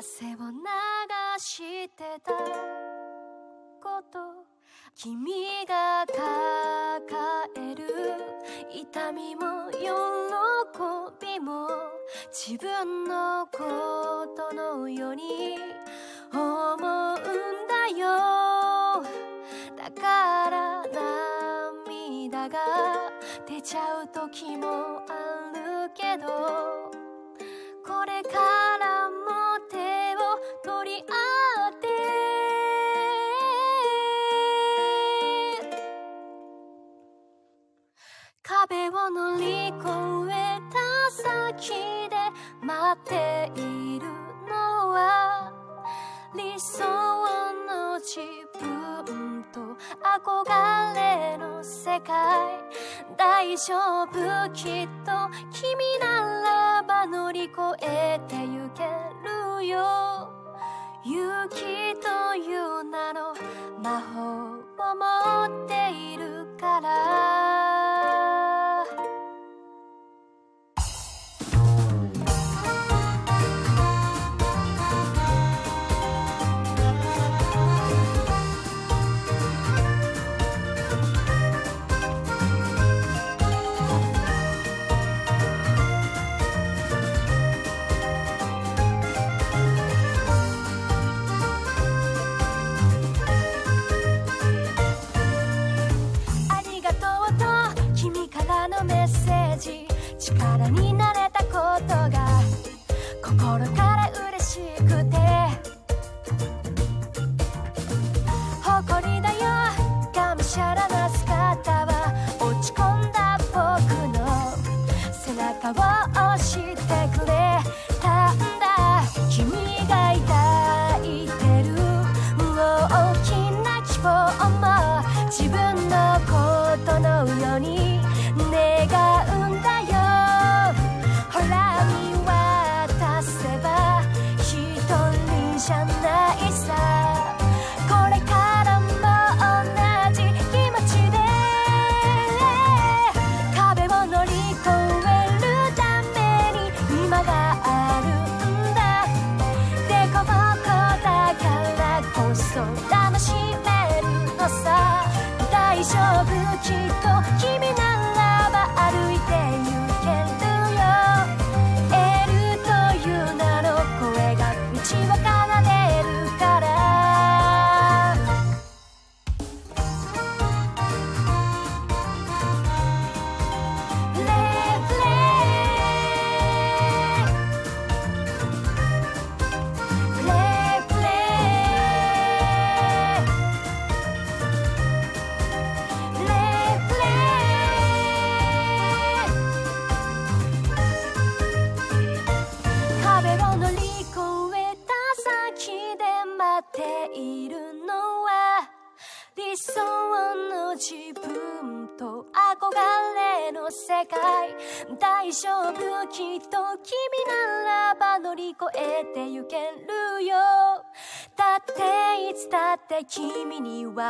汗を流してたこと。君が抱える痛みも喜びも自分のことのように思うんだよ。だから涙が出ちゃう時も it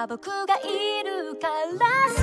僕がいるから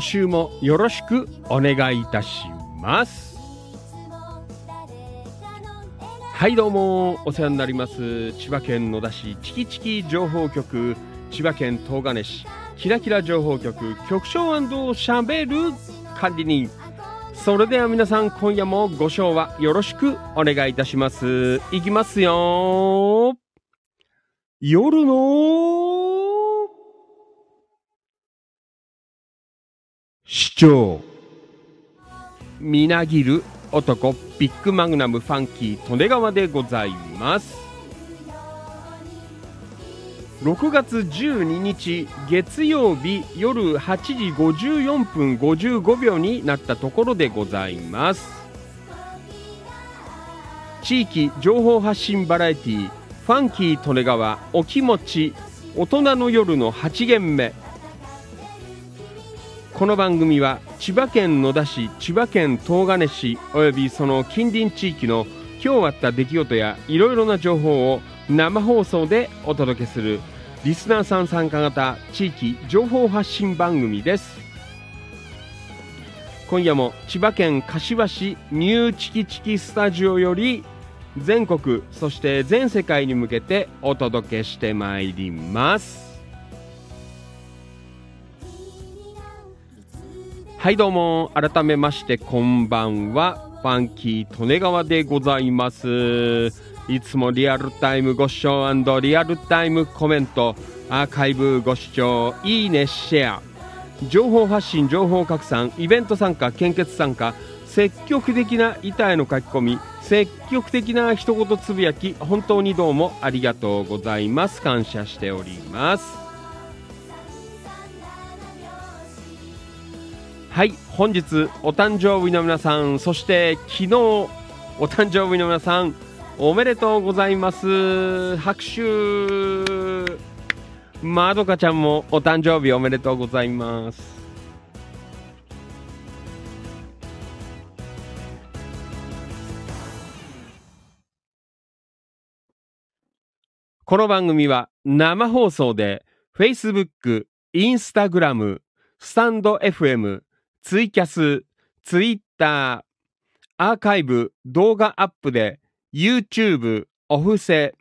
今週もよろしくお願いいたします。はいどうもお世話になります。千葉県野田市チキチキ情報局千葉県東金市キラキラ情報局局長しゃべる管理人。それでは皆さん今夜もご賞はよろしくお願いいたします。いきますよ。夜のみなぎる男ビッグマグナムファンキー利根川でございます。6月12日月曜日夜8時54分55秒になったところでございます。地域情報発信バラエティファンキー利根川お気持ち大人の夜の8限目。この番組は千葉県野田市千葉県東金市およびその近隣地域の今日あった出来事やいろいろな情報を生放送でお届けするリスナーさん参加型地域情報発信番組です。今夜も千葉県柏市ニューチキチキスタジオより全国そして全世界に向けてお届けしてまいります。はいどうも改めましてこんばんはファンキー利根川でございますいつもリアルタイムご視聴リアルタイムコメント、アーカイブご視聴、いいね、シェア。情報発信、情報拡散、イベント参加、献血参加、積極的な板への書き込み、積極的な一言つぶやき、本当にどうもありがとうございます。感謝しております。はい、本日お誕生日の皆さん、そして昨日お誕生日の皆さん、おめでとうございます。拍手まどかちゃんもお誕生日おめでとうございます。この番組は生放送で Facebook、Instagram、スタンド FM、ツイキャス、ツイッター、アーカイブ、動画アップで YouTube、オフセ、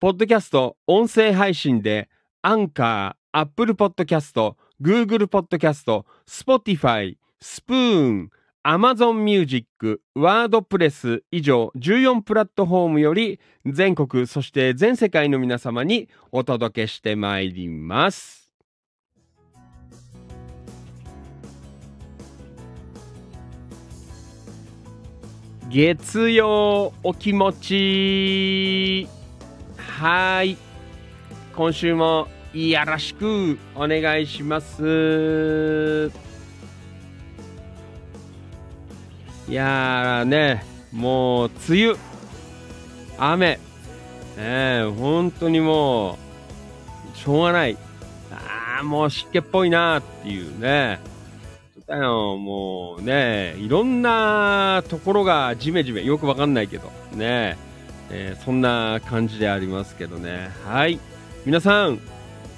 ポッドキャスト、音声配信でアンカー、アップルポッドキャスト、グーグルポッドキャスト、スポティファイ、スプーン、アマゾンミュージック、ワードプレス以上14プラットフォームより全国そして全世界の皆様にお届けしてまいります。月曜お気持ち。はい。今週もよろしくお願いします。いやーねもう梅雨雨。ね本当にもうしょうがない。ああもう湿気っぽいなっていうね。だよ、もうね、いろんなところがジメジメ、よくわかんないけど、ね、えー、そんな感じでありますけどね。はい。皆さん、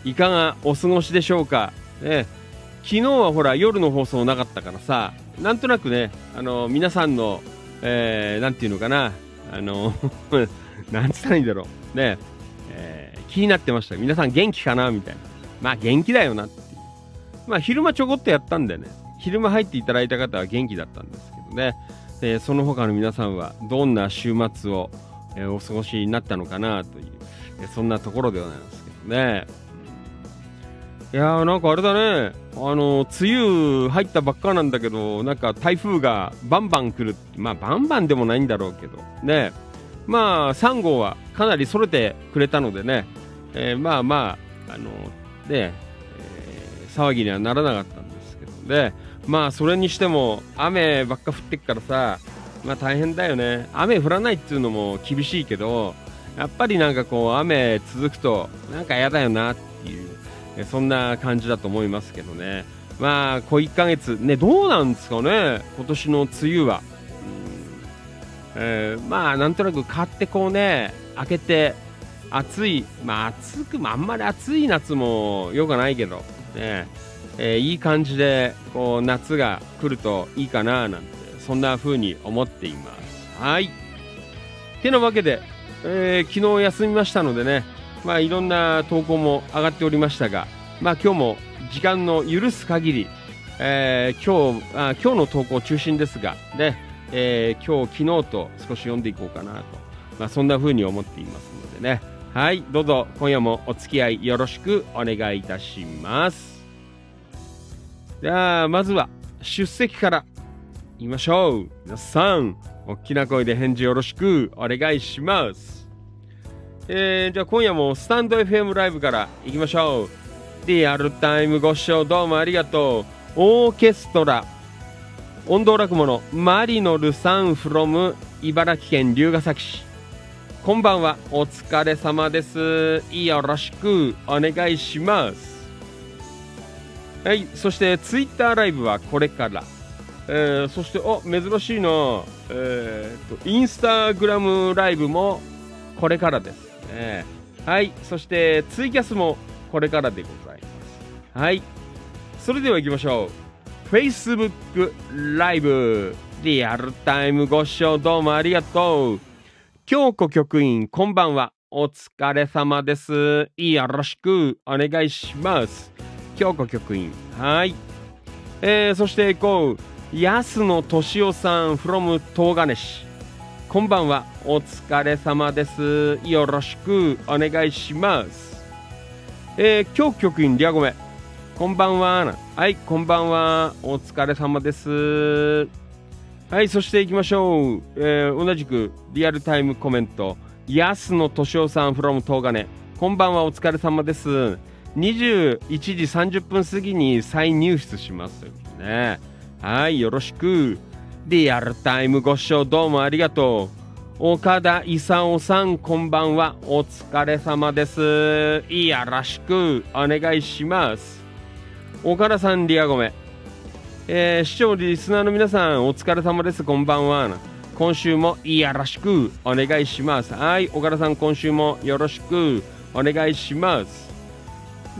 いかがお過ごしでしょうか？ね、昨日はほら、夜の放送なかったからさ、なんとなくね、あの、皆さんの、えー、なんていうのかな、あの、なんつったらいいんだろう。ね、えー、気になってました。皆さん元気かな？みたいな。まあ元気だよなっていう。まあ昼間ちょこっとやったんでね。昼間入っていただいた方は元気だったんですけどね、えー、その他の皆さんはどんな週末を、えー、お過ごしになったのかなという、えー、そんなところでございますけどね。いやーなんかあれだね、あの梅雨入ったばっかなんだけど、なんか台風がバンバン来る、まあバンバンでもないんだろうけど、ね、まあ3号はかなりそれてくれたのでね、えー、まあまあ、あのね、えー、騒ぎにはならなかったんですけどね、まあそれにしても雨ばっか降ってっからさまあ大変だよね。雨降らないっていうのも厳しいけどやっぱりなんかこう雨続くとなんか嫌だよなっていうそんな感じだと思いますけどね。まあこう1ヶ月ねどうなんですかね今年の梅雨は、えー、まあなんとなく買ってこうね開けて暑いまあ暑くあんまり暑い夏もよくないけどね。えー、いい感じでこう夏が来るといいかななんてそんな風に思っています。はい。てなわけで、えー、昨日休みましたのでねまあいろんな投稿も上がっておりましたがまあ今日も時間の許す限り、えー、今日あ今日の投稿中心ですがね、えー、今日昨日と少し読んでいこうかなと、まあ、そんな風に思っていますのでね。はい。どうぞ今夜もお付き合いよろしくお願いいたします。じゃあ、まずは出席から言いましょう。皆さん、大きな声で返事よろしくお願いします。えー、じゃあ今夜もスタンド FM ライブから行きましょう。リアルタイムご視聴どうもありがとう。オーケストラ、音頭落語のマリノルさん from 茨城県龍ケ崎市。こんばんは、お疲れ様です。よろしくお願いします。はい、そしてツイッターライブはこれから。えー、そして、お珍しいな、えーと、インスタグラムライブもこれからですね。はい、そしてツイキャスもこれからでございます。はい、それでは行きましょう。Facebook ライブ、リアルタイムご視聴どうもありがとう。京子局員、こんばんは。お疲れ様です。よろしくお願いします。京子局員はい、えー、そして行こう安野敏夫さん from 東金市こんばんは。お疲れ様です。よろしくお願いします。えー、今日局員リアゴメ。こんばんは。はい、こんばんは。お疲れ様です。はい、そして行きましょう。えー、同じくリアルタイムコメント。安野敏夫さん from 東金。こんばんは、お疲れ様です。21時30分過ぎに再入室します。ね。はい、よろしく。リアルタイムご視聴どうもありがとう。岡田勲さん、こんばんは。お疲れ様です。よろしくお願いします。岡田さん、リアゴメ。えー視聴リスナーの皆さん、お疲れ様です。こんばんは。今週もよろしくお願いします。はい、岡田さん、今週もよろしくお願いします。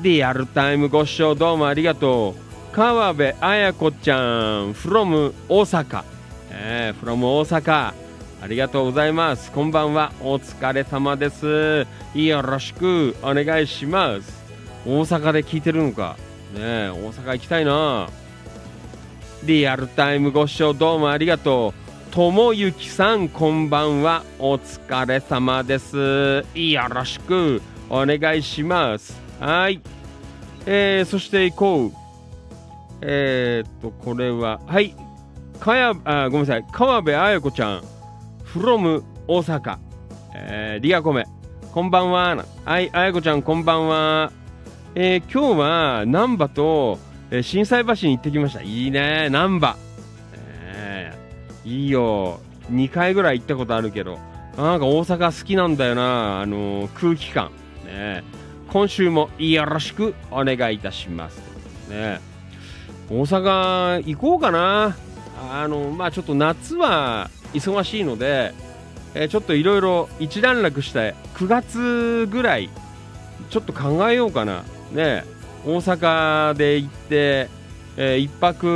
リアルタイムご視聴どうもありがとう。川辺彩子ちゃん、from 大阪。えー、from 大阪。ありがとうございます。こんばんは。お疲れ様です。よろしくお願いします。大阪で聞いてるのか。ね、大阪行きたいな。リアルタイムご視聴どうもありがとう。ともゆきさん、こんばんは。お疲れ様です。よろしくお願いします。はい。えー、そして行こう。えー、っと、これは、はい。かや、あ、ごめんなさい。川辺彩子ちゃん、from 大阪。えー、リアコメ。こんばんは。はい、彩子ちゃん、こんばんは。えー、今日は、難波と、えー、震災橋に行ってきました。いいね、難波。えー、いいよ。2回ぐらい行ったことあるけど、なんか大阪好きなんだよな、あのー空気感。ね、今週もよろしくお願いいたします。ね、大阪行こうかな。あの、まあちょっと夏は忙しいので、えーちょっといろいろ一段落して9月ぐらいちょっと考えようかなね大阪で行って、え1泊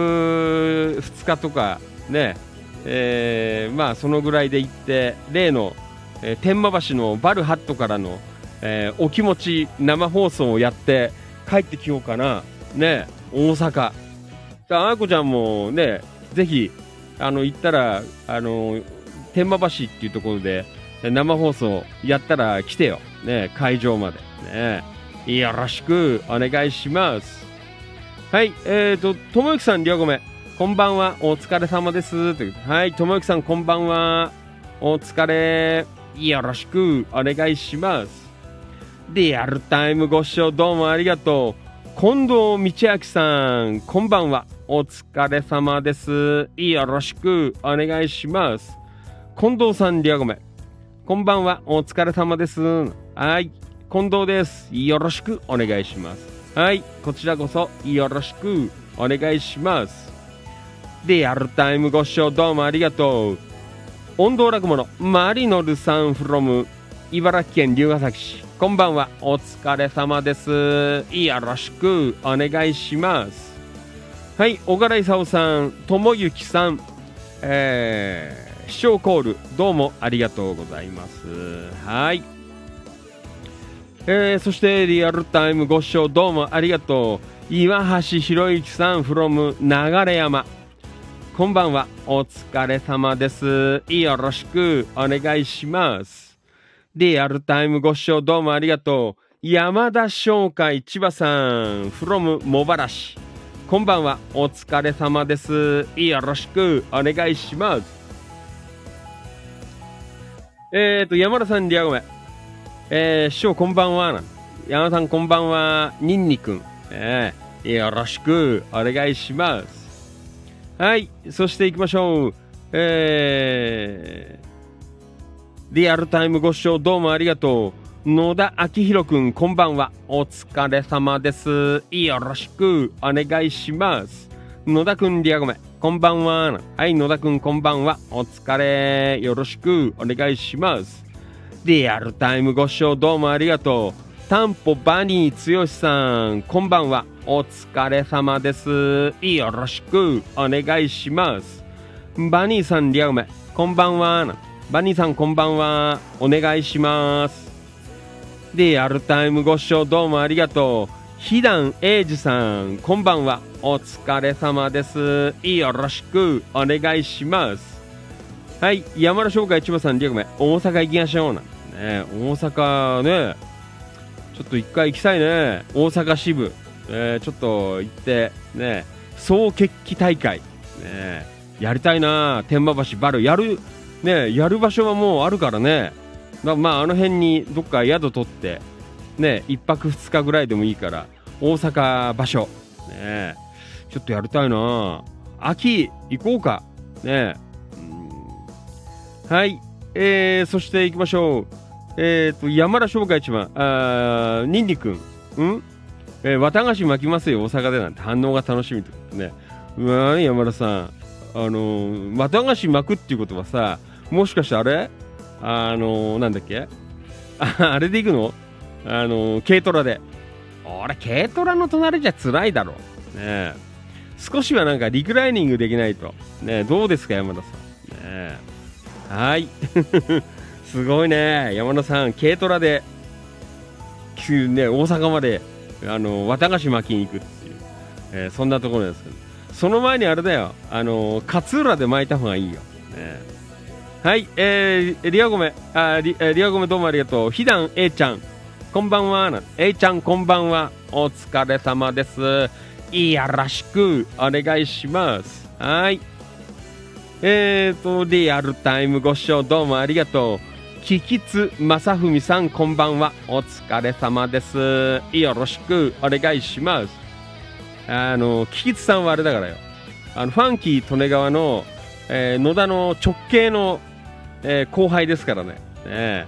2日とかね、えーまあそのぐらいで行って例の、えー天満橋のバルハットからの、えーお気持ち生放送をやって帰ってきようかな。ね大阪。ああこちゃんもねぜひあの行ったらあの天満橋っていうところで生放送やったら来てよ、ね、会場まで、ね、よろしくお願いします。はいえーとともゆきさんりょうごめこんばんは。お疲れ様です。はいともゆきさんこんばんは。お疲れ。よろしくお願いします。リアルタイムご視聴どうもありがとう。近藤道明さんこんばんは。お疲れ様です。よろしく。お願いします。近藤さんリアゴメ。こんばんは。お疲れ様です。はい。近藤です。よろしく。お願いします。はい。こちらこそ。よろしく。お願いします。リアルタイムご視聴どうもありがとう。音頭落語のマリノルさん from 茨城県龍ケ崎市。こんばんは。お疲れ様です。よろしくお願いします。はい小柄勲さん友幸さん。えー、視聴コールどうもありがとうございます。はい。えー、そしてリアルタイムご視聴どうもありがとう。岩橋博之さん from 流山。こんばんは。お疲れ様です。よろしくお願いします。リアルタイムご視聴どうもありがとう。山田商会千葉さん、from 茂原市。こんばんは。お疲れ様です。よろしくお願いします。えーと、山田さん、リアゴメ。えー、師匠こんばんは。山田さん、こんばんは。ニンニくん。えー、よろしくお願いします。はい、そして行きましょう。えー、リアルタイムご視聴どうもありがとう。野田明宏くん、こんばんは。お疲れ様です。よろしくお願いします。野田くん、リアゴメ、こんばんは。はい、野田くん、こんばんは。お疲れ。よろしくお願いします。リアルタイムご視聴どうもありがとう。タンポバニー剛さん、こんばんは。お疲れ様です。よろしくお願いします。バニーさん、リアウメ、こんばんは。バニーさん、こんばんは。お願いします。リアルタイムご視聴どうもありがとう。ひだんえいじさん、こんばんは。お疲れ様です。よろしくお願いします。はい、山田商会千葉さん、リアクメ、大阪行きましょうなんてね、大阪ね、ちょっと一回行きたいね、大阪支部、えー、ちょっと行って、ね、総決起大会、ね、やりたいな、天満橋バル、やる、ね、やる場所はもうあるからね、まあ、あの辺にどっか宿取って、ね、一泊二日ぐらいでもいいから、大阪場所、ね、ちょっとやりたいな、秋行こうか、ね、うん。はい、えー、そして行きましょう。えー、と、山田商会一番、あーニンニ君、ん？えー、綿菓子巻きますよ、大阪でなんて。反応が楽しみってことね。うわ山田さん、あの、綿菓子巻くっていうことはさ、もしかしてあれ？あの、なんだっけ？あれで行くの？あの、軽トラで。俺、軽トラの隣じゃ辛いだろ。ね少しはなんかリクライニングできないと。ねどうですか、山田さん？ねはい。すごいね。山田さん、軽トラで、急ね、大阪まで、あの、綿菓子巻きに行くっていう、えーそんなところですけど。その前にあれだよ。あの、勝浦で巻いた方がいいよ。ねはい、えー、リアゴメ、あリリアゴメどうもありがとう。ひだん A ちゃん、こんばんは。A ちゃん、こんばんは。お疲れ様です。いやらしくお願いします。はい。えーと、リアルタイムご視聴どうもありがとう。キキツ正文さん、こんばんは。お疲れ様です。よろしくお願いします。あの、キキツさんはあれだからよ。あの、ファンキー利根川の、えー野田の直系の、えー後輩ですからね。ねえ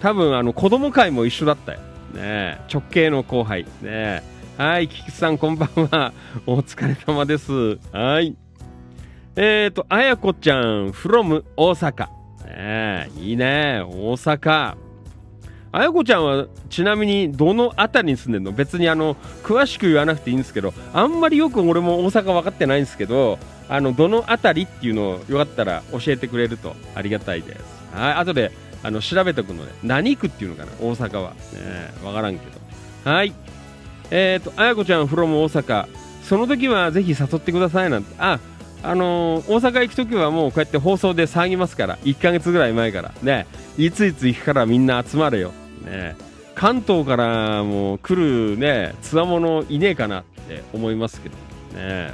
多分、あの、子供会も一緒だったよ。ね直系の後輩。ねえはい、キキツさん、こんばんは。お疲れ様です。はい。えーと、あやこちゃん、from 大阪。ねいいね、大阪。あやこちゃんは、ちなみに、どの辺りに住んでるの？別に、あの、詳しく言わなくていいんですけど、あんまりよく俺も大阪分かってないんですけど、あの、どの辺りっていうのを、よかったら教えてくれるとありがたいです。はい、後で、あの、調べておくので、何区っていうのかな？大阪は。ねえわからんけど。はい。えーと、あやこちゃん、from 大阪。その時はぜひ誘ってくださいなんて。あ、あのー大阪行く時はもうこうやって放送で騒ぎますから。1ヶ月ぐらい前から。ね。いついつ行くからみんな集まれよ。ね。関東からも来るね、つわものいねえかなって思いますけど。ね。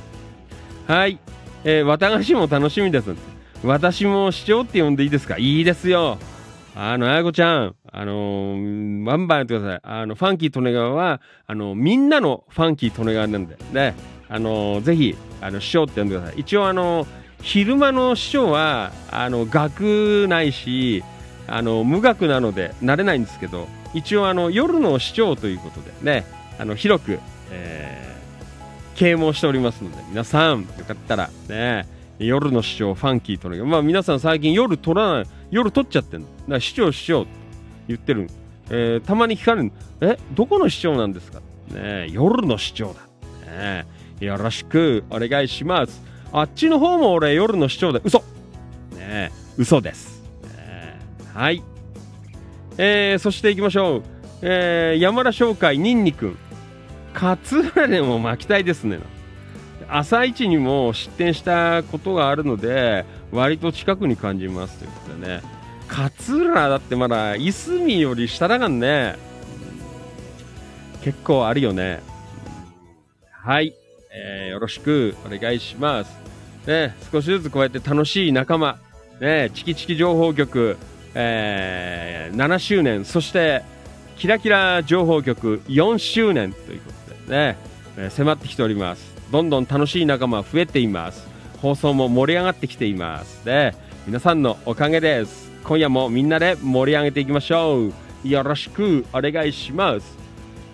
はい。えー、綿菓子も楽しみです。私も市長って呼んでいいですか？いいですよ。あの、あやこちゃん、あのーバンバンやってください。あの、ファンキー利根川は、あの、みんなのファンキー利根川なんで、ね、あのーぜひ、あの、師匠って呼んでください。一応、あの昼間の師匠は、あの、学ないし、あの、無学なので、なれないんですけど、一応、あの、夜の市長ということで、ね、あの、広く、えー啓蒙しておりますので、皆さん、よかったら、ね、夜の市長、ファンキーとの、まあ皆さん最近夜取らない、夜取っちゃってん。だから市長、市長って言ってる。えーたまに聞かれるえ、どこの市長なんですか？ね夜の市長だ。ねよろしくお願いします。あっちの方も俺夜の市長で、嘘ね嘘です。はい。えー、そして行きましょう。えー、山田商会ニンニ君。勝浦でも巻きたいですね。朝一にも出店したことがあるので、割と近くに感じますということでね。勝浦だってまだ、いすみより下だからね。結構あるよね。はい。えーよろしくお願いします。ね、少しずつこうやって楽しい仲間、ね、チキチキ情報局、えー7周年、そして、キラキラ情報局4周年ということでね、えー迫ってきております。どんどん楽しい仲間増えています。放送も盛り上がってきています。で、皆さんのおかげです。今夜もみんなで盛り上げていきましょう。よろしくお願いします。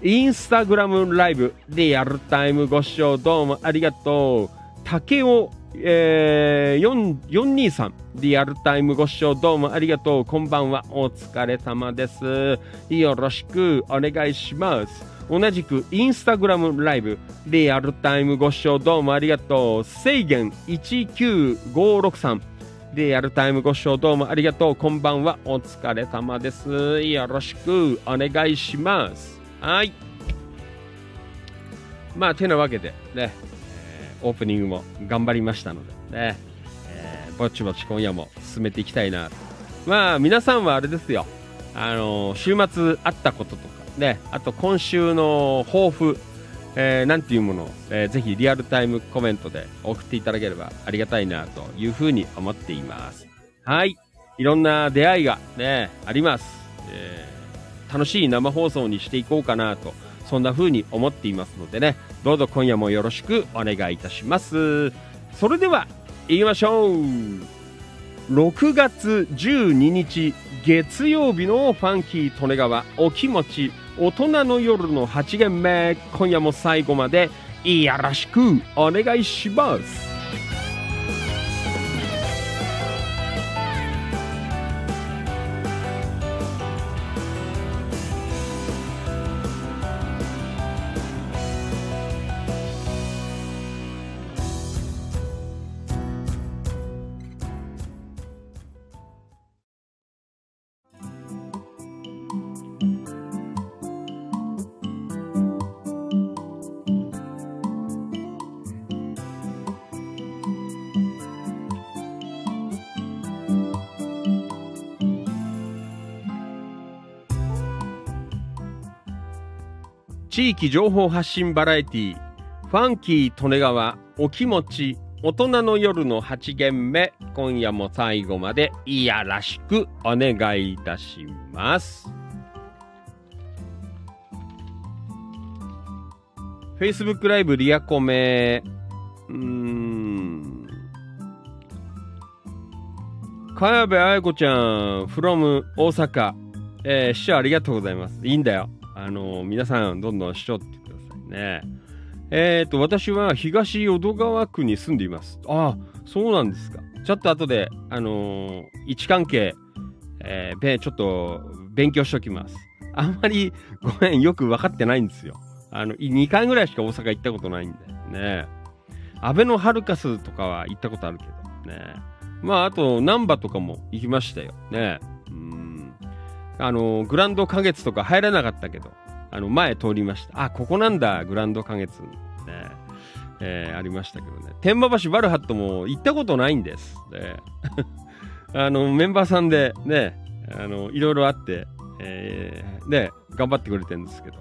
インスタグラムライブリアルタイムご視聴どうもありがとう。竹尾、えー、423リアルタイムご視聴どうもありがとう。こんばんは。お疲れ様です。よろしくお願いします。同じくインスタグラムライブリアルタイムご視聴どうもありがとう。制限19563リアルタイムご視聴どうもありがとう。こんばんは。お疲れ様です。よろしくお願いします。はい。まあ、てなわけでね、オープニングも頑張りましたのでね、えーぼちぼち今夜も進めていきたいなと。まあ、皆さんはあれですよ。あの、週末あったこととか、ね、あと今週の抱負、えー、なんていうものを、えー、ぜひリアルタイムコメントで送っていただければありがたいなというふうに思っています。はい。いろんな出会いがね、あります。えー、楽しい生放送にしていこうかなと、そんな風に思っていますのでね、どうぞ今夜もよろしくお願いいたします。それでは、行きましょう。6月12日月曜日のファンキー利根川お気持ち大人の夜の8限目。今夜も最後までよろしくお願いします。地域情報発信バラエティファンキー利根川お気持ち大人の夜の8限目今夜も最後までいやらしくお願いいたします。Facebook ライブリアコメうん。茅部愛子ちゃん from 大阪。えー、師匠ありがとうございます。いいんだよ。あの皆さんどんどんしょってくださいね。えっ、と、私は東淀川区に住んでいます。ああ、そうなんですか。ちょっと後で、あのー、位置関係、えー、ちょっと勉強しときます。あんまり、ごめん、よく分かってないんですよ。あの、2回ぐらいしか大阪行ったことないんでね。アベノハルカスとかは行ったことあるけどね。まあ、あと、難波とかも行きましたよ。ね。あの、グランド花月とか入らなかったけど、あの、前通りました。あ、ここなんだ、グランド花月。ね。えー、ありましたけどね。天満橋バルハットも行ったことないんです。で あの、メンバーさんでね、あの、いろいろあって、えー、ね、頑張ってくれてるんですけど、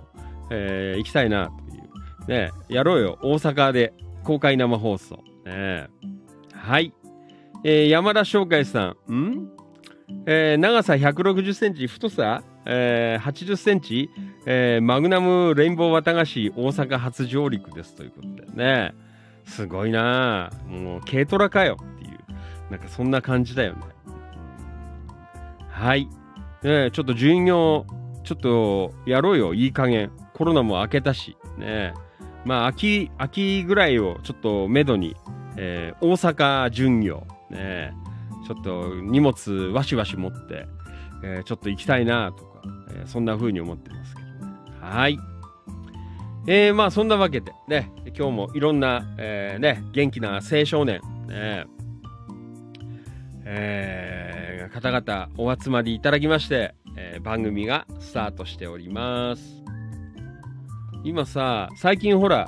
えー、行きたいな、という。ね、やろうよ。大阪で公開生放送。ね、はい。えー、山田翔海さん、ん？えー、長さ160センチ、太さ、えー、80センチ、えー、マグナムレインボー綿菓子大阪初上陸です。ということでね。すごいな。もう軽トラかよ。っていう、なんかそんな感じだよね。はい。ねちょっと巡業、ちょっとやろうよ、いい加減。コロナも明けたし、ね。まあ、秋、秋ぐらいをちょっとめどに、えー、大阪巡業、ね。ちょっと荷物わしわし持って、えー、ちょっと行きたいなとか、えー、そんな風に思ってますけどね。はい。えー、まあそんなわけでね、今日もいろんな、えー、ね、元気な青少年、ね、えー、方々お集まりいただきまして、えー、番組がスタートしております。今さ、最近ほら、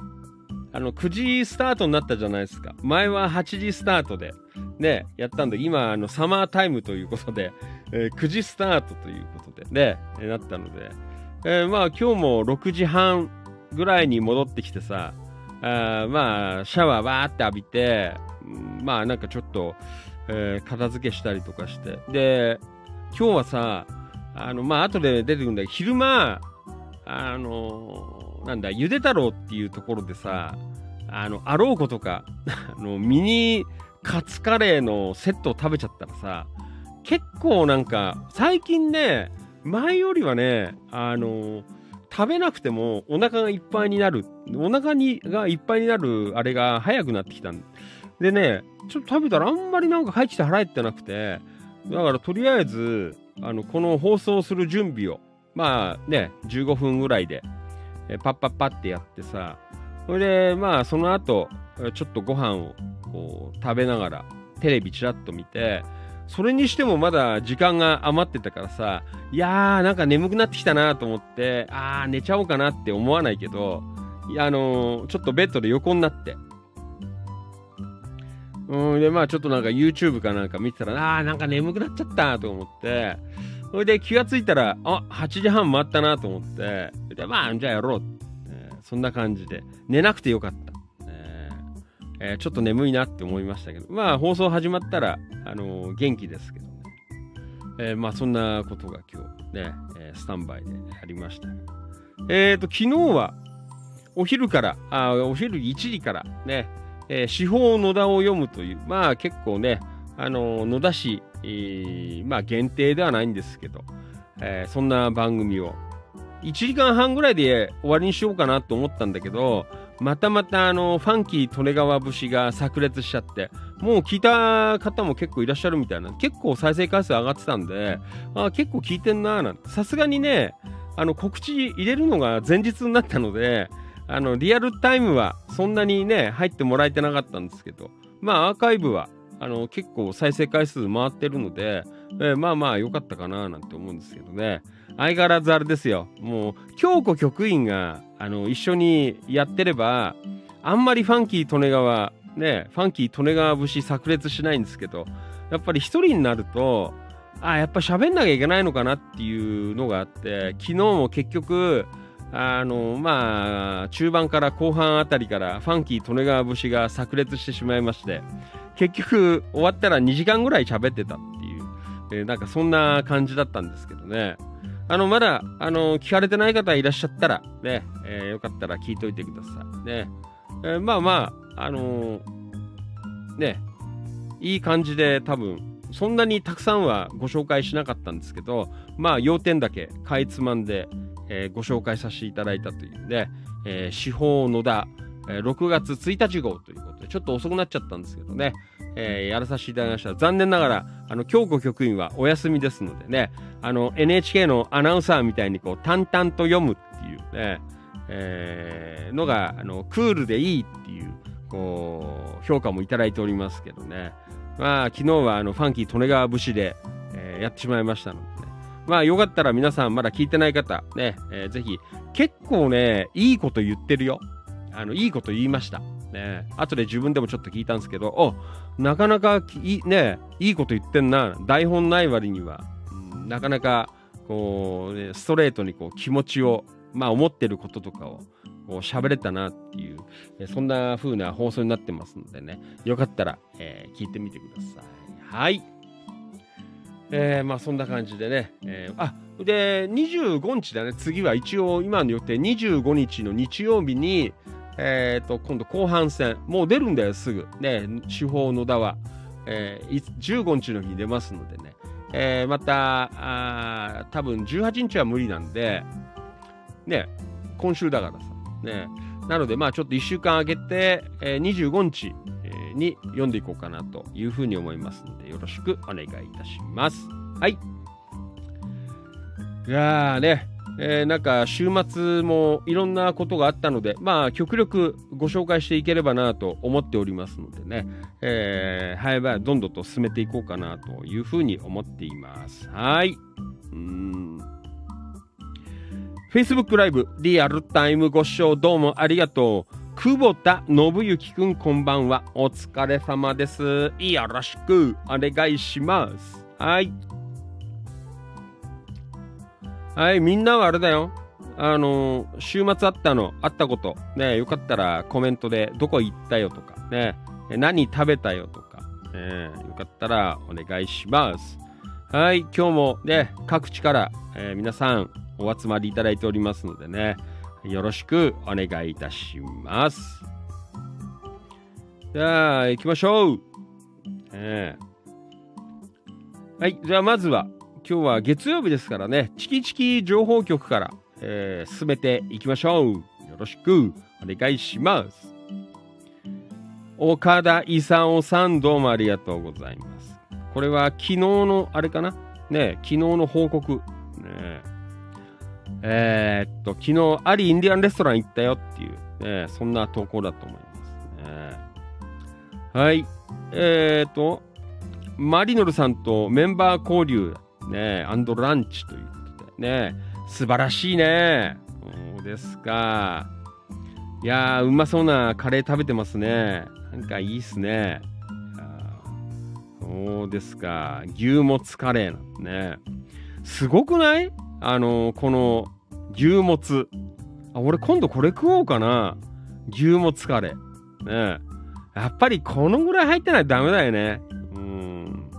あの、9時スタートになったじゃないですか。前は8時スタートで、ね、やったんで、今、あの、サマータイムということで、えー、9時スタートということでね、えなったので、えー、まあ、今日も6時半ぐらいに戻ってきてさ、あまあ、シャワーわーって浴びて、まあ、なんかちょっと、えー、片付けしたりとかして、で、今日はさ、あの、まあ、後で出てくるんだけど、昼間、あのなんだ、ゆで太郎っていうところでさ、あの、あろうことか、あの、ミニカツカレーのセットを食べちゃったらさ、結構なんか、最近ね、前よりはね、あの、食べなくてもお腹がいっぱいになる、お腹にがいっぱいになるあれが早くなってきたん。でね、ちょっと食べたらあんまりなんか入ってきて腹減ってなくて、だからとりあえず、あの、この放送する準備を、まあね、15分ぐらいでえパッパッパってやってさ、それで、まあ、その後、ちょっとご飯をこう食べながら、テレビちらっと見て、それにしてもまだ時間が余ってたからさ、いやー、なんか眠くなってきたなと思って、あー、寝ちゃおうかなって思わないけど、あのー、ちょっとベッドで横になって、うん、で、まあちょっとなんか YouTube かなんか見てたら、あーなんか眠くなっちゃったと思って、それで気がついたら、あ、8時半回ったなと思って、で、まあじゃあやろう。えーそんな感じで、寝なくてよかった。えーえーちょっと眠いなって思いましたけど、まあ放送始まったら、あのー元気ですけどね。えまあそんなことが今日ね、えスタンバイでありました。えっ、と、昨日はお昼から、あお昼1時からね、えー、司法野田を読むという、まあ結構ね、あの野田市、えーまあ限定ではないんですけど、えーそんな番組を。1時間半ぐらいで終わりにしようかなと思ったんだけど、またまたあの、ファンキー利根川節が炸裂しちゃって、もう聞いた方も結構いらっしゃるみたいな、結構再生回数上がってたんで、あ結構聞いてんなーなんて、さすがにね、あの、告知入れるのが前日になったので、あの、リアルタイムはそんなにね、入ってもらえてなかったんですけど、まあ、アーカイブは、あの、結構再生回数回ってるので、えーまあまあ良かったかななんて思うんですけどね。相変わらずあれですよ。もう、京子局員が、あの、一緒にやってれば、あんまりファンキー利根川、ね、ファンキー利根川節炸裂しないんですけど、やっぱり一人になると、あ、やっぱ喋んなきゃいけないのかなっていうのがあって、昨日も結局、あの、まあ、中盤から後半あたりからファンキー利根川節が炸裂してしまいまして、結局終わったら2時間ぐらい喋ってたっていう、えーなんかそんな感じだったんですけどね。あの、まだ、あの、聞かれてない方いらっしゃったら、ね、えーよかったら聞いといてください。ね。えーまあまあ、あのーね、いい感じで多分、そんなにたくさんはご紹介しなかったんですけど、まあ、要点だけかいつまんで、えーご紹介させていただいたというね、えー司法野田、えー6月1日号ということで、ちょっと遅くなっちゃったんですけどね、えーやらさせていただきました。残念ながら、あの、京子局員はお休みですのでね、あの、NHK のアナウンサーみたいにこう、淡々と読むっていうね、えーのが、あの、クールでいいっていう、こう、評価もいただいておりますけどね。まあ、昨日はあの、ファンキー利根川節で、えーやってしまいましたので。まあ、よかったら皆さんまだ聞いてない方、ね、えーぜひ、結構ね、いいこと言ってるよ。あの、いいこと言いました。ね、後で自分でもちょっと聞いたんですけど、おなかなかいね、いいこと言ってんな。台本ない割には、うんなかなか、こう、ね、ストレートにこう気持ちを、まあ思ってることとかを、こう喋れたなっていう、そんな風な放送になってますのでね、よかったら、えー聞いてみてください。はい。えーまあそんな感じでね、えーあで25日だね。次は一応今の予定。25日の日曜日にえー、と今度後半戦。もう出るんだよすぐ。ね司法野田は、えー15日の日に出ますのでね、えーまたあ多分18日は無理なんでね今週だからさ。ね。なのでまあちょっと1週間空けて、えー25日、に読んでいこうかなというふうに思いますのでよろしくお願いいたしますはいいやーね、えーなんか週末もいろんなことがあったので、まあ極力ご紹介していければなと思っておりますのでね、えー、早々どんどんと進めていこうかなというふうに思っています。はい。うん。Facebook ライブリアルタイムご視聴どうもありがとう。久保田信之くんこんばんは。お疲れ様です。よろしくお願いします。はい。はい、みんなはあれだよ。あの週末あったの、あったこと、ね、よかったらコメントでどこ行ったよとか、ね、何食べたよとか、ね、よかったらお願いします。はい、今日もね、各地から、えー皆さんお集まりいただいておりますのでね、よろしくお願いいたします。じゃあ、行きましょう。えーはい、じゃあまずは、今日は月曜日ですからね、チキチキ情報局から、えー進めていきましょう。よろしくお願いします。岡田勲さん、どうもありがとうございます。これは昨日の、あれかな？ね、昨日の報告。ね、えーっと、昨日、ありインディアンレストラン行ったよっていう、ね、そんな投稿だと思いますね。はい。えーっと、マリノルさんとメンバー交流、ね、アンドランチということで、ね、素晴らしいね。そうですか。いや、うまそうなカレー食べてますね。なんかいいっすね。そうですか。牛もつカレーなんね。すごくない？あの、この牛もつ。あ、俺今度これ食おうかな。牛もつカレー。ねやっぱりこのぐらい入ってないとダメだよね。うん。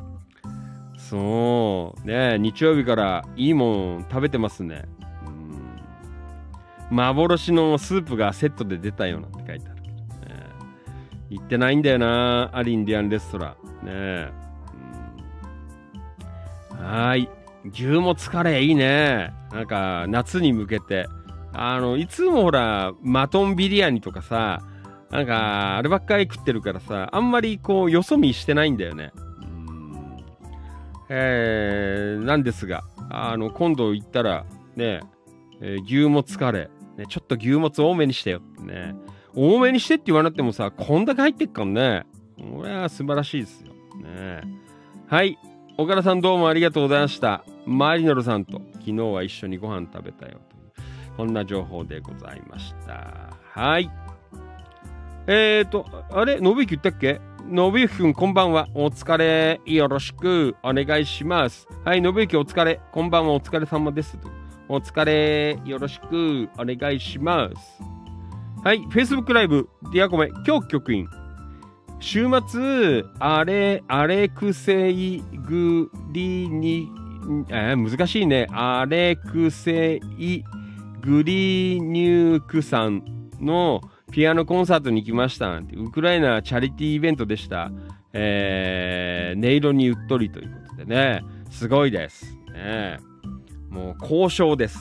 そう。ね日曜日からいいもん食べてますね。うん。幻のスープがセットで出たようなって書いてある。ね、行ってないんだよな。アリインディアンレストラン。ねうん、はい。牛も疲れいいね。なんか、夏に向けて。あの、いつもほら、マトンビリヤニとかさ、なんか、あればっかり食ってるからさ、あんまりこう、よそ見してないんだよね。うんえー、なんですが、あの、今度行ったら、ね、えー、牛も疲れ、ね、ちょっと牛もつ多めにしてよってね。多めにしてって言わなくてもさ、こんだけ入ってっからね。これは素晴らしいですよ。ね。はい。岡田さんどうもありがとうございました。マリノルさんと昨日は一緒にご飯食べたよという、こんな情報でございました。はい。えーと、あれ、信之言ったっけ？信之くん、こんばんは。お疲れ。よろしくお願いします。はい、信之お疲れ。こんばんは。お疲れ様です。お疲れ。よろしくお願いします。はい、Facebook ライブ、ディアコメ、今日局員。週末、アレ、アレクセイグリニ、えー、難しいね。アレクセイグリーニュークさんのピアノコンサートに行きましたなんて、ウクライナチャリティーイベントでした。えー、音色にうっとりということでね、すごいです。ね、もう交渉です、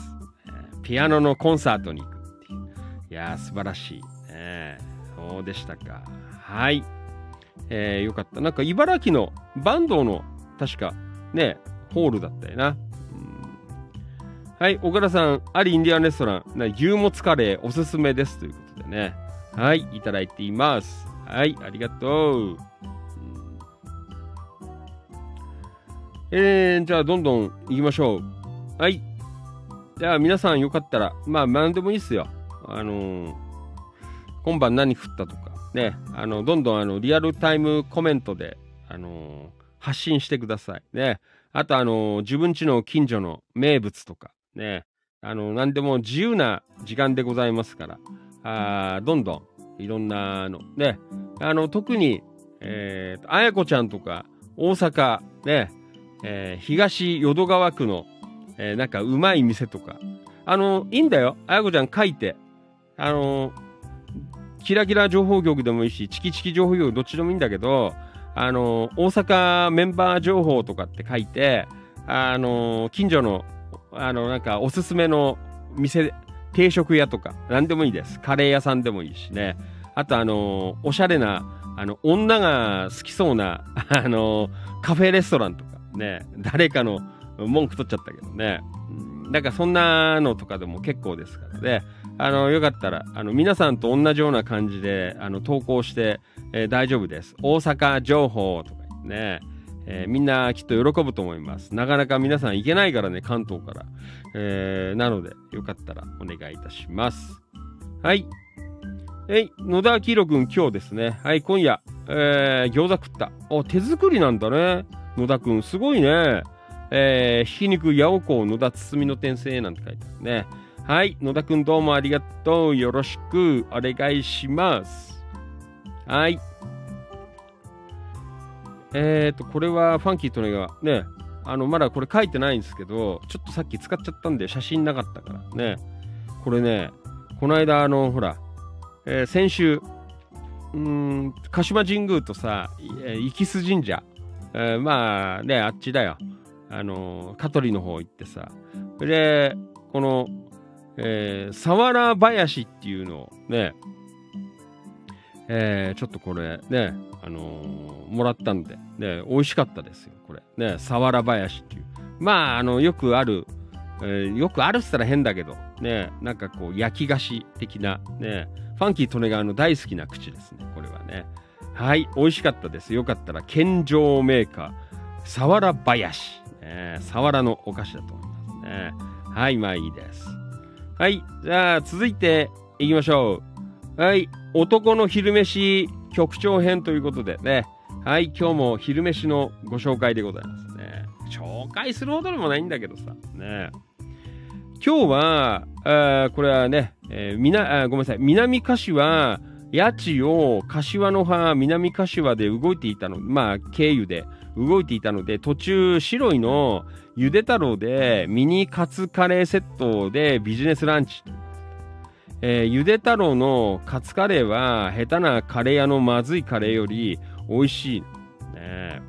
ピアノのコンサートに行くっていう。いやー、素晴らしい。ね、そうでしたか。はい。えー、よかった。なんか茨城の坂東の確かね、ホールだったよな。はい、岡田さん、ありインディアンレストラン、牛もつカレーおすすめですということでね。はい、いただいています。はい、ありがとう。えー、じゃあどんどん行きましょう。はい。じゃあ皆さんよかったら、まあ何でもいいっすよ。あのー、今晩何食ったとか、ね、あの、どんどんあの、リアルタイムコメントで、あのー、発信してください。ね。あとあの、自分家の近所の名物とか、ね。あの、何でも自由な時間でございますから、あどんどんいろんなの、ね。あの、特に、えー、あやこちゃんとか、大阪、ね、えー、東淀川区の、えー、なんかうまい店とか、あの、いいんだよ。あやこちゃん書いて、あのキラキラ情報局でもいいし、チキチキ情報局どっちでもいいんだけど、あの、大阪メンバー情報とかって書いて、あの、近所の、あの、なんかおすすめの店、定食屋とか、何でもいいです。カレー屋さんでもいいしね。あと、あの、おしゃれな、あの、女が好きそうな、あの、カフェレストランとか、ね、誰かの文句取っちゃったけどね。なんかそんなのとかでも結構ですからね。あの、よかったら、あの、皆さんと同じような感じで、あの、投稿して、えー、大丈夫です。大阪情報とかね、えー、みんなきっと喜ぶと思います。なかなか皆さん行けないからね、関東から。えー、なので、よかったらお願いいたします。はい。えい、野田明宏くん今日ですね。はい、今夜、えー、餃子食った。お、手作りなんだね。野田くん、すごいね。えー、ひき肉、八百子、野田包みの転生なんて書いてあるね。はい。野田くんどうもありがとう。よろしくお願いします。はい。えっ、ー、と、これはファンキーとねがね、あの、まだこれ書いてないんですけど、ちょっとさっき使っちゃったんで写真なかったからね。これね、この間、あの、ほら、えー、先週、うん、鹿島神宮とさ、生須神社、えー、まあね、あっちだよ。あの、香取の方行ってさ、で、このえー、サワラ林っていうのをね、えー、ちょっとこれね、あのー、もらったんで、ね、美味しかったですよ、これ。ね、サワラ林っていう。まあ、あの、よくある、えー、よくあるっつったら変だけど、ね、なんかこう、焼き菓子的な、ね、ファンキー利根川の大好きな口ですね、これはね。はい、美味しかったです。よかったら、健常メーカー、サワラ林。ね、サワラのお菓子だと思いますね。はい、まあいいです。はい。じゃあ、続いていきましょう。はい。男の昼飯局長編ということでね。はい、今日も昼飯のご紹介でございますね。紹介するほどでもないんだけどさ。ね。今日は、あこれはね、えー、みなあごめんなさい、南柏、八千を柏の葉、南柏で動いていたの、まあ、経由で動いていたので、途中、白いのゆで太郎でミニカツカレーセットでビジネスランチ。えー、ゆで太郎のカツカレーは下手なカレー屋のまずいカレーより美味しい。ね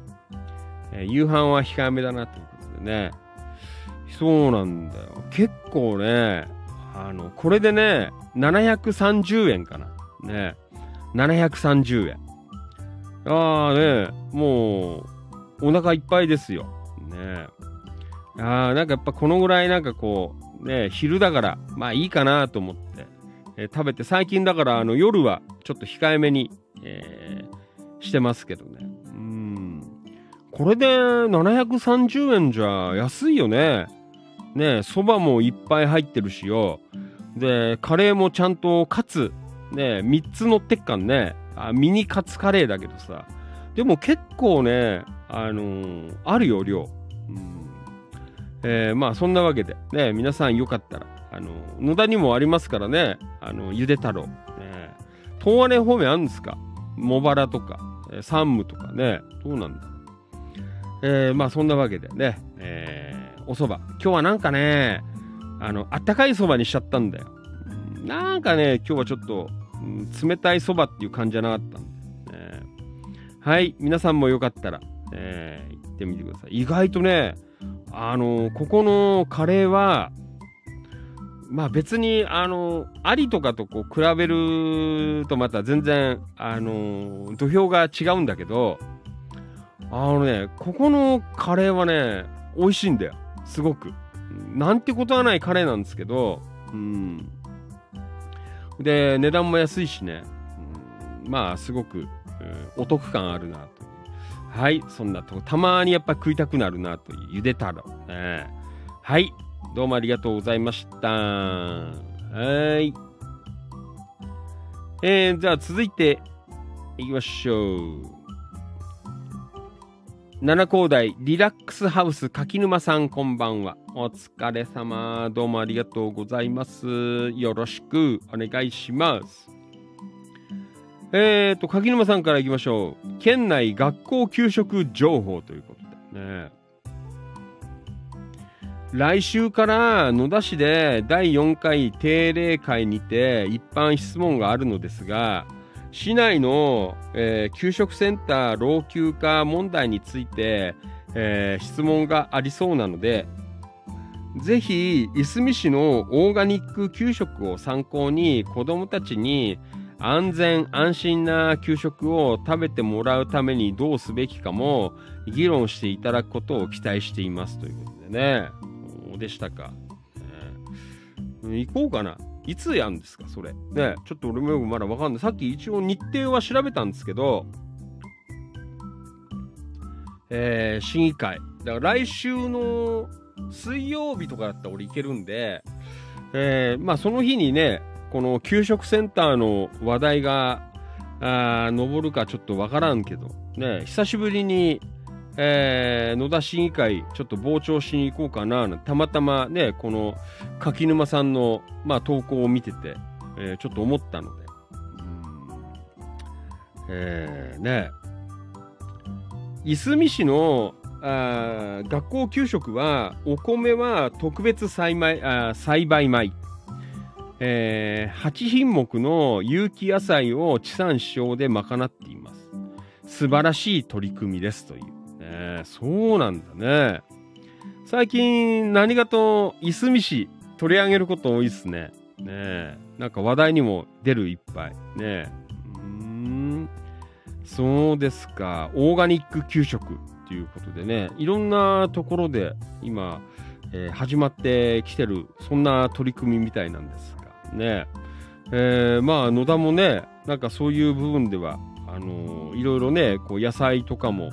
えー、夕飯は控えめだなということでね。そうなんだよ。結構ね、あの、これでね、730円かな。ね。730円。ああね、もう、お腹いっぱいですよ。ね。ああ、なんかやっぱこのぐらいなんかこう、ね、昼だから、まあいいかなと思って、えー、食べて、最近だからあの夜はちょっと控えめに、えー、してますけどね。うん。これで730円じゃ安いよね。ね、そばもいっぱい入ってるしよ。で、カレーもちゃんとカツ、ね、3つ乗ってっかんね。あミニカツカレーだけどさ。でも結構ね、あのー、あるよ、量。うんえー、まあそんなわけで、ね、皆さんよかったら、あの、野田にもありますからね、あの、ゆで太郎。ね、東金方面あるんですか？茂原とか、え、山武とかね、どうなんだ？ろう。えー、まあそんなわけでね、えー、お蕎麦。今日はなんかね、あの、あったかい蕎麦にしちゃったんだよ。なんかね、今日はちょっと、うん、冷たいそばっていう感じじゃなかったんで、ね。はい、皆さんもよかったら、えー、行ってみてください。意外とね、あのここのカレーは、まあ別に、あのありとかとこう比べるとまた全然、あの土俵が違うんだけど、あのね、ここのカレーはね、美味しいんだよ。すごく。なんてことはないカレーなんですけど、うん。で、値段も安いしね、うん、まあ、すごく、うん、お得感あるなと。はい、そんなとこ、たまにやっぱ食いたくなるなという、ゆで太郎。ね、はい、どうもありがとうございました。はい。えー、じゃあ続いて、いきましょう。七高台リラックスハウス柿沼さんこんばんは。お疲れ様。どうもありがとうございます。よろしくお願いします。えーと、柿沼さんからいきましょう。県内学校給食情報ということでね。来週から野田市で第4回定例会にて一般質問があるのですが、市内の、えー、給食センター老朽化問題について、えー、質問がありそうなので、ぜひ、いすみ市のオーガニック給食を参考に子どもたちに安全安心な給食を食べてもらうためにどうすべきかも議論していただくことを期待していますということでね。どうでしたか、えー、行こうかな。いつやんですか、それ。ね、ちょっと俺もよくまだわかんない。さっき一応日程は調べたんですけど、えー、審議会。だから来週の水曜日とかだったら俺行けるんで、えー、まあその日にね、この給食センターの話題が、あ登るかちょっとわからんけど、ね、久しぶりにえー、野田市議会、ちょっと傍聴しに行こうかな、たまたまね、この柿沼さんの、まあ、投稿を見てて、えー、ちょっと思ったので、えー、ね、いすみ市のあ学校給食は、お米は特別栽培あ栽培米、えー、8品目の有機野菜を地産地消で賄っています。素晴らしい取り組みですという。ね。そうなんだね。最近、何かと、いすみ市取り上げること多いっすね。ねなんか話題にも出るいっぱい。ねうん。そうですか。オーガニック給食ということでね、いろんなところで今、えー、始まってきてる、そんな取り組みみたいなんです、ね。えー、まあ、野田もね、なんかそういう部分では、あのー、いろいろね、こう野菜とかも、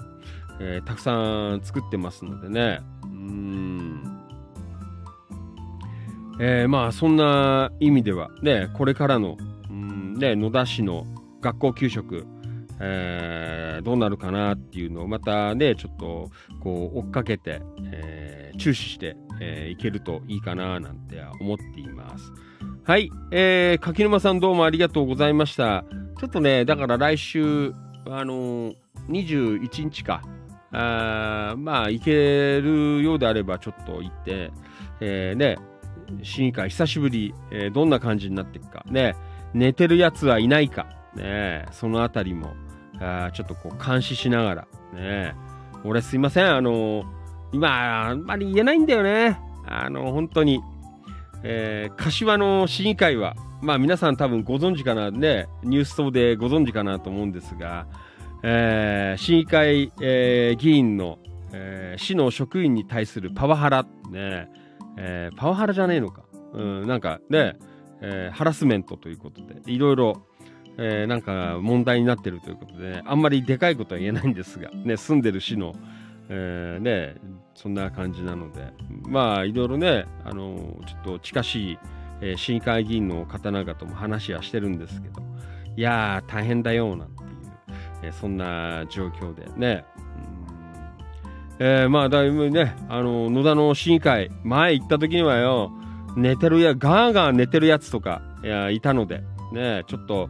えー、たくさん作ってますのでね。うん。えー、まあ、そんな意味では、ね、これからの、うんね、野田市の学校給食、えー、どうなるかなっていうのをまたね、ちょっとこう追っかけて、えー、注視して、えー、いけるといいかななんて思っています。はい、えー、柿沼さんどうもありがとうございました。ちょっとね、だから来週、あのー、21日か、あまあ、行けるようであればちょっと行って、えー、ね、審議会久しぶり、えー、どんな感じになっていくか、ね、寝てるやつはいないか、ね、そのあたりも、あちょっとこう監視しながら、ね、俺すいません、あの今、あんまり言えないんだよね。あの、本当に。えー、柏の市議会は、まあ皆さん多分ご存知かな、ね、ニュース等でご存知かなと思うんですが、えー、市議会、えー、議員の、えー、市の職員に対するパワハラ、ね、えー、パワハラじゃねえのか。うん、なんかね、えー、ハラスメントということで、いろいろ、えー、なんか問題になってるということで、ね、あんまりでかいことは言えないんですが、ね、住んでる市の、えー、ね、そんな感じなので、まあ、いろいろね、あのちょっと近しい、えー、市議会議員の方々とも話はしてるんですけど、いやー、大変だよ、なんていう、えー、そんな状況でね、えー、まあ、だいぶね、あの、野田の市議会、前行った時にはよ、寝てるや、ガーガー寝てるやつとか、いや、いたので、ね、ちょっと、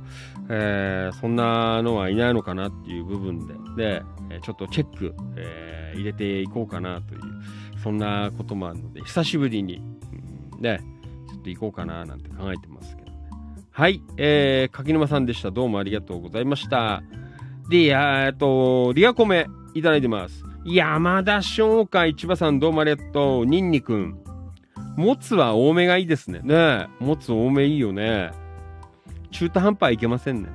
えー、そんなのはいないのかなっていう部分で、で、ちょっとチェック、えー、入れていこうかなという、そんなこともあるので、久しぶりに、ね、ちょっと行こうかななんて考えてますけどね。はい、えー、柿沼さんでした。どうもありがとうございました。で、えっと、リアコメいただいてます。山田商会、千葉さんどうもありがとう。ニンニくん。もつは多めがいいですね。ね。もつ多めいいよね。中途半端いけませんね。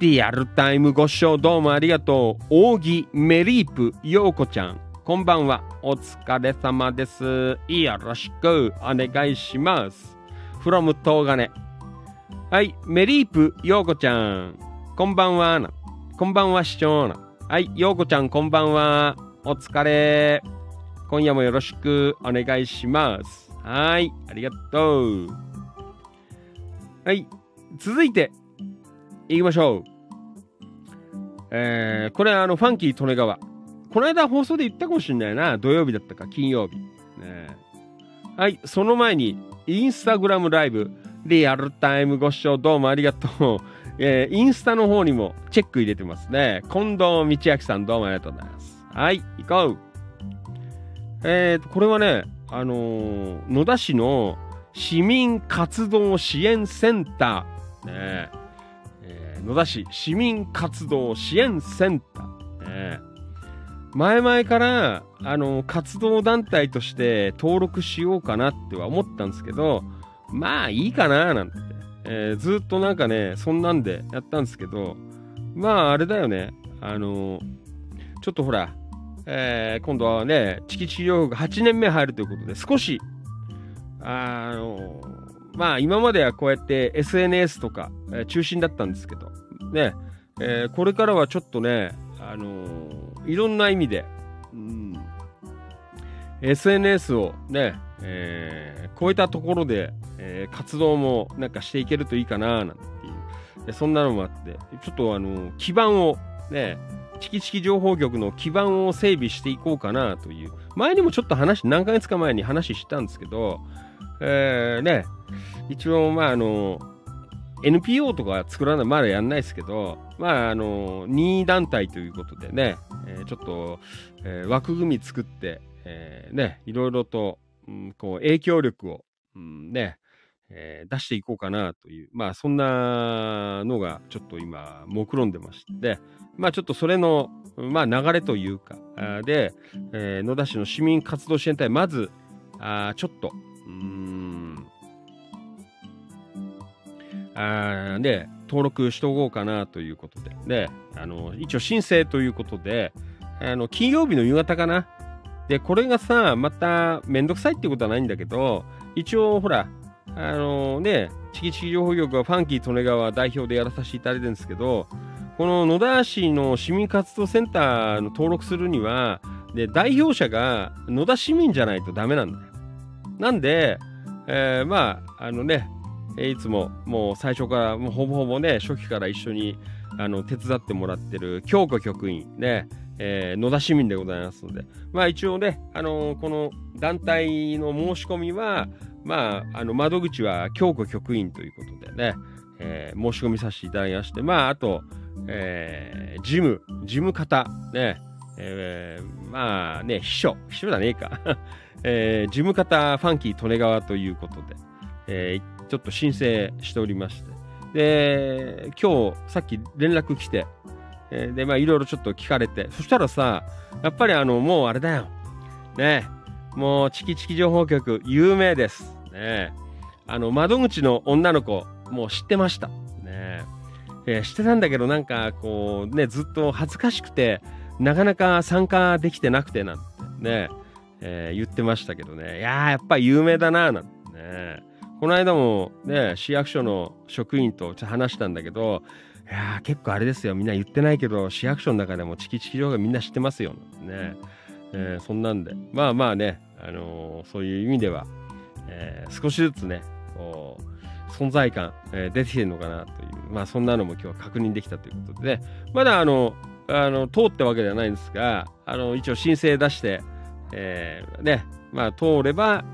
リアルタイムご視聴どうもありがとう。扇メリープようこちゃん。こんばんは。お疲れ様です。よろしくお願いします。from 東金。はい。メリープようこちゃん。こんばんは。こんばんは、市長な。はい、ようこちゃんこんばんは。お疲れ。今夜もよろしくお願いします。はい、ありがとう。はい、続いて、行きましょう。えー、これあの、ファンキー利根川。この間放送で言ったかもしれないな。土曜日だったか、金曜日。ね、はい、その前に、インスタグラムライブ、リアルタイムご視聴どうもありがとう。えー、インスタの方にもチェック入れてますね。近藤道明さんどうもありがとうございます。はい、行こう。えーと、これはね、あのー、野田市の市民活動支援センター、ねえ、野田市市民活動支援センター、ね、前々から、あの、活動団体として登録しようかなっては思ったんですけど、まあいいかななんて。えー、ずっとなんかね、そんなんでやったんですけど、まああれだよね、あの、ちょっとほら、えー、今度はね、チキチキ療が8年目入るということで、少し、あのまあ今まではこうやって SNS とか、えー、中心だったんですけど、ね、えこれからはちょっとね、あのいろんな意味で、うん、SNS をね、えー、超えたところで、えー、活動もなんかしていけるといいかななんていうそんなのもあってちょっとあの基盤をねチキチキ情報局の基盤を整備していこうかなという前にもちょっと話何ヶ月か前に話したんですけど、えー、ね。一応まああの NPO とか作らないまだやんないですけどまああの任意団体ということでね、えー、ちょっと、えー、枠組み作って、えー、ねいろいろと、うん、こう影響力を、うん、ねえー、出していこうかなという、まあそんなのがちょっと今目論んでまして、まあちょっとそれの、まあ流れというか、で、えー、野田市の市民活動支援隊、まず、あちょっと、うん、あで、登録しておこうかなということで、で、あの、一応申請ということで、あの、金曜日の夕方かな。で、これがさ、まためんどくさいってことはないんだけど、一応ほら、あのね、チキチキ情報局はファンキー利根川代表でやらさせていただいてるんですけど、この野田市の市民活動センターの登録するには、で、代表者が野田市民じゃないとダメなんだよ。なんで、えー、まあ、あのね、いつももう最初からもうほぼほぼね初期から一緒にあの手伝ってもらってる京子局員ね、えー、野田市民でございますのでまあ一応ね、あのー、この団体の申し込みはまああの窓口は京子局員ということでね、えー、申し込みさせていただきましてまああと、えー、事務事務方ねえー、まあね、秘書、秘書じゃねえか、えー、事務方ファンキー利根川ということで、えー、ちょっと申請しておりまして、で、今日さっき連絡来て、えー、で、まあいろいろちょっと聞かれて、そしたらさ、やっぱりあの、もうあれだよ。ね、もうチキチキ情報局有名です。ね、あの、窓口の女の子、もう知ってました。ね、えー、知ってたんだけど、なんかこうね、ずっと恥ずかしくて、なかなか参加できてなくてなんてね、えー、言ってましたけどね。いや、やっぱ有名だな、なんてね。この間もね、市役所の職員と話したんだけど、いや、結構あれですよ。みんな言ってないけど、市役所の中でもチキチキ情報みんな知ってますよ。ね。えー、そんなんで。まあまあね、あのー、そういう意味では、えー、少しずつね、こう、存在感、え出てきてるのかなという、まあそんなのも今日は確認できたということで、ね、まだあの、あの通ったわけではないんですが、あの一応申請出して、えー、ね、まあ通れば、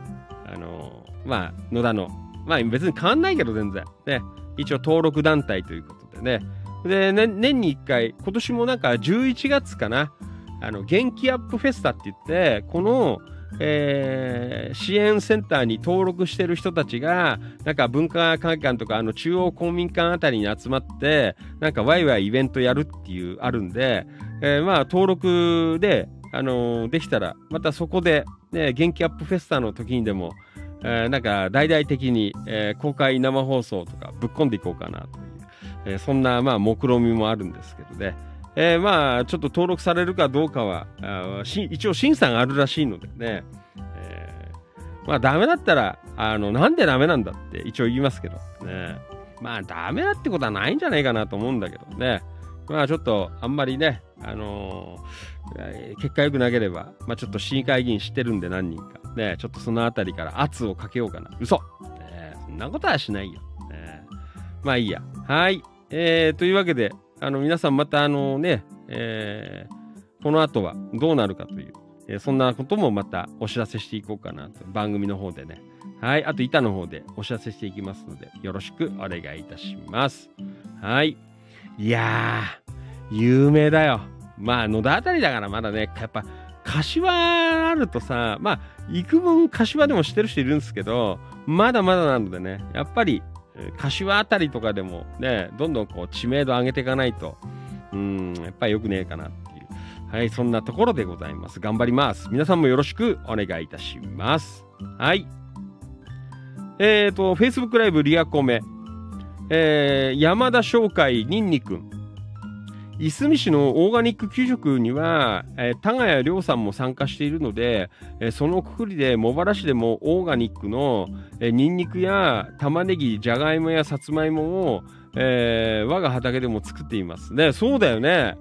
あのまあ野田の、まあ別に変わんないけど全然、ね、一応登録団体ということでね、で、ね、年に1回、今年もなんか11月かな、あの元気アップフェスタって言って、この、えー、支援センターに登録してる人たちが、なんか文化会館とか、あの中央公民館あたりに集まって、なんかワイワイイベントやるっていう、あるんで、えー、まあ登録で、あのー、できたら、またそこで、ね、元気アップフェスタの時にでも、えー、なんか大々的に、えー、公開生放送とかぶっ込んでいこうかなという、えー、そんなまあ目論みもあるんですけどね。えー、まあ、ちょっと登録されるかどうかは、あ一応審査があるらしいのでね、えー、まあ、ダメだったら、あの、なんでダメなんだって一応言いますけど、ね、まあ、ダメだってことはないんじゃないかなと思うんだけどね、まあ、ちょっと、あんまりね、あのー、結果良くなければ、まあ、ちょっと市議会議員知ってるんで何人か、ね、ちょっとそのあたりから圧をかけようかな。嘘、ね、そんなことはしないよ。ね、まあいいや。はい。えー、というわけで、あの皆さんまたあのね、えー、この後はどうなるかという、えー、そんなこともまたお知らせしていこうかなと。番組の方でね。はい。あと板の方でお知らせしていきますのでよろしくお願いいたします。はい。いやー。有名だよまあ野田あたりだからまだねやっぱ柏あるとさまあ幾分柏でも知ってる人いるんですけどまだまだなのでねやっぱり柏あたりとかでもね、どんどんこう知名度上げていかないと、うん、やっぱり良くねえかなっていう。はい、そんなところでございます。頑張ります。皆さんもよろしくお願いいたします。はい。えっ、ー、と、Facebook ライブリアコメ。えー、山田商会ニンニくん。いすみ市のオーガニック給食には、えー、田谷亮さんも参加しているので、えー、そのくくりで茂原市でもオーガニックの、えー、ニンニクや玉ねぎ、じゃがいもやさつまいもを、えー、我が畑でも作っています。ね、そうだよね。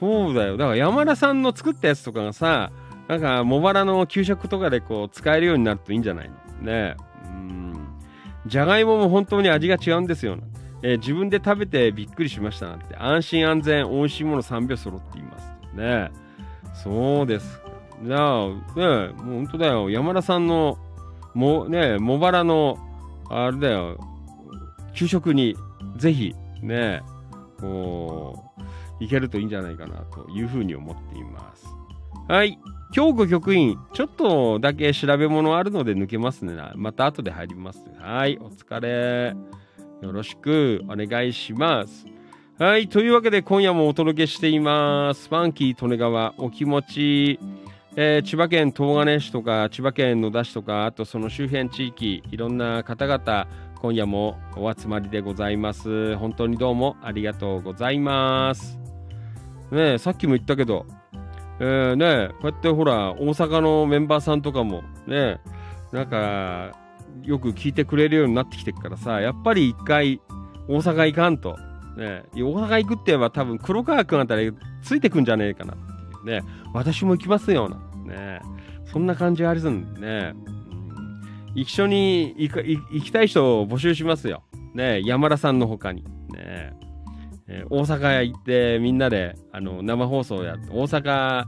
そうだよ。だから山田さんの作ったやつとかがさ、なんか茂原の給食とかでこう使えるようになるといいんじゃないの？ね。うん。じゃがいもも本当に味が違うんですよ。えー、自分で食べてびっくりしましたなんて、安心安全、美味しいもの3秒揃っています。ね。そうです。じゃあ、ね、もう本当だよ。山田さんの、も、ね、茂原の、あれだよ、給食に、ぜひ、ね、こう、いけるといいんじゃないかな、というふうに思っています。はい。京子局員、ちょっとだけ調べ物あるので抜けますね。また後で入ります。はい、お疲れ。よろしくお願いします。はい。というわけで今夜もお届けしています。ファンキー利根川お気持ち、えー、千葉県東金市とか千葉県野田市とかあとその周辺地域いろんな方々今夜もお集まりでございます。本当にどうもありがとうございます。ねさっきも言ったけど、えー、ねこうやってほら大阪のメンバーさんとかもねなんかよく聞いてくれるようになってきてるからさ、やっぱり一回大阪行かんと。ね、大阪行くって言えば多分黒川くんあたりついてくんじゃねえかなっていうね。私も行きますよな。ね。そんな感じがありすんでね。うん、一緒に行行きたい人を募集しますよ。ね山田さんの他に。ね大阪へ行ってみんなであの生放送やって、大阪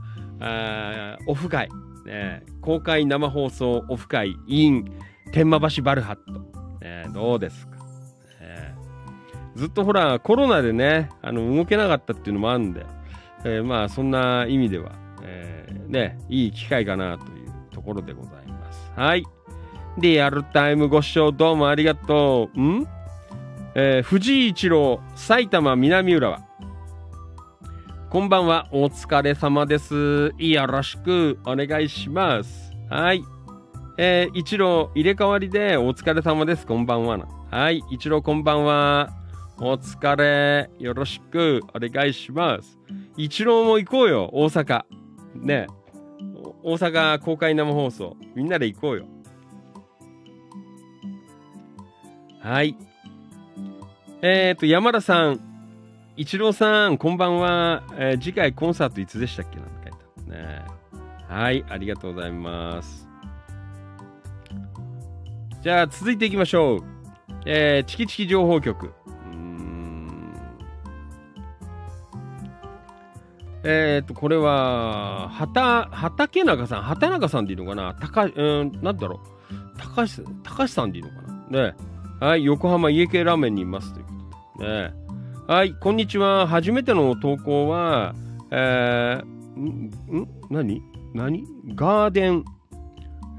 オフ会、ね、公開生放送オフ会 in 天満橋バルハット。ね、どうですか、ねずっとほら、コロナでね、あの動けなかったっていうのもあるんで、えーまあそんな意味では、えーね、いい機会かなというところでございます。はい。リアルタイムご視聴どうもありがとう。ん？えー藤井一郎、埼玉南浦和。こんばんは、お疲れ様です。よろしくお願いします。はい。えー、一郎、入れ替わりでお疲れ様です。こんばんは。はい。一郎、こんばんは。お疲れ。よろしくお願いします。一郎も行こうよ、大阪。ね大阪公開生放送。みんなで行こうよ。はい。えっ、と、山田さん。一郎さん、こんばんは。えー次回コンサートいつでしたっけ？なんて書いてあるね。はい、ありがとうございます。じゃあ、続いていきましょう。えーチキチキ情報局。うんえっ、と、これは、畑、畑中さん、畑中さんでいいのかな？高、うん、なんだろう？高橋、高橋さんでいいのかな？ね。はい、横浜家系ラーメンにいますということで。ね。はい、こんにちは。初めての投稿は、えー、ん、ん何？何？ガーデン、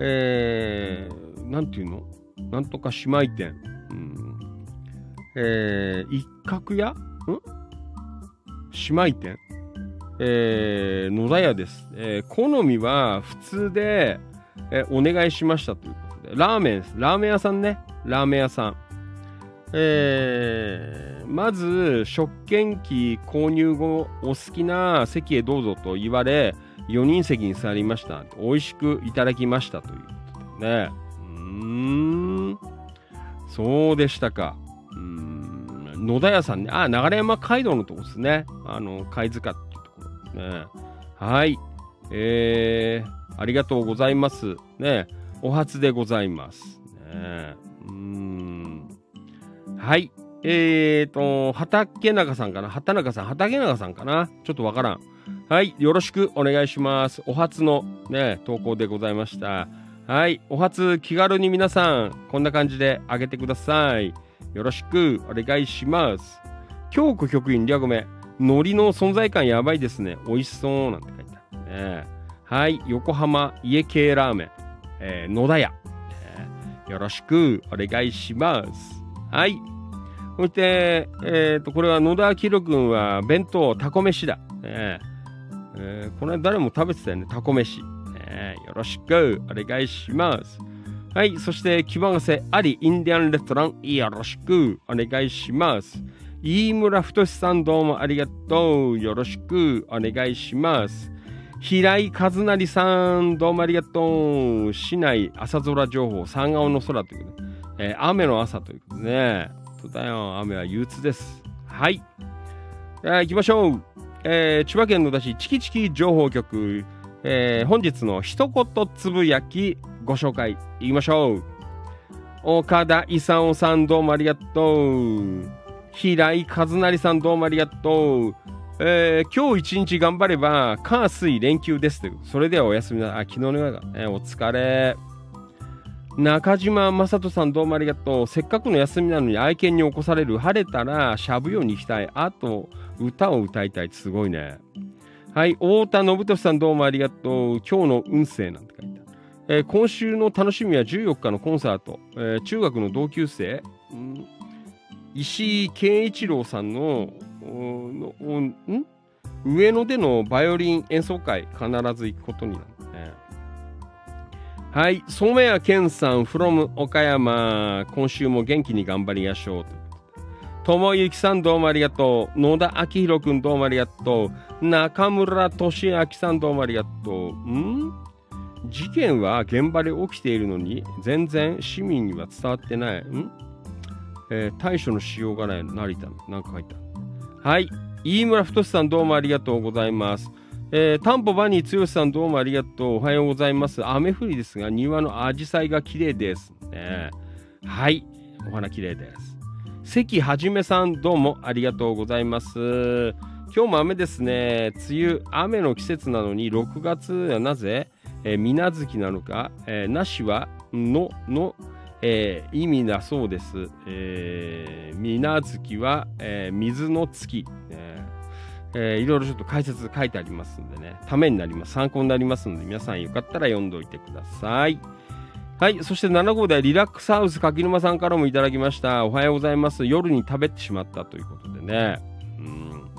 えー、なんていうの？なんとか姉妹店。うん、えー、一角屋？ん？姉妹店？えー、野田屋です。えー、好みは普通で、えーお願いしましたということで。ラーメン。ラーメン屋さんね。ラーメン屋さん。えーまず食券機購入後お好きな席へどうぞと言われ4人席に座りました美味しくいただきましたということでねうーん。そうでしたか。うーん。野田屋さんね。あ流山街道のとこですね。あの貝塚っていうところですね。はい。えー、ありがとうございます。ね。お初でございます。ね。うーん。はい。えーと、畑中さんかな。畑中さん、畑中さんかな。ちょっとわからん。はい。よろしくお願いします。お初のね、投稿でございました。はい。お初、気軽に皆さん、こんな感じであげてください。よろしくお願いします。京子局員、リアゴメ。海苔の存在感やばいですね。美味しそうなんて書いてあるね。はい。横浜家系ラーメン。えー野田屋。ねよろしくお願いします。はい。そして、えっ、と、これは野田明君は弁当タコ飯だ。ねえーこれ誰も食べてたよね、タコ飯。よろしくお願いします。はい、そして、木場がせありインディアンレストラン、よろしくお願いします。飯村太さんどうもありがとう。よろしくお願いします。平井和成さん、どうもありがとう。市内朝空情報、三顔の空ということで、えー雨の朝ということでね。本当だよ、雨は憂鬱です。はい。じゃあ行きましょう。えー千葉県野田市チキチキ情報局、えー本日の一言つぶやきご紹介いきましょう。岡田勲さんどうもありがとう。平井和成さんどうもありがとう。えー今日一日頑張れば、火水連休ですという。それではお休みな、あ、昨日の夜だ、ね、お疲れ。中島正人さんどうもありがとう。せっかくの休みなのに愛犬に起こされる。晴れたらしゃぶように行きたい。あと、歌を歌いたい。すごいね。はい。太田信俊さんどうもありがとう。今日の運勢なんて書いてある。えー今週の楽しみは14日のコンサート。えー中学の同級生、ん石井健一郎さんの、おのおん？上野でのバイオリン演奏会、必ず行くことになるね。はい、染谷健さん from 岡山、今週も元気に頑張りましょう。ともゆきさんどうもありがとう。野田明宏くんどうもありがとう。中村俊明さんどうもありがとう。ん？事件は現場で起きているのに全然市民には伝わってない。ん？えー対処のしようがない成田のなんか書いてある。はい。飯村太さんどうもありがとうございます。えー、タンポバニー剛さんどうもありがとう。おはようございます。雨降りですが、庭のアジサイが綺麗です。ね、はい。お花綺麗です。関はじめさん、どうもありがとうございます。今日も雨ですね。梅雨、雨の季節なのに、6月はなぜ、えー、水無月なのか、えー、なしは、の、の、えー意味だそうです。えー、水無月は、えー水の月。えーえーいろいろちょっと解説書いてありますんでね、ためになります。参考になりますので、皆さんよかったら読んでおいてください。はい。そして7号ではリラックスハウス柿沼さんからもいただきました。おはようございます。夜に食べてしまったということでね。うん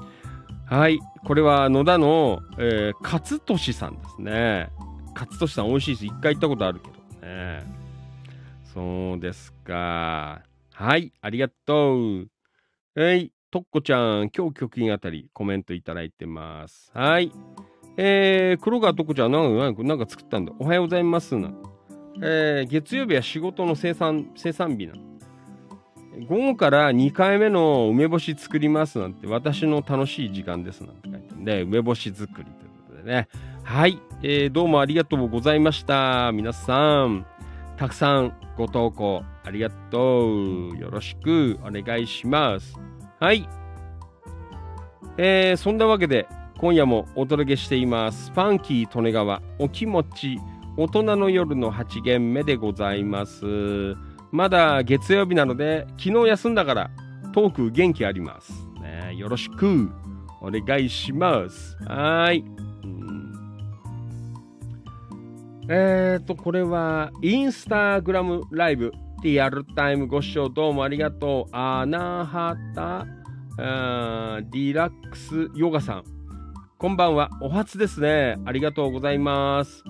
はい。これは野田の、えー、勝利さんですね。勝利さん美味しいです。一回行ったことあるけどね。そうですか。はい。ありがとう。はい。とっこちゃん、今日曲品あたりコメントいただいてます。はい。えー、黒川とっこちゃん、なんか、作ったんだ。おはようございますなんて。えー月曜日は仕事の生産生産日なの。午後から2回目の梅干し作りますなんて私の楽しい時間ですなんて書いてるんで梅干し作りということでね。はい、えーどうもありがとうございました。皆さん。たくさんご投稿ありがとう。よろしくお願いします。はい。えーそんなわけで今夜もお届けしています。ファンキー利根川お気持ち大人の夜の8限目でございます。まだ月曜日なので、昨日休んだからトーク元気あります。ね、よろしくお願いします。はい。うんえーと、これはインスタグラムライブリアルタイムご視聴どうもありがとう。アナハタリラックスヨガさん。こんばんは。お初ですね。ありがとうございます。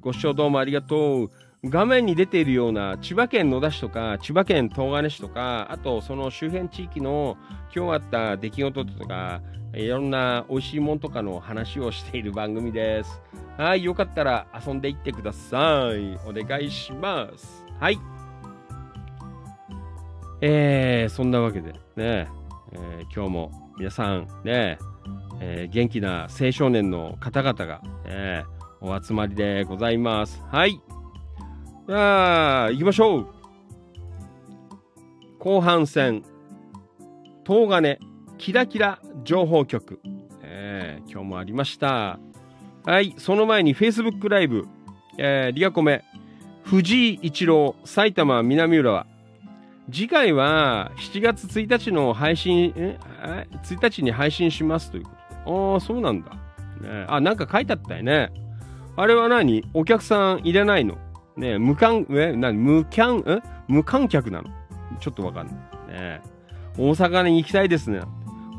ご視聴どうもありがとう。画面に出ているような千葉県野田市とか千葉県東金市とかあとその周辺地域の今日あった出来事とかいろんな美味しいもんとかの話をしている番組です。はい、よかったら遊んでいってください。お願いします。はい。えー、そんなわけでね、えー今日も皆さんね、えー元気な青少年の方々が、ね、お集まりでございます。はい。じゃあ、行きましょう。後半戦、東金キラキラ情報局、えー今日もありました。はい、その前に Facebook ライブ、えーリアコメ、藤井一郎、埼玉南浦和。次回は7月1日の配信、え1日に配信しますということで。ああ、そうなんだ。ね、あ、なんか書いてあったよね。あれは何？お客さん入れないの？ね無観、え、何？無観、え？無観客なの？ちょっとわかんない。ね大阪に行きたいですね。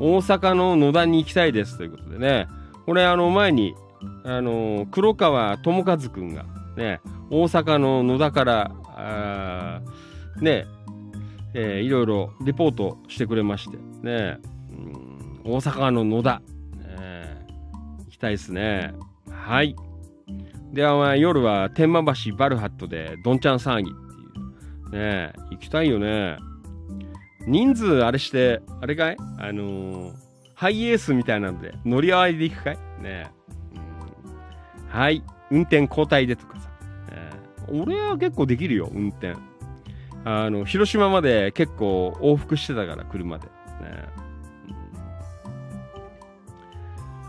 大阪の野田に行きたいですということでね。これあの前に、あの、黒川智和くんがね、大阪の野田から、あね、えーいろいろレポートしてくれまして、ね、うん大阪の野田、ね、行きたいですね。はい。では、まあ、夜は天満橋バルハットでどんちゃん騒ぎっていう。ね行きたいよね。人数あれして、あれかい？あのーハイエースみたいなので乗り合わせで行くかい？ねえうんはい。運転交代でとかさ。ね俺は結構できるよ、運転。あの、広島まで結構往復してたから、車で。ね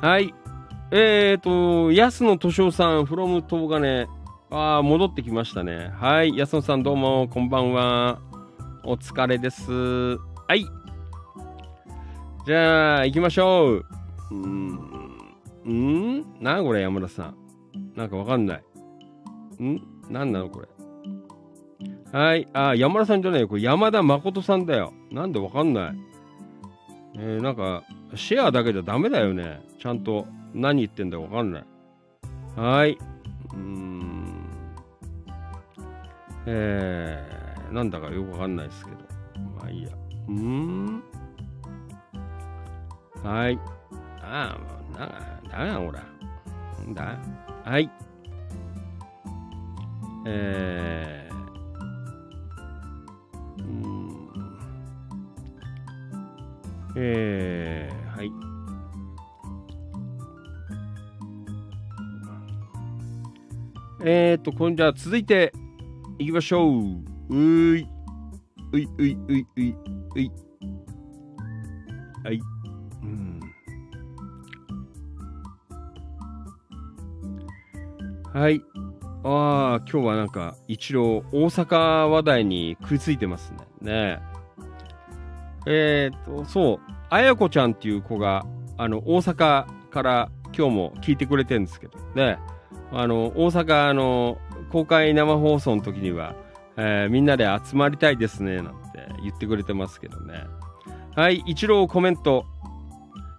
うんはい。えーと、安野敏夫さん、from 東金。ああ、戻ってきましたね。はい。安野さん、どうも、こんばんは。お疲れです。はい。じゃあ、行きましょう。うーん。ん？なこれ、山田さん。なんかわかんない。ん？なんなのこれ？はい。あ、山田さんじゃないよ。これ山田誠さんだよ。なんでわかんない。えー、なんか、シェアだけじゃダメだよね。ちゃんと何言ってんだかわかんない。はい。うーん。えー、なんだかよくわかんないですけど。まあいいや。うーん。はい。ああ、もう、な、だな、ほら。なんだはい。えー、うん。えー、はい。えーと、こんじゃ続いていきましょう。うい。うい、うい、うい、うい、うい。はい。うん。はい。ああ、今日はなんか、一郎、大阪話題に食いついてますね。ねえー、っと、そう、あやこちゃんっていう子が、あの、大阪から今日も聞いてくれてるんですけど、ね、あの、大阪の公開生放送の時には、えー、みんなで集まりたいですね、なんて言ってくれてますけどね。はい、一郎コメント。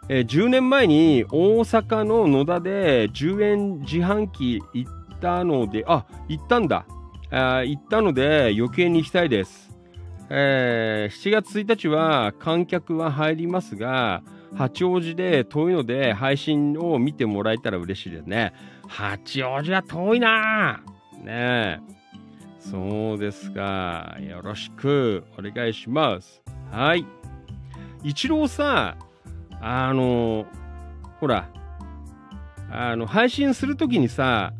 えー、10年前に大阪の野田で10円自販機行ったので、あ、行ったんだ。あ行ったので余計に行きたいです。えー、7月1日は観客は入りますが、八王子で遠いので配信を見てもらえたら嬉しいですね。八王子は遠いなねえ。そうですか。よろしくお願いします。はい。一郎さ、あの、ほら、あの、配信するときにさ、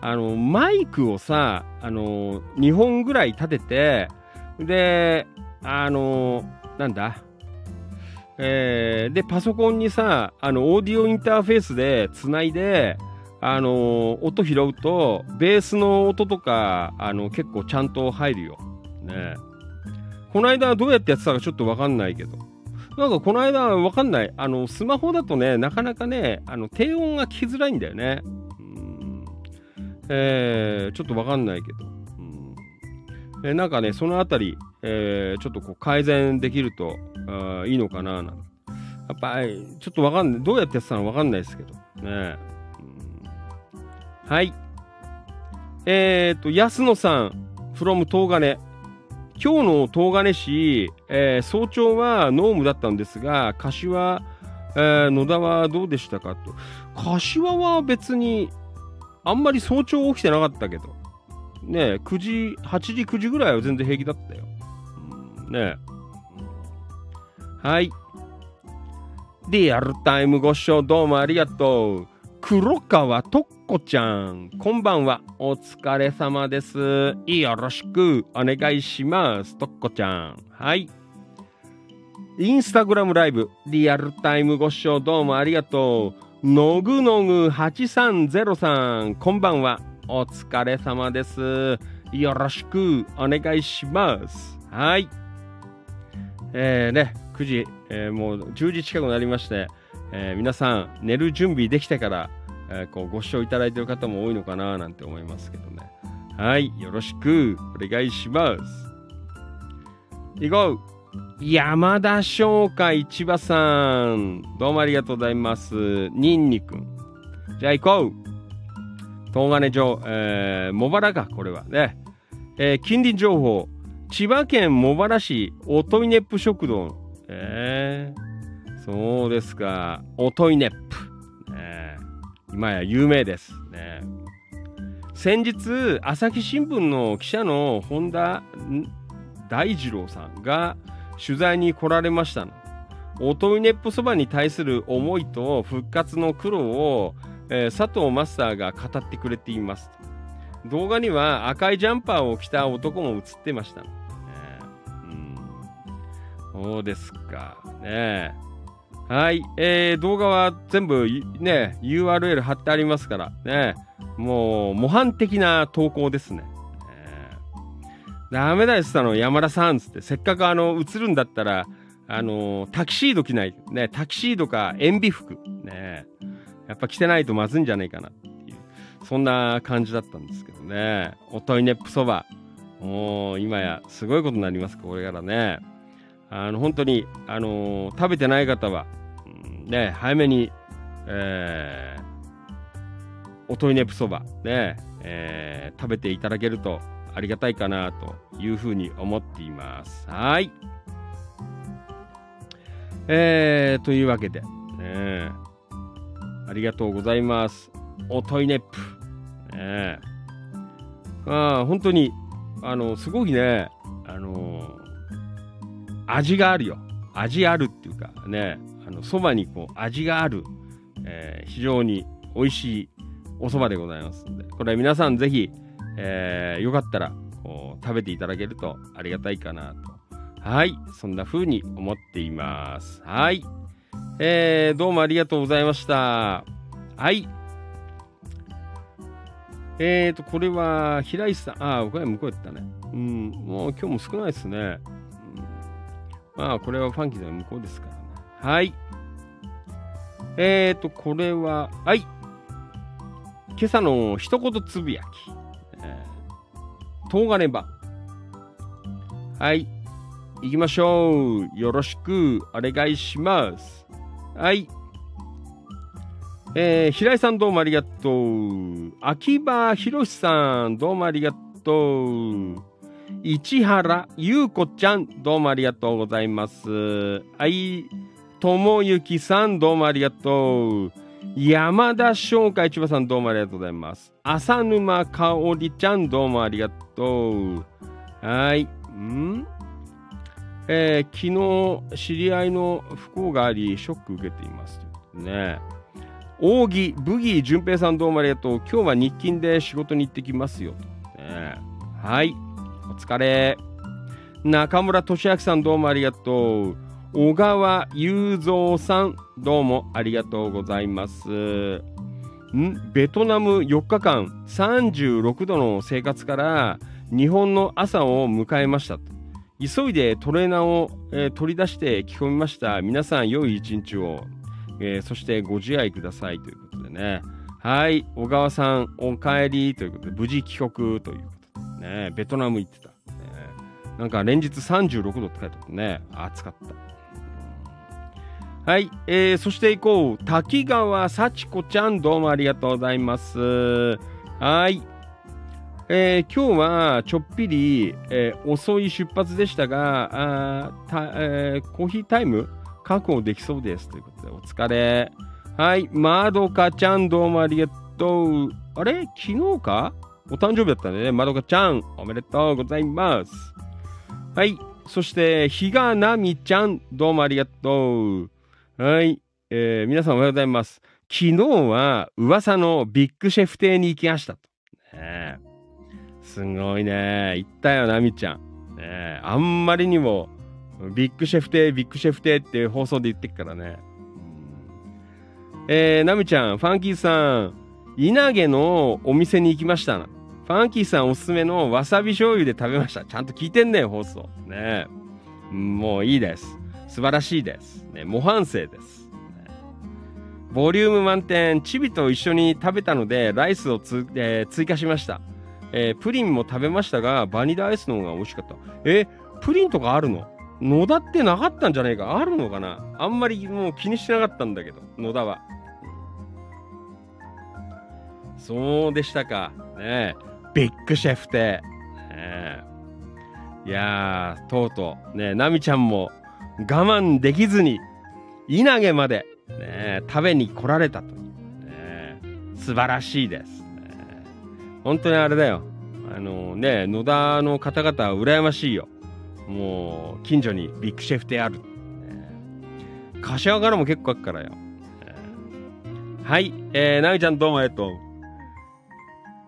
あの、マイクをさ、あの、2本ぐらい立てて、で、あの、なんだ、えー、で、パソコンにさ、あの、オーディオインターフェースでつないで、あの、音拾うと、ベースの音とか、あの、結構ちゃんと入るよ。ねこの間どうやってやってたかちょっとわかんないけど。なんかこの間わかんない。あの、スマホだとね、なかなかね、あの、低音が聞きづらいんだよね。うん。えー、ちょっとわかんないけど。うん。えー、なんかね、そのあたり、えー、ちょっとこう改善できると、あいいのかななんやっぱり、ちょっとわかんない。どうやってやってたのわかんないですけど。ねはい。えっ、ー、と、安野さん、from 東金。今日の東金市、えー、早朝は濃霧だったんですが、柏、えー、野田はどうでしたかと。柏は別に、あんまり早朝起きてなかったけど。ね9時、8時、9時ぐらいは全然平気だったよ。うん、ねはい。リアルタイムご視聴どうもありがとう。黒川とっこちゃん、こんばんは。お疲れ様です。よろしくお願いします。とっこちゃん。はい。インスタグラムライブ、リアルタイムご視聴どうもありがとう。のぐのぐ8303、こんばんは。お疲れ様です。よろしくお願いします。はい。えーね、9時、えー、もう10時近くなりまして、えー、皆さん寝る準備できてから、えー、こうご視聴いただいている方も多いのかななんて思いますけどね。はい、よろしくお願いします。いこう山田商会千葉さん。どうもありがとうございます。ニンニくん。じゃあ行こう東金城、えー、茂原か、これはね。えー、近隣情報。千葉県茂原市おといねっぷ食堂。えー、そうですか。おといねっぷ。今や有名です。ね、先日、朝日新聞の記者の本田大二郎さんが取材に来られましたの。おといねっぷそばに対する思いと復活の苦労を、えー、佐藤マスターが語ってくれています。動画には赤いジャンパーを着た男も映ってました。そうですか。ねえはい。えー、動画は全部ね、URL 貼ってありますからね。もう、模範的な投稿ですね。えー、ダメだよ、つったの、山田さんっつって。せっかくあの、映るんだったら、あのタキシード着ない。ね、タキシードか塩ビ服。ね。やっぱ着てないとまずいんじゃないかなっていう。そんな感じだったんですけどね。おといねっぷそば。もう、今やすごいことになります、これからね。あの本当に、あのー、食べてない方は、ね、早めに、えー、おといねぷそば、ね、えー、食べていただけるとありがたいかなというふうに思っています。はい。えー、というわけで、ね、ありがとうございます。おといねっぷ。ね、あ本当に、あの、すごいね、あの味があるよ。味あるっていうかね、あの、蕎麦にこう、味がある、えー、非常に美味しいお蕎麦でございますので、これ皆さんぜひ、えー、よかったら、こう食べていただけるとありがたいかなと。はい。そんな風に思っています。はい。えー、どうもありがとうございました。はい。えーと、これは、平石さん、ああ、これ向こうやったね。うん、もう今日も少ないですね。まあ、これはファンキーさん向こうですからね。はい。えーと、これは、はい。今朝の一言つぶやき。えー、東金場。はい。行きましょう。よろしくお願いします。はい。えー、平井さんどうもありがとう。秋葉博さんどうもありがとう。市原優子ちゃんどうもありがとうございます。はい。智之さんどうもありがとう。山田翔海千葉さんどうもありがとうございます。浅沼香織ちゃんどうもありがとう。はい。ん？えー、昨日知り合いの不幸がありショック受けています。ね。扇ブギー淳平さんどうもありがとう。今日は日勤で仕事に行ってきますよ。ね、はい。お疲れ。中村俊明さんどうもありがとう。小川雄三さんどうもありがとうございます。ん？ベトナム4日間36度の生活から日本の朝を迎えました。急いでトレーナーを、えー、取り出して着込みました。皆さん良い一日を。えー、そしてご自愛くださいということでね。はい、小川さん、お帰りということで、無事帰国というね、ベトナム行ってた。ね、なんか連日36度って書いてあってね、暑かった。はい、えー、そして行こう。滝川幸子ちゃん、どうもありがとうございます。はい。えー、今日はちょっぴり、えー、遅い出発でしたが、あたえー、コーヒータイム確保できそうです。ということで、お疲れ。はい、まどかちゃんどうもありがとう。あれ？昨日か？お誕生日だったね。まどかちゃん、おめでとうございます。はい、そして、ひがなみちゃん、どうもありがとう。はい、えー、皆さんおはようございます。昨日は噂のビッグシェフ邸に行きましたと。ね、すごいね。行ったよ、なみちゃん。ね、あんまりにもビッグシェフ亭、ビッグシェフ亭って放送で言ってっからね。えー、ナミちゃん、ファンキーさん、稲毛のお店に行きました。ファンキーさんおすすめのわさび醤油で食べました。ちゃんと聞いてんねん放送。ねもういいです。素晴らしいです。ね、模範生です。ボリューム満点、チビと一緒に食べたので、ライスをつ、えー、追加しました、えー、プリンも食べましたが、バニラアイスの方が美味しかった。えプリンとかあるの？野田ってなかったんじゃないか？あるのかな？あんまりもう気にしてなかったんだけど、野田は。そうでしたか。ねビッグシェフって。ねいや、とうとう、ねナミちゃんも我慢できずに、稲毛まで、ね食べに来られたという。ね素晴らしいです、ね。本当にあれだよ。あのね、野田の方々は羨ましいよ。もう近所にビッグシェフ邸ある、柏からも結構あるからよ、はい、えー、なぎちゃんどうもありがとう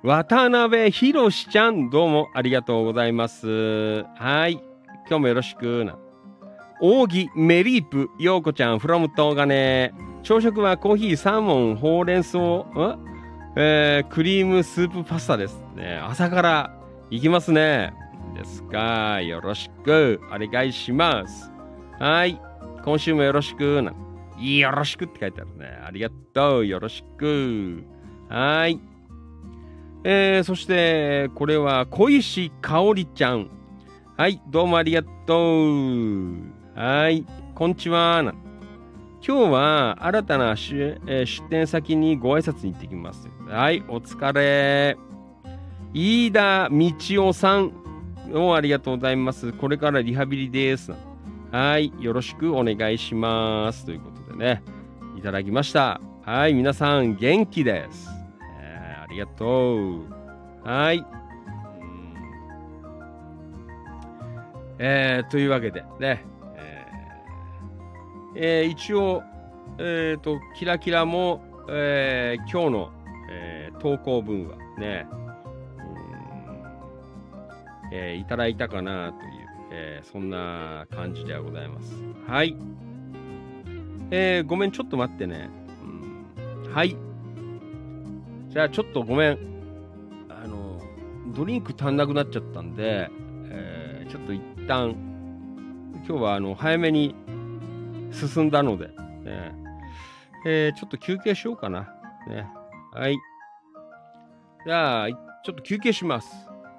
渡辺博ちゃんどうもありがとうございますはい今日もよろしくな扇メリープようこちゃんフロム東金朝食はコーヒーサーモンほうれん草えー、クリームスープパスタですね朝から行きますねですかよろしくお願いします。はい。今週もよろしくな。よろしくって書いてあるね。ありがとう。よろしく。はい。えー、そして、これは小石かおりちゃん。はい。どうもありがとう。はい。こんにちは。今日は新たな出,、えー、出店先にご挨拶に行ってきます。はい。お疲れ。飯田道夫さん。どうもありがとうございます。これからリハビリです。はい。よろしくお願いします。ということでね、いただきました。はい。皆さん、元気です。ありがとう。はい。えー、というわけでね、えーえー、一応、え、ー、と、キラキラも、えー、今日の、えー、投稿文はね、えーいただいたかなという、えーそんな感じではございます。はい。えーごめん、ちょっと待ってね。うんはい。じゃあ、ちょっとごめん。あの、ドリンク足んなくなっちゃったんで、えーちょっと一旦、今日はあの早めに進んだので、ねえーちょっと休憩しようかな。ね、はい。じゃあ、ちょっと休憩します。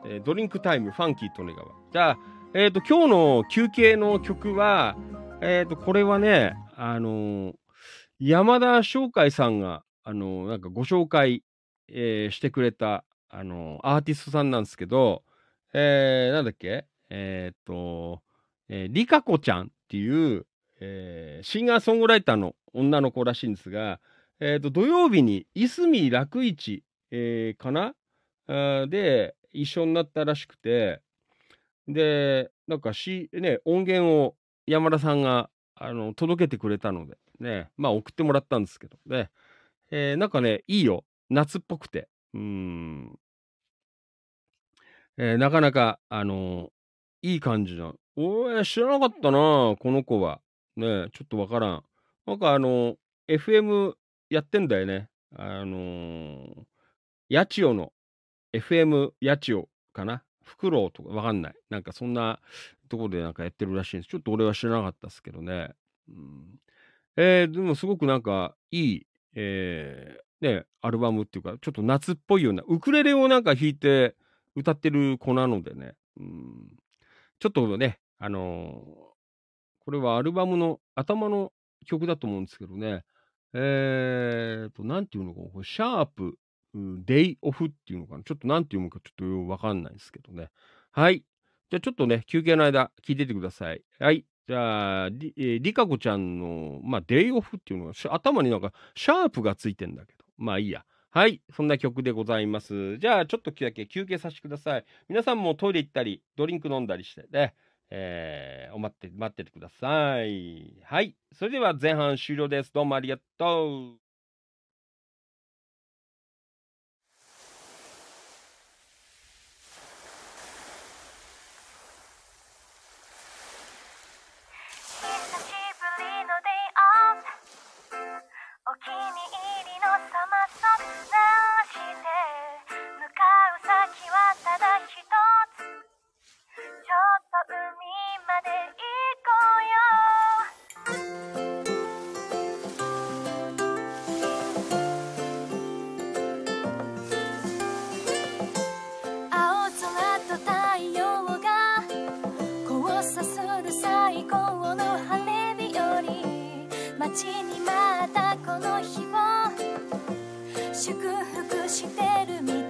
えードリンクタイム、ファンキー利根川。じゃあ、えっ、と、今日の休憩の曲は、えっ、と、これはね、あのー山田翔海さんが、あのなんかご紹介、えーしてくれた、あのーアーティストさんなんですけど、えーなんだっけ？えっ、と、えー、リカコちゃんっていう、えーシンガーソングライターの女の子らしいんですが、えっ、と、土曜日に、いすみ楽市、えーかな？で、一緒になったらしくて、で、なんかし、ね、音源を山田さんが、あの、届けてくれたので、ね、まあ送ってもらったんですけど、ね、えーなんかね、いいよ。夏っぽくて。うーん。えーなかなか、あのいい感じの。おい、知らなかったな、この子は。ねちょっとわからん。なんかあの FM やってんだよね。あの、八千代の FM 八千代かな。フクロウとかわかんない。なんかそんなところでなんかやってるらしいんです。ちょっと俺は知らなかったですけどね。うん、えーでもすごくなんかいい、えーね、アルバムっていうか、ちょっと夏っぽいような、ウクレレをなんか弾いて歌ってる子なのでね。うん、ちょっとね、あのーこれはアルバムの頭の曲だと思うんですけどね。えーと、なんていうのかな、シャープ、デイオフっていうのかな。ちょっとなんて読むかちょっとよくわかんないですけどね。はい。じゃあちょっとね、休憩の間聞いててください。はい。じゃあ、り,、えー、リカコちゃんの、まあ、デイオフっていうのが、し頭になんかシャープがついてんだけど。まあいいや。はい。そんな曲でございます。じゃあ、ちょっとだけ休憩させてください。皆さんもトイレ行ったり、ドリンク飲んだりしてね。えー、お待って、待っててください。はい。それでは前半終了です。どうもありがとう。してるみたい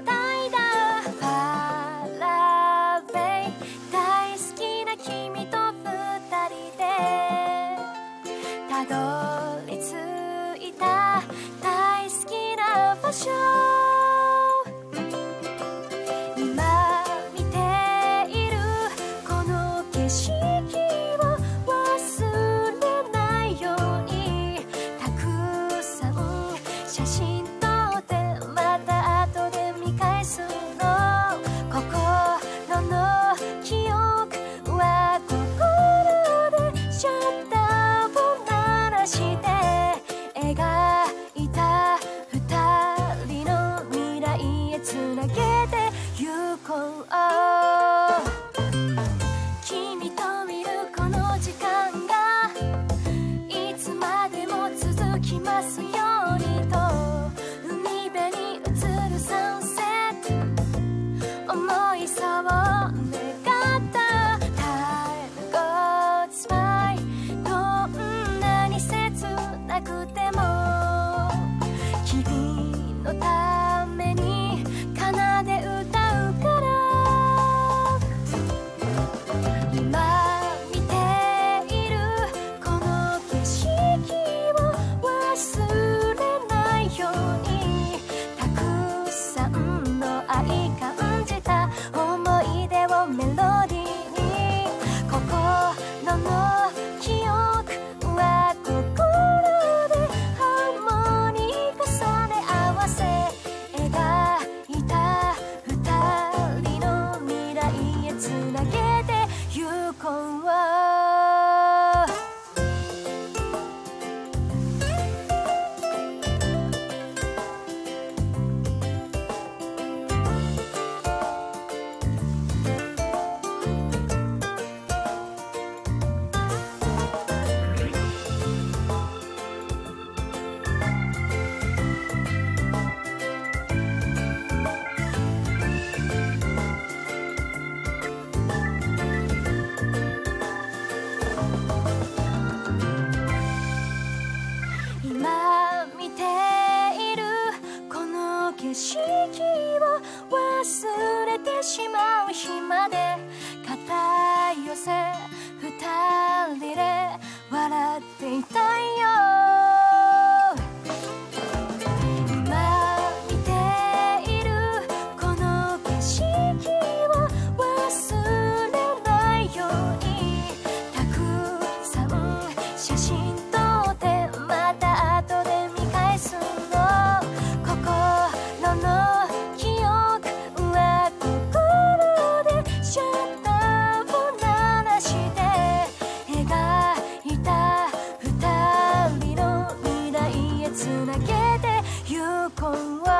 こう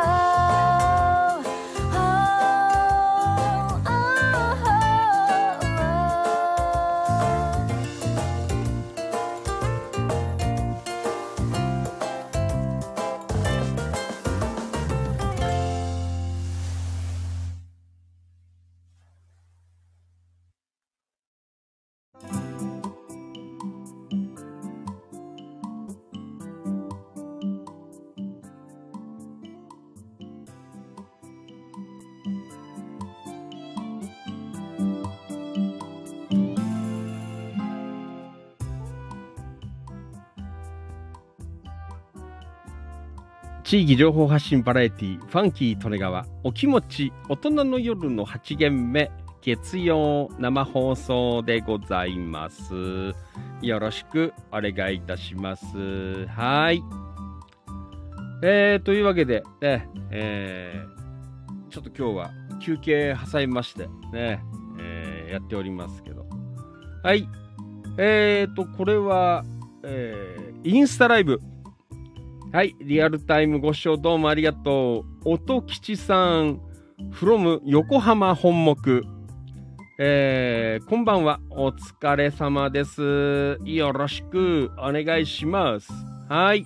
地域情報発信バラエティファンキー利根川お気持ち大人の夜の8限目月曜生放送でございます。よろしくお願いいたします。はい。えー、というわけでねえー、ちょっと今日は休憩挟みましてね、えーやっておりますけど。はい。えーとこれは、えーインスタライブ。はい、リアルタイムご視聴どうもありがとう。音吉さん、from 横浜本木。えー、こんばんは。お疲れ様です。よろしくお願いします。はい。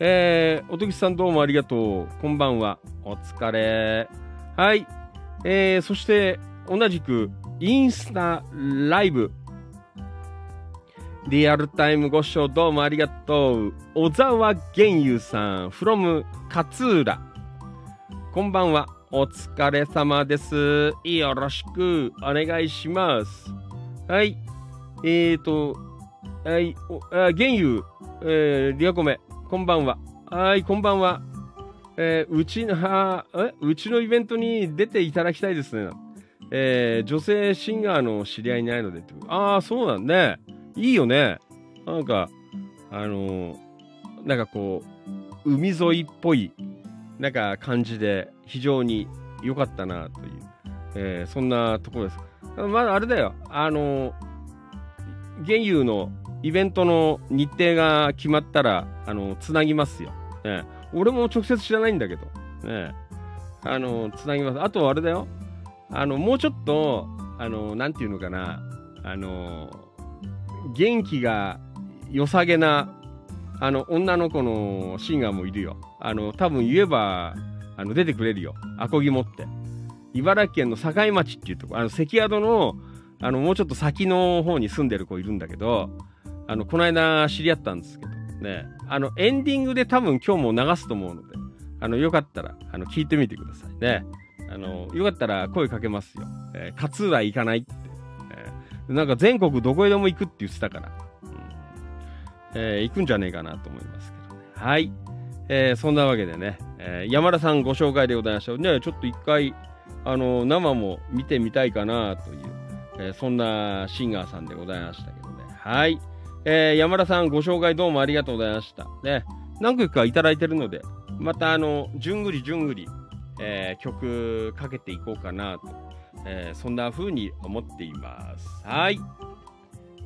えー、音吉さんどうもありがとう。こんばんは。お疲れ。はい。えー、そして、同じく、インスタライブ。リアルタイムご視聴どうもありがとう。小沢玄優さん、from 勝浦。こんばんは。お疲れ様です。よろしくお願いします。はい。えーと、はい、おあ玄優、えー、リアコメ、こんばんは。はい、こんばんは。えーうちの、はえ？うちのイベントに出ていただきたいですね。えー女性シンガーの知り合いいないので。ああ、そうなんね。いいよね。なんか、あのーなんかこう、海沿いっぽい、なんか感じで、非常に良かったなという、えーそんなところです。まだあれだよ、あのー、玄友のイベントの日程が決まったら、あのーつなぎますよ。ね、俺も直接知らないんだけど、ね、あのーつなぎます。あとあれだよ、あの、もうちょっと、あのーなんていうのかな、あの元気が良さげなあの女の子のシンガーもいるよ。あの多分言えばあの出てくれるよ。アコギ持って。茨城県の境町っていうとこ、あの関宿のあのもうちょっと先の方に住んでる子いるんだけど、あのこの間知り合ったんですけどね、あのエンディングで多分今日も流すと思うので、あのよかったらあの聞いてみてくださいね。あのよかったら声かけますよ。えー勝浦行かない。なんか全国どこへでも行くって言ってたから、うんえー行くんじゃねえかなと思いますけどね。はい。えーそんなわけでね、えー山田さんご紹介でございました。ね、ちょっと一回、あの生も見てみたいかなという、えーそんなシンガーさんでございましたけどね。はい。えー山田さんご紹介どうもありがとうございました。ね、何曲かいただいてるので、またあの、じゅんぐりじゅんぐり、えー曲かけていこうかなと、えーそんな風に思っています。はい。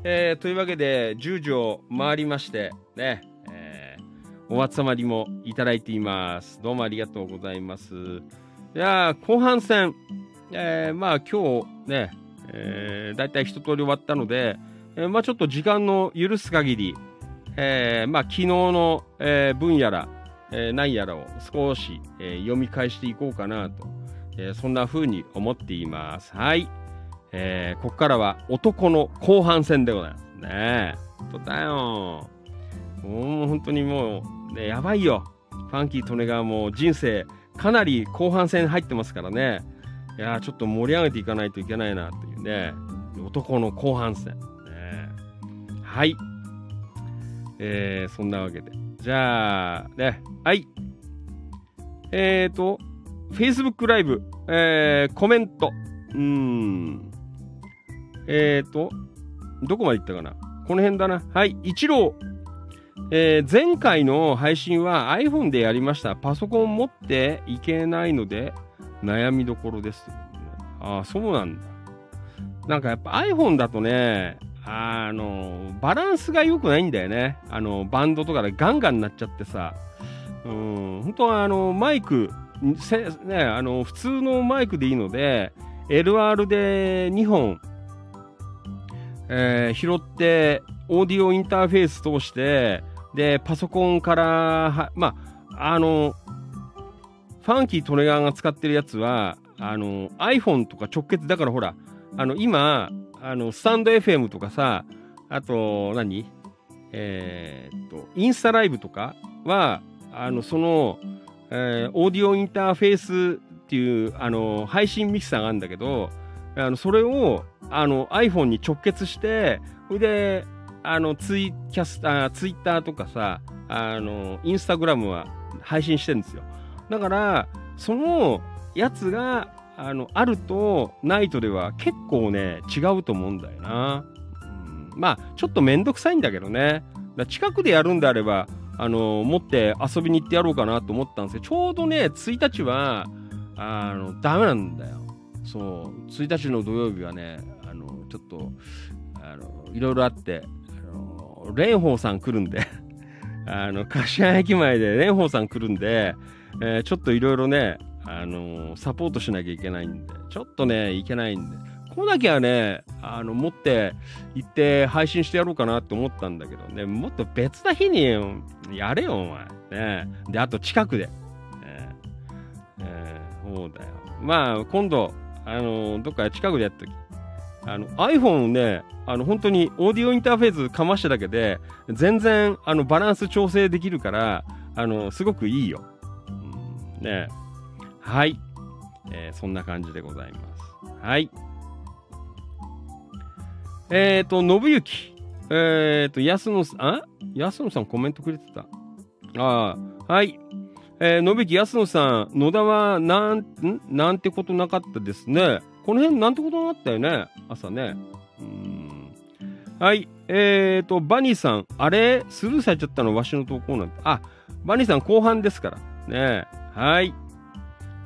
えーというわけで、10時を回りまして、ね、えーお集まりもいただいています。どうもありがとうございます。いやー後半戦、えーまあ今日ね、えー、だいたい一通り終わったので、えーまあちょっと時間の許す限り、えーまあ昨日の、えー分やら、えー何やらを少し、えー読み返していこうかなと、えーそんな風に思っています。はい。えーここからは男の後半戦でございますね。本当だよ。もう本当にもう、ね、やばいよ。ファンキー・トネがも人生、かなり後半戦入ってますからね。いやちょっと盛り上げていかないといけないなというね。男の後半戦。ね、はい。えー、そんなわけで。じゃあ、ね、はい。えっ、ー、と、Facebook ライブ、えー、コメント。うん。えっ、ー、と、どこまで行ったかな？この辺だな。はい、一郎。えー、前回の配信は iPhone でやりました。パソコン持っていけないので悩みどころです。ああ、そうなんだ。なんかやっぱ iPhone だとね、あの、バランスが良くないんだよね。あの、バンドとかでガンガンになっちゃってさ。うん、本当はあの、マイク、ね、あの、普通のマイクでいいので、LR で2本えー、拾って、オーディオインターフェース通して、で、パソコンからは、まあ、あの、ファンキー・トレガーが使ってるやつは、あの、iPhone とか直結、だからほら、あの、今、あの、スタンド FM とかさ、あと何、えー、っと、インスタライブとかは、あの、その、えー、オーディオインターフェースっていう、あの、配信ミキサーがあるんだけど、あの、それを、あの iPhone に直結して、それで、あのツイキャスあツイッターとかさ、あのインスタグラムは配信してるんですよ。だから、そのやつがあのあると、ないとでは結構ね、違うと思うんだよな。うん、まあ、ちょっとめんどくさいんだけどね。だ近くでやるんであれば、あの持って遊びに行ってやろうかなと思ったんですけど、ちょうどね、1日は、あの、ダメなんだよ。そう、1日の土曜日はねあの、ちょっと、あの、いろいろあって、あの、蓮舫さん来るんで あの、柏駅前で蓮舫さん来るんで、えー、ちょっといろいろね、あのサポートしなきゃいけないんで、ちょっとね、いけないんで、来なきゃね、あの、持って行って配信してやろうかなって思ったんだけどね、もっと別な日にやれよ、お前。ね、で、あと近くで。えー、えー、そうだよ。まあ、今度、あのどっか近くでやっとき。あの iPhone ね、あの本当にオーディオインターフェースかましただけで、全然あのバランス調整できるから、あのすごくいいよ。うん、ねはい、えー、そんな感じでございます。はい。えっ、ー、と、信行。えっ、ー、と、安野さん、あ？安野さんコメントくれてた。ああ、はい。えー、信行安野さん、野田はなん、ん？なんてことなかったですね。この辺なんてことになったよね？朝ね。うん。はい。えーと、バニーさん。あれ？スルーされちゃったのわしの投稿なんて。あ、バニーさん後半ですから。ねはい。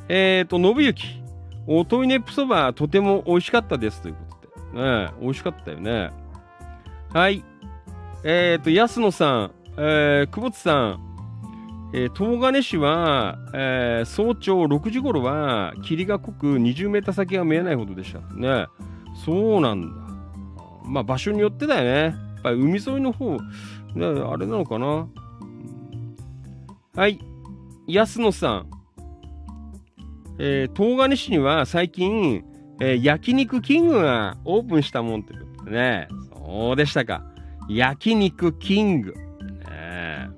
えーと、信行。おトイネップそばとても美味しかったですということ。ね美味しかったよね。はい。えーと、安野さん。えー、久保田さん。えー、東金市は、えー、早朝6時頃は霧が濃く20メーター先が見えないほどでしたね。そうなんだ。まあ場所によってだよね。やっぱり海沿いの方、ね、あれなのかな。はい。安野さん。えー、東金市には最近、えー、焼肉キングがオープンしたもんということでね。そうでしたか。焼肉キング。ね、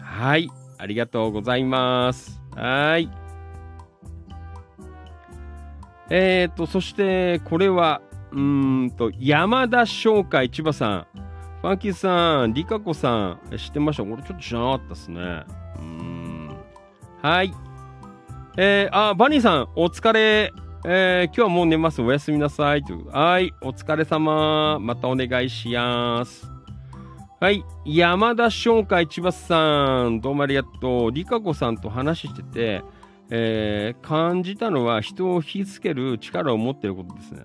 はい。ありがとうございます。はい。えっ、ー、と、そして、これは、うんと、山田商会千葉さん。ファンキーさん、リカコさん、知ってました？これちょっと知らなかったですね。うん。はい。えー、あ、バニーさん、お疲れ。えー、今日はもう寝ます。おやすみなさい。というはい。お疲れ様。またお願いします。はい。山田商会千葉さん、どうもありがとう。リカ子さんと話してて、えー、感じたのは人を引きつける力を持っていることですね。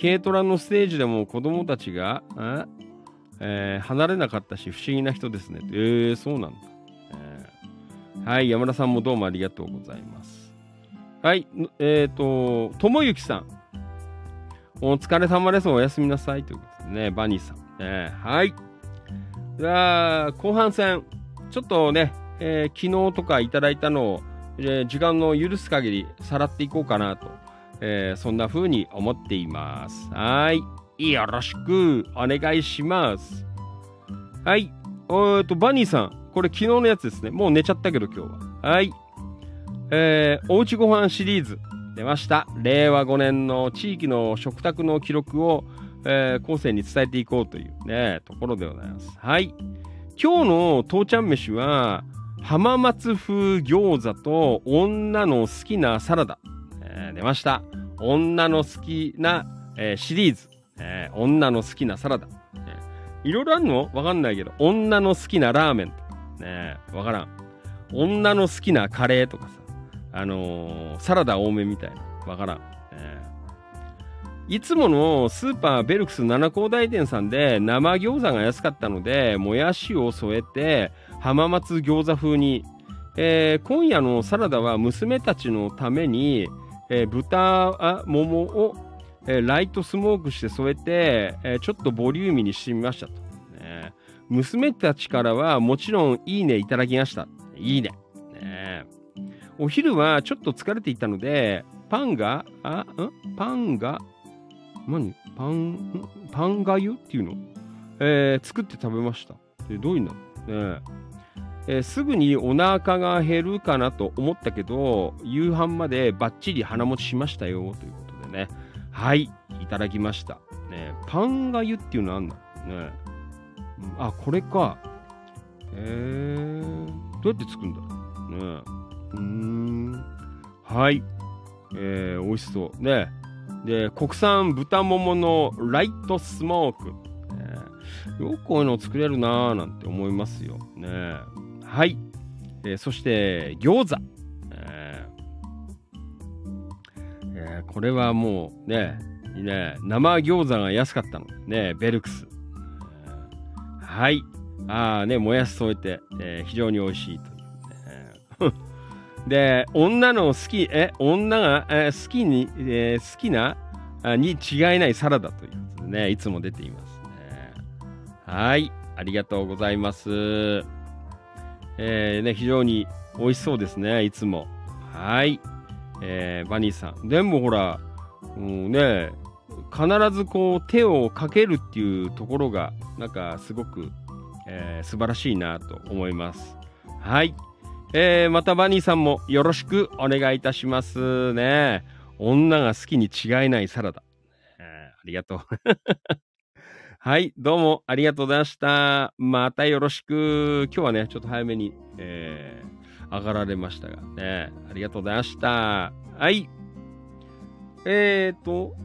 軽トラのステージでも子供たちが、えー、離れなかったし、不思議な人ですね。えー、そうなんだ、えー。はい。山田さんもどうもありがとうございます。はい。えっ、ー、と、ともゆきさん。お疲れ様です。おやすみなさい。ということでね、バニーさん。えー、はい。じゃあ、後半戦、ちょっとね、えー、昨日とかいただいたのを、えー、時間の許す限りさらっていこうかなと、えー、そんな風に思っています。はい。よろしくお願いします。はい。えっと、バニーさん。これ昨日のやつですね。もう寝ちゃったけど今日は。はい。えー、おうちご飯シリーズ。出ました。令和5年の地域の食卓の記録を、えー、後世に伝えていこうというね、ところでございます。はい。今日の父ちゃん飯は、浜松風餃子と女の好きなサラダ。えー、出ました。女の好きな、えー、シリーズ。えー、女の好きなサラダ。いろいろあるの？わかんないけど、女の好きなラーメンとか。ねわからん。女の好きなカレーとかさ。あのー、サラダ多めみたいな。わからん。ね、いつものスーパーベルクス七高台店さんで生餃子が安かったので、もやしを添えて浜松餃子風に。えー、今夜のサラダは娘たちのために、えー、豚桃を、えー、ライトスモークして添えて、えちょっとボリューミーにしてみましたと、ね。娘たちからはもちろんいいねいただきました。いいね。ねお昼はちょっと疲れていたので、パンが、あ、ん？パンが、何？パン、パンがゆっていうの？えー、作って食べました。えどういうの？ねえー、すぐにお腹が減るかなと思ったけど、夕飯までバッチリ鼻持ちしましたよ、ということでね。はい、いただきました。ね、パンがゆっていうのあんの？ね。あ、これか。えー、どうやって作るんだろう？ね。うん。はい。えー、美味しそう。ね。で、国産豚もものライトスモーク。えよくこういうの作れるなぁなんて思いますよ。ね。はい。えー、そして、餃子。えーえー、これはもうね、ね、生餃子が安かったの。ね、ベルクス。はい。ああね、もやし添えて、えー、非常に美味しいという、ね。で、女の好き、え、女が、え好きに、えー、好きなに違いないサラダということでね、いつも出ていますね。はい、ありがとうございます。えー、ね、非常に美味しそうですね、いつも。はい。えー、バニーさん。でもほら、もうね、必ずこう手をかけるっていうところが、なんかすごく、えー、素晴らしいなと思います。はい。えー、またバニーさんもよろしくお願いいたしますね。女が好きに違いないサラダ。えー、ありがとう。はい、どうもありがとうございました。またよろしく。今日はね、ちょっと早めに、えー、上がられましたがね、ありがとうございました。はい。えーと、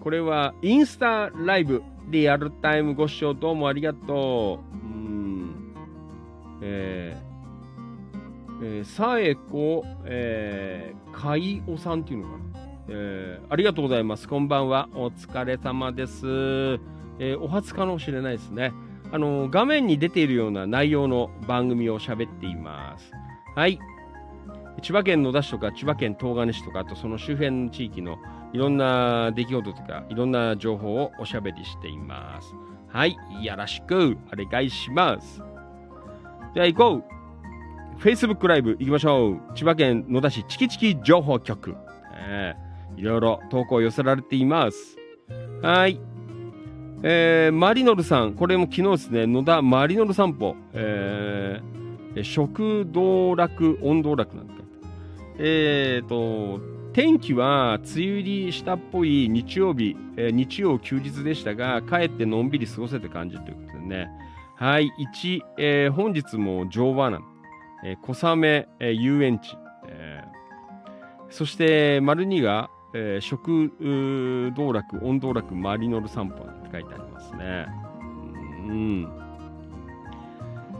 これはインスタライブリアルタイムご視聴どうもありがとう。うん。えーえー、さえこ、えー、かいおさんっていうのかな、えー、ありがとうございます。こんばんは。お疲れ様です。えー、お初かもしれないですね。あの、画面に出ているような内容の番組を喋っています。はい。千葉県野田市とか千葉県東金市とか、あとその周辺の地域のいろんな出来事とか、いろんな情報をおしゃべりしています。はい。よろしくお願いします。じゃあ行こう Facebook ライブ行きましょう。千葉県野田市チキチキ情報局。えー、いろいろ投稿寄せられています。はい。えー、マリノルさん、これも昨日ですね、野田マリノル散歩、えー、食道楽、温道楽なんか。えーと、天気は梅雨入りしたっぽい日曜日、えー、日曜休日でしたが、帰ってのんびり過ごせた感じということでね。はい、1、えー、本日も乗馬なんえー、小雨、えー、遊園地、えー、そして丸2が、えー、食道楽、温道楽、マリノル散歩って書いてありますね。うん。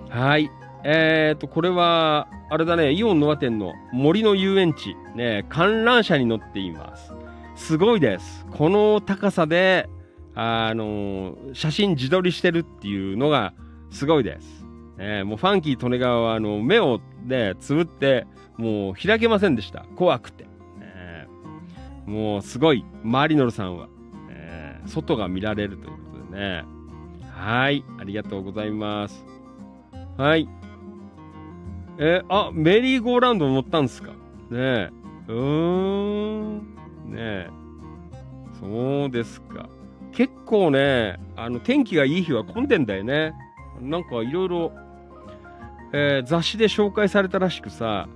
はい。えっ、ー、と、これは、あれだね、イオンノア店の森の遊園地、ね、観覧車に乗っています。すごいです。この高さで、あのー、写真自撮りしてるっていうのがすごいです。えー、もうファンキー利根川はあの目をね、つぶって、もう開けませんでした。怖くて。えー、もうすごい、マリノルさんは、えー、外が見られるということでね。はい、ありがとうございます。はい。えー、あ、メリーゴーラウンド乗ったんですか？ねえ。うーん。ねえ。そうですか。結構ね、あの、天気がいい日は混んでんだよね。なんかいろいろ、えー雑誌で紹介されたらしくさ、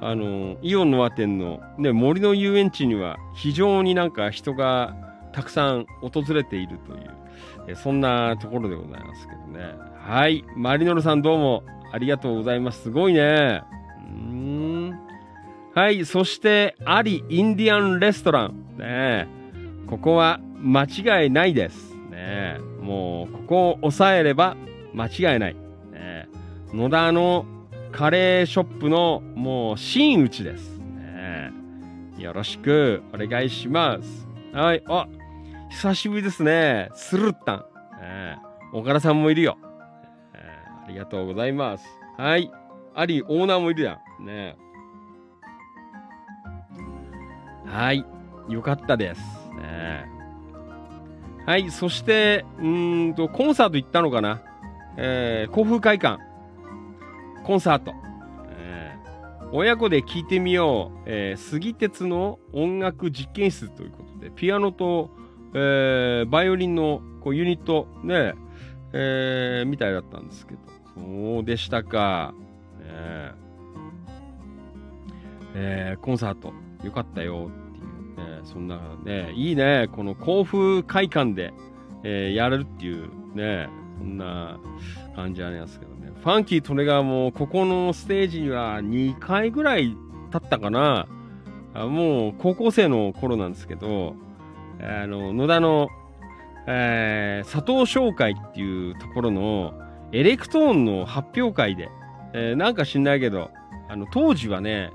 あの、イオンの和店の、ね、森の遊園地には非常になんか人がたくさん訪れているという、えーそんなところでございますけどね。はい。マリノルさんどうもありがとうございます。すごいね。うん。はい。そして、アリインディアンレストラン。ねここは間違いないです。ねもう、ここを押さえれば間違いない。野田のカレーショップのもう真打ちです。ねよろしくお願いします。はい。あ、久しぶりですね。スルッタン。ね岡田さんもいるよ。ねありがとうございます。はい。アリオーナーもいるやん。ねはい。よかったです。ねはい。そして、うんと、コンサート行ったのかなえー、甲府会館。コンサート。えー親子で聴いてみよう。えー、杉鉄の音楽実験室ということで、ピアノと、えーバイオリンのこうユニット、ね、えーみたいだったんですけど。そうでしたか。ねえーコンサート、よかったよっていう、ね、そんなね、いいね、この甲府会館で、えーやれるっていうね、そんな感じありますけど。ファンキー・トネガーも、ここのステージには2回ぐらい経ったかな。もう高校生の頃なんですけど、あの、野田の、えー佐藤商会っていうところのエレクトーンの発表会で、えーなんか知んないけど、あの、当時はね、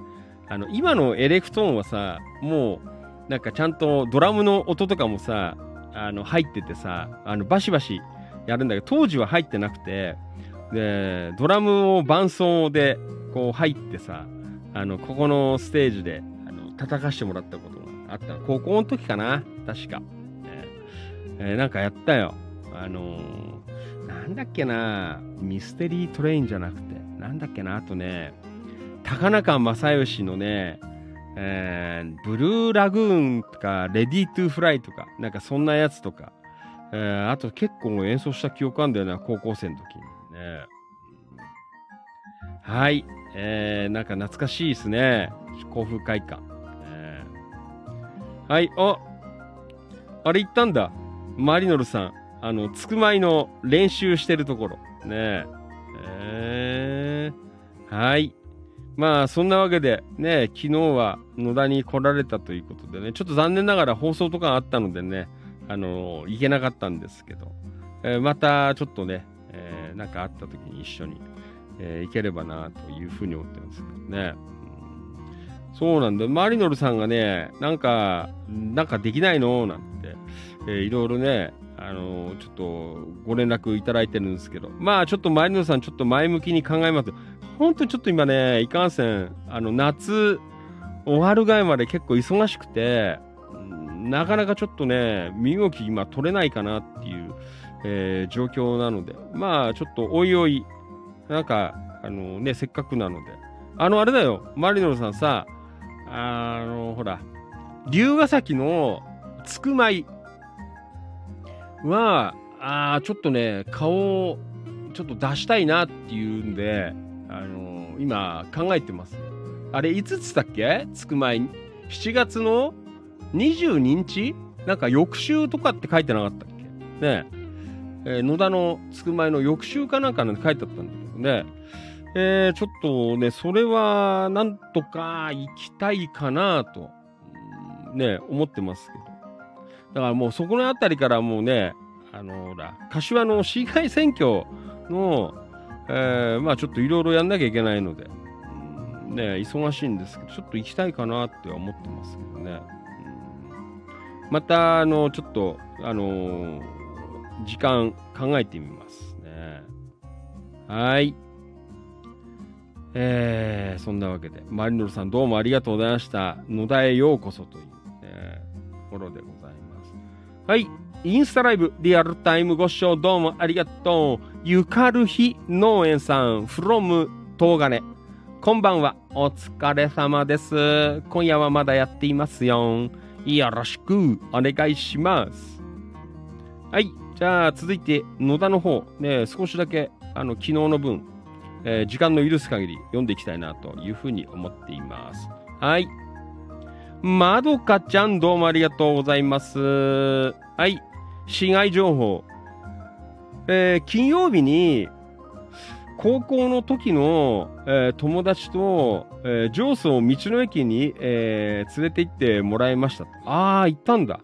あの、今のエレクトーンはさ、もう、なんかちゃんとドラムの音とかもさ、あの、入っててさ、あの、バシバシやるんだけど、当時は入ってなくて、で、ドラムを伴奏で、こう入ってさ、あの、ここのステージで、あの、叩かしてもらったことがあった。高校の時かな確か。えーえーなんかやったよ。あのーなんだっけな Mystery Train じゃなくて、なんだっけなあとね、高中正義のね、えー Blue Lagoon とか、 Ready to Fly とか、なんかそんなやつとか、えーあと結構演奏した記憶あるんだよな、高校生の時にね。はい、えー、なんか懐かしいですね。甲府会館。えーはい、あ、あれ行ったんだ。マリノルさん。あの、つくまいの練習してるところ。ねえ。えーはい。まあ、そんなわけで、ね、昨日は野田に来られたということでね、ちょっと残念ながら放送とかあったのでね、あの行けなかったんですけど、えーまたちょっとね、えーかあった時に一緒に、えー行ければなというふうに思ってますけどね。そうなんだ。マリノルさんがね、なんか、なんかできないの？なんて、えーいろいろね、あのーちょっとご連絡いただいてるんですけど、まあちょっとマリノルさんちょっと前向きに考えます。本当にちょっと今ね、いかんせん、あの、夏終わるぐらいまで結構忙しくて、なかなかちょっとね、身動き今取れないかなっていう、えー状況なので、まあちょっとおいおい、なんか、あのね、せっかくなので、あの、あれだよ、マリノルさんさ、あの、ほら、龍ヶ崎のつくまいは、あちょっとね、顔をちょっと出したいなっていうんで、あの今考えてます。あれ、いつつだっけ？つくまい。7月の22日？なんか翌週とかって書いてなかったっけ？ねえ。えー野田のつくまいの翌週かなんかなんて書いてあったんだけどね。えーちょっとね、それはなんとか行きたいかなと、ね、思ってますけど。だからもうそこのあたりからもうね、あのほら、柏の市議会選挙の、えーまあちょっといろいろやんなきゃいけないので、ね、忙しいんですけど、ちょっと行きたいかなって思ってますけどね。また、あの、ちょっと、あのー時間考えてみますね。はい。えー、そんなわけで、マリノルさんどうもありがとうございました。野田へようこそという、ね、ところでございます。はい。インスタライブリアルタイムご視聴どうもありがとう。ゆかるひ農園さん from 東金。こんばんは。お疲れ様です。今夜はまだやっていますよ。よろしくお願いします。はい。じゃあ続いて野田の方、ね、少しだけあの、昨日の分、えー、時間の許す限り読んでいきたいなというふうに思っています。はい。まどかちゃんどうもありがとうございます。はい。市外情報。えー、金曜日に、高校の時の、えー、友達と、えー、上層道の駅に、えー、連れて行ってもらいました。ああ、行ったんだ。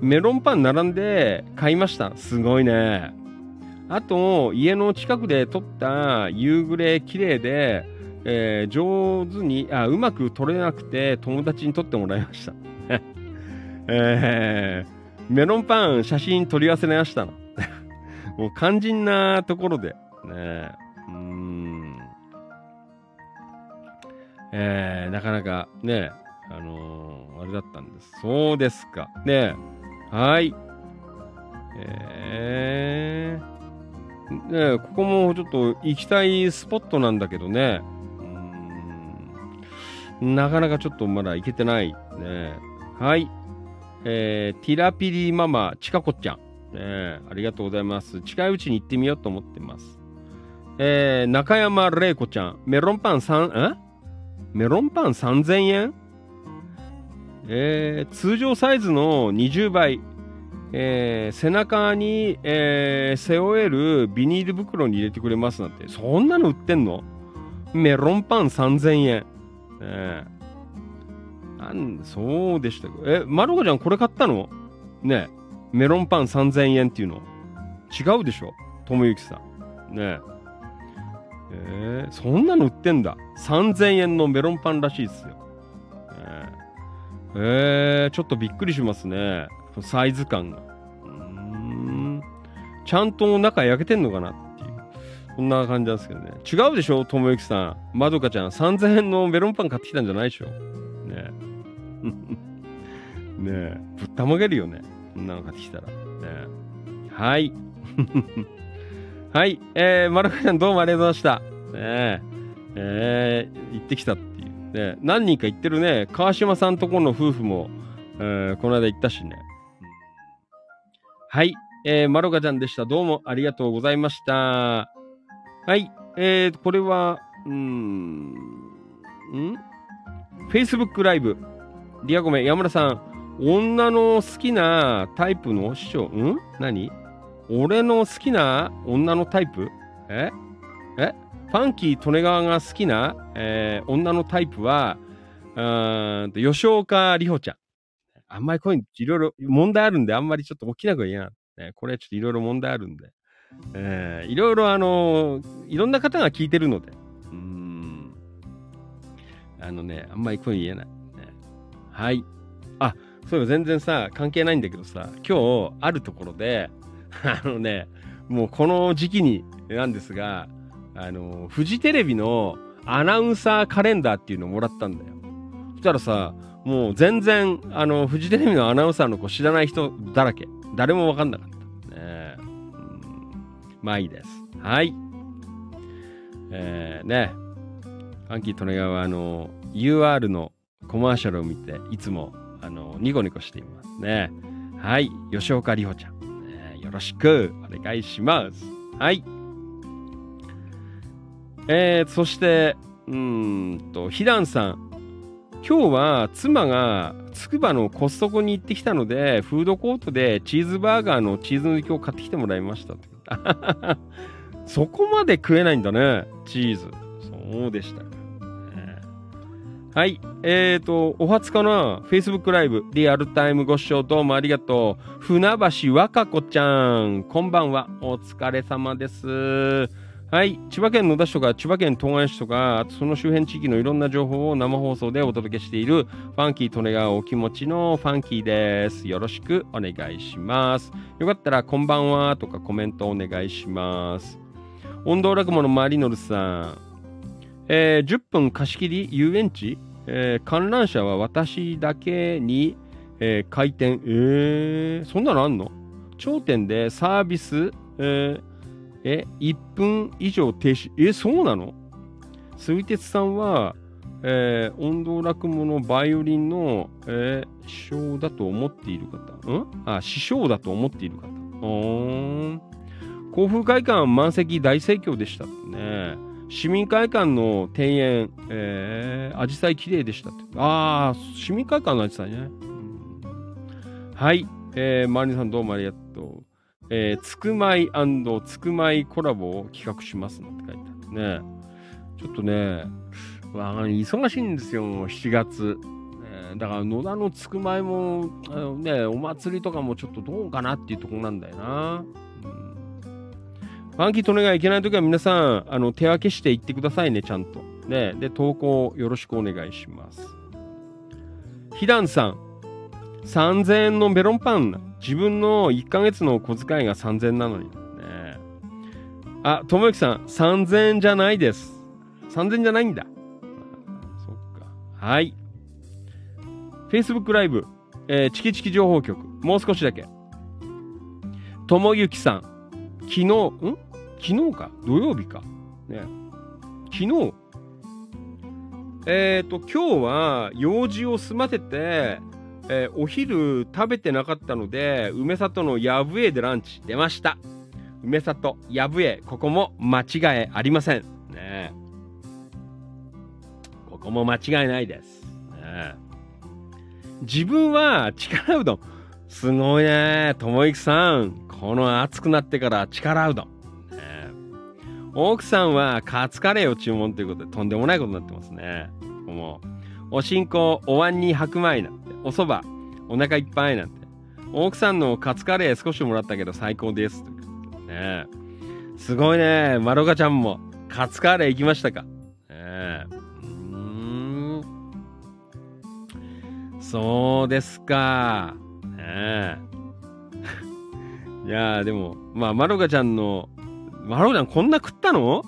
メロンパン並んで買いました。すごいね。あと、家の近くで撮った夕暮れ綺麗で、えー、上手にあ、うまく撮れなくて友達に撮ってもらいました。えー、メロンパン写真撮り忘れましたの。もう肝心なところで。ねうん。えー、なかなかね、あのー、あれだったんです。そうですか。ねはい。えー、ねここもちょっと行きたいスポットなんだけどね。うんなかなかちょっとまだ行けてない。ねはい。えー、ティラピリママ、ちかこちゃん。ねありがとうございます。近いうちに行ってみようと思ってます。えー、中山玲子ちゃん、メロンパン3、え？メロンパン3000円？えー、通常サイズの20倍、えー、背中に、えー、背負えるビニール袋に入れてくれますなんて、そんなの売ってんの？メロンパン3000円。えー、なんそうでした。え、まるこちゃんこれ買ったの？ねメロンパン3000円っていうの。違うでしょ？ともゆきさん。ねえ。ー、そんなの売ってんだ。3000円のメロンパンらしいですよ。えー、ちょっとびっくりしますね。サイズ感が。うん。ちゃんと中焼けてんのかなっていう。そんな感じなんですけどね。違うでしょともゆきさん。まどかちゃん。3000円のメロンパン買ってきたんじゃないでしょねえ。ねえ。ぶったまげるよね。こんなの買ってきたら。ねえ。はい。はい。えー、マルカちゃんどうもありがとうございました。ねえ、えー、行ってきたって。ね何人か行ってるね。川島さんとこの夫婦も、えー、この間行ったしね。はい。えー、まろかちゃんでした。どうもありがとうございました。はい。えー、これは、うーん、ん ?Facebook ライブ。リアコメ、山村さん。女の好きなタイプの師匠、ん？何？俺の好きな女のタイプ？え？え？ファンキー・利根川が好きな、えー、女のタイプは、うんと、吉岡里帆ちゃん。あんまりこういういろいろ問題あるんで、あんまりちょっと大きな声言えなね。これはちょっといろいろ問題あるんで。えー、いろいろあのー、いろんな方が聞いてるので。うん。あのね、あんまり声言えない。ね、はい。あ、そういえば全然さ、関係ないんだけどさ、今日あるところで、あのね、もうこの時期になんですが、あの、フジテレビのアナウンサーカレンダーっていうのをもらったんだよ。そしたらさ、もう全然、あの、フジテレビのアナウンサーの子知らない人だらけ。誰もわかんなかった。ねうん、まあいいです。はい。えー、ね。ファンキー・利根川は、あの、UR のコマーシャルを見て、いつも、あの、ニコニコしていますね。はい。吉岡里帆ちゃん。よろしくお願いします。はい。えー、そして、うんと、ひだんさん。今日は妻がつくばのコストコに行ってきたので、フードコートでチーズバーガーのチーズ抜きを買ってきてもらいました。そこまで食えないんだね、チーズ。そうでしたか。はい。えっ、ー、と、お初かな ?Facebook ライブ、リアルタイムご視聴どうもありがとう。船橋若子ちゃん、こんばんは。お疲れ様です。はい。千葉県野田市とか、千葉県東金市とか、その周辺地域のいろんな情報を生放送でお届けしている、ファンキー利根川お気持ちのファンキーです。よろしくお願いします。よかったら、こんばんはとかコメントお願いします。温道落語のマリノルさん。えー、10分貸し切り遊園地？えー、観覧車は私だけに、えー、回転。えー、そんなのあんの？頂点でサービス、えー、え、1分以上停止。え、そうなの？水鉄さんは、えー、音頭落語のバイオリンの、えー、師匠だと思っている方。ん？あ、師匠だと思っている方。甲府会館満席大盛況でしたね。市民会館の庭園、えー、アジサイ綺麗でしたああ、市民会館のアジサイね。うん、はい。えー、マリさんどうもありがとう。えー、つくまいつくまいコラボを企画しますなんて書いてあるね。ちょっとね、忙しいんですよ、7月。だから野田のつくまいも、あのね、お祭りとかもちょっとどうかなっていうところなんだよな。うん。ファンキートネがいけないときは皆さん、あの、手分けしていってくださいね、ちゃんと。ね。で、投稿よろしくお願いします。ひだんさん、3000円のメロンパン、自分の1ヶ月の小遣いが3000なのに。ね。あ、ともゆきさん、3000じゃないです。3000じゃないんだ。そっか。はい。Facebook ライブ、えー、チキチキ情報局、もう少しだけ。ともゆきさん、昨日、ん？昨日か？土曜日か？ね。昨日、えっ、ー、と、今日は用事を済ませて、えー、お昼食べてなかったので、梅里のヤブエでランチ出ました。梅里、ヤブエ、ここも間違いありません。ねここも間違いないです。ね自分は力うどん。すごいね。ともいくさん。この暑くなってから力うどん。ね、奥さんはカツカレーを注文ということでとんでもないことになってますね。も、おしんこ、お椀に白米なんて、お蕎麦、お腹いっぱいなんて。奥さんのカツカレー少しもらったけど最高です。ねすごいね。まろかちゃんもカツカレー行きましたか。ねそうですか。ねえ。いやでも、まあ、まろかちゃんの、まろかちゃんこんな食ったの？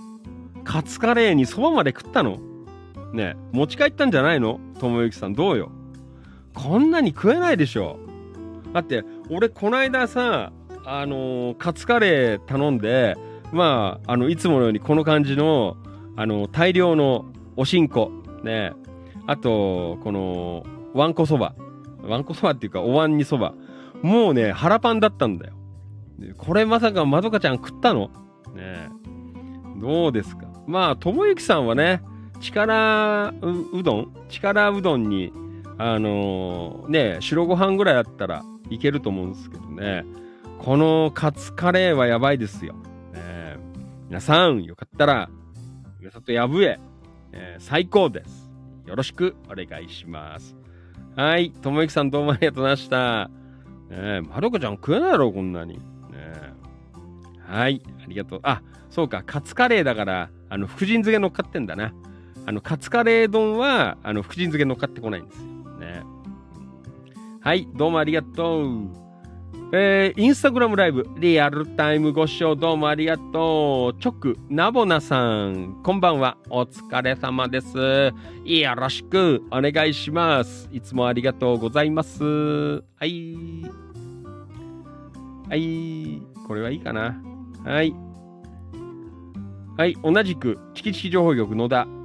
カツカレーにそばまで食ったの？ね持ち帰ったんじゃないの？ともゆきさん、どうよ？こんなに食えないでしょ。だって、俺、こないださ、あのー、カツカレー頼んで、まあ、あの、いつものようにこの感じの、あの、大量のおしんこ、ね、あと、この、わんこそば。わんこそばっていうか、お椀にそば。もうね、腹パンだったんだよ。これまさかまどかちゃん食ったの？ねどうですか？まあ、ともゆきさんはね、力うどん？力うどんに、あのー、ね、白ご飯ぐらいあったらいけると思うんですけどね。このカツカレーはやばいですよ。ね、皆さん、よかったら、皆さとやぶえ、えー、最高です。よろしくお願いします。はい。ともゆきさんどうもありがとうございました。ねえ、まるこちゃん食えないだろ、こんなに。ねはい。ありがとう。あ、そうか。カツカレーだから、あの、福神漬け乗っかってんだな。あの、カツカレー丼は、あの、福神漬け乗っかってこないんですよ。ね。はい。どうもありがとう。えー、インスタグラムライブ、リアルタイムご視聴どうもありがとう。直、ナボナさん、こんばんは。お疲れ様です。よろしくお願いします。いつもありがとうございます。はい。はい。これはいいかな。はい。はい。同じく、チキチキ情報局野田。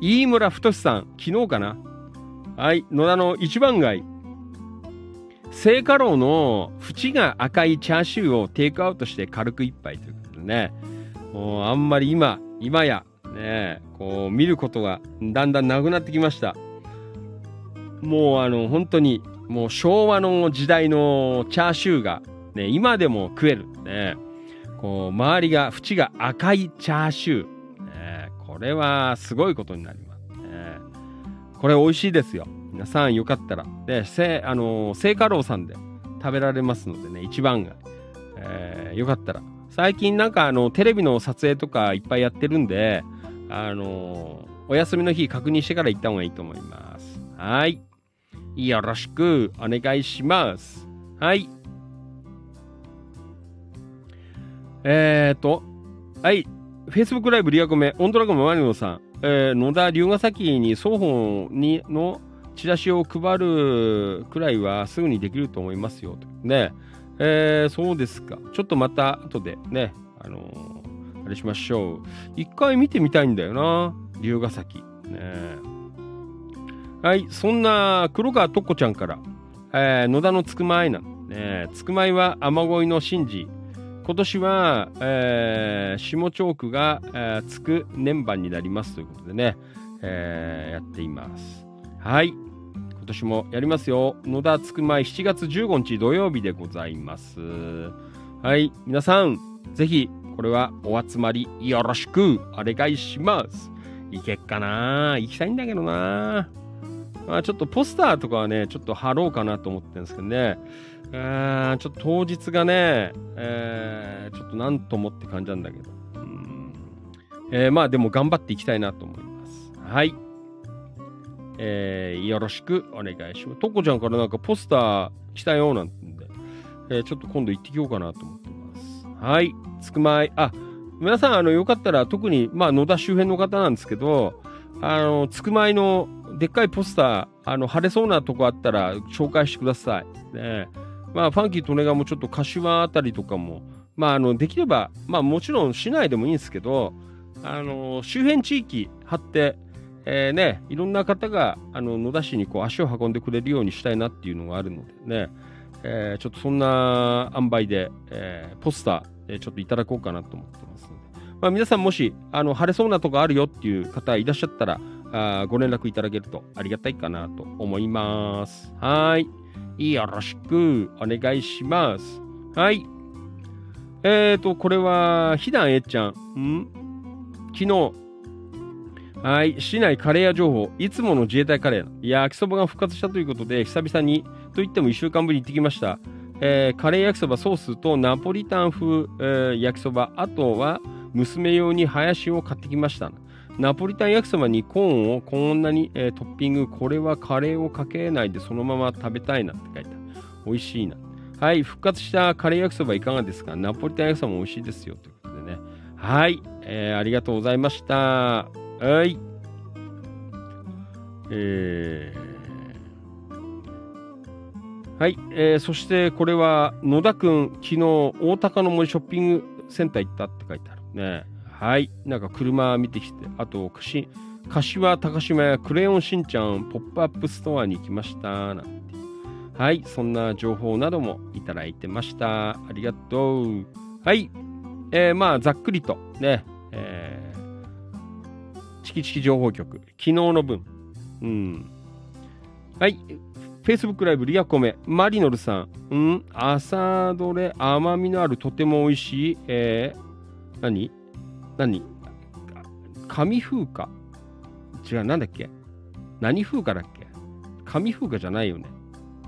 飯村太さん、昨日かな？はい。野田の一番街。聖火ローの縁が赤いチャーシューをテイクアウトして軽く一杯ということでね、もうあんまり今、今や、ね、こう見ることがだんだんなくなってきました。もうあの、本当に、もう昭和の時代のチャーシューが、ね、今でも食える。ね、こう、周りが、縁が赤いチャーシュー。これはすごいことになります。ね、これ美味しいですよ。皆さんよかったら、で、せ、あのー、聖火楼さんで食べられますのでね、一番街。えー、よかったら。最近なんかあの、テレビの撮影とかいっぱいやってるんで、あの、お休みの日確認してから行った方がいいと思います。はい。よろしくお願いします。はい。えーと、はい。Facebook ライブリアコメ、オンドラゴンマリノさん、えー、野田龍ヶ崎に双方にのチラシを配るくらいはすぐにできると思いますよ。とね。えー、そうですか。ちょっとまた後でね、あのー、あれしましょう。一回見てみたいんだよな。龍ヶ崎。ね。はい、そんな黒川とっこちゃんから、えー、野田のつくまいな。ね、つくまいは雨乞いの神事。今年は、えー、下チョークが、えー、つく年番になりますということでね、えー、やっています。はい。今年もやりますよ。野田つくまい7月15日土曜日でございます。はい。皆さん、ぜひ、これはお集まりよろしくお願いします。行けっかな行きたいんだけどなまあ、ちょっとポスターとかはね、ちょっと貼ろうかなと思ってるんですけどね。あちょっと当日がね、えー、ちょっとなんともって感じなんだけど。うんえー、まあでも頑張っていきたいなと思います。はい。えー、よろしくお願いします。とこちゃんからなんかポスター来たよなんてんで、えー、ちょっと今度行ってきようかなと思ってます。はい。つくまい。あ、皆さん、あの、よかったら特に、まあ、野田周辺の方なんですけど、あの、つくまいのでっかいポスター、あの、貼れそうなとこあったら紹介してください。ねまあ、ファンキーとネガもちょっと柏あたりとかも、まあ、あの、できれば、まあ、もちろん市内でもいいんですけど、あの、周辺地域貼って、えー、ね、いろんな方が、あの、野田市にこう足を運んでくれるようにしたいなっていうのがあるのでね、えー、ちょっとそんな塩梅で、えー、ポスター、えー、ちょっといただこうかなと思ってますので、まあ、皆さんもし、あの、晴れそうなとこあるよっていう方いらっしゃったら、あご連絡いただけるとありがたいかなと思います。はい。よろしくお願いします。はい。えーと、これは、ひだんえっちゃん。ん？昨日、はい、市内カレー屋情報、いつもの自衛隊カレー。焼きそばが復活したということで、久々に、と言っても1週間ぶりに行ってきました。えー、カレー焼きそばソースとナポリタン風、えー、焼きそば、あとは娘用にハヤシを買ってきました。ナポリタン焼きそばにコーンをこんなに、えー、トッピング、これはカレーをかけないでそのまま食べたいなって書いてある。美味しいな。はい、復活したカレー焼きそばいかがですか？ナポリタン焼きそばも美味しいですよ。ということでね。はい、えー、ありがとうございました。はい。えー、はい、えー、そしてこれは野田くん、昨日おおたかの森ショッピングセンター行ったって書いてあるね。はい。なんか車見てきて、あと、柏高島屋クレヨンしんちゃんポップアップストアに行きました。なんて。はい。そんな情報などもいただいてました。ありがとう。はい。えー、まあ、ざっくりとね、えー、チキチキ情報局、昨日の分。うん。はい。Facebook ライブリアコメ、マリノルさん。うん、朝どれ、甘みのあるとても美味しい、えー、何？何？紙風花？違う、なんだっけ？何風花だっけ？紙風花じゃないよね。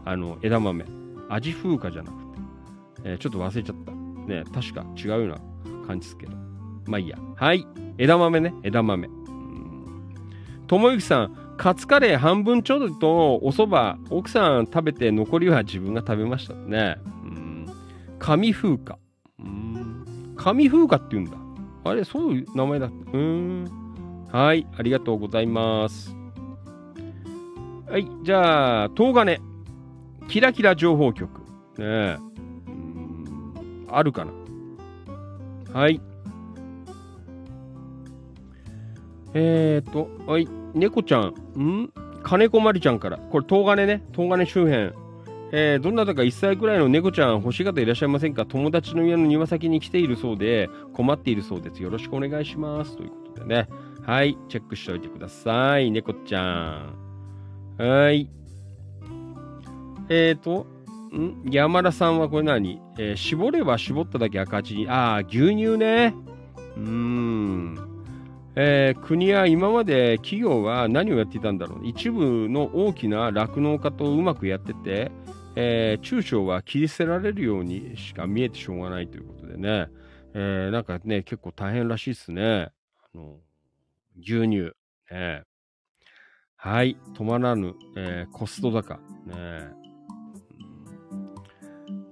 あの、枝豆。味風花じゃなくて。えー、ちょっと忘れちゃった。ね、確か違うような感じですけど。まあいいや。はい。枝豆ね。枝豆。ともゆきさん、カツカレー半分ちょっとお蕎麦、奥さん食べて残りは自分が食べましたね。うん。紙風花。うん。紙風花って言うんだ。あれ、そういう名前だった。うん。はい、ありがとうございます。はい、じゃあ、東金。キラキラ情報局。ねえ。あるかな。はい。えーと、はい、猫ちゃん。ん？金子まりちゃんから。これ、東金ね。東金周辺。えー、どなたか1歳くらいの猫ちゃん欲しい方いらっしゃいませんか？友達の家の庭先に来ているそうで困っているそうです。よろしくお願いします。ということでね。はい、チェックしておいてください。猫ちゃん。はい。え、ー、と、ん？山田さんはこれ何、えー、絞れば絞っただけ赤字に。ああ、牛乳ね。うーん。えー、国や今まで企業は何をやっていたんだろう？一部の大きな酪農家とうまくやってて、えー、中小は切り捨てられるようにしか見えてしょうがないということでね、えー、なんかね、結構大変らしいですね。あの牛乳、ね。はい、止まらぬ、えー、コスト高、ね。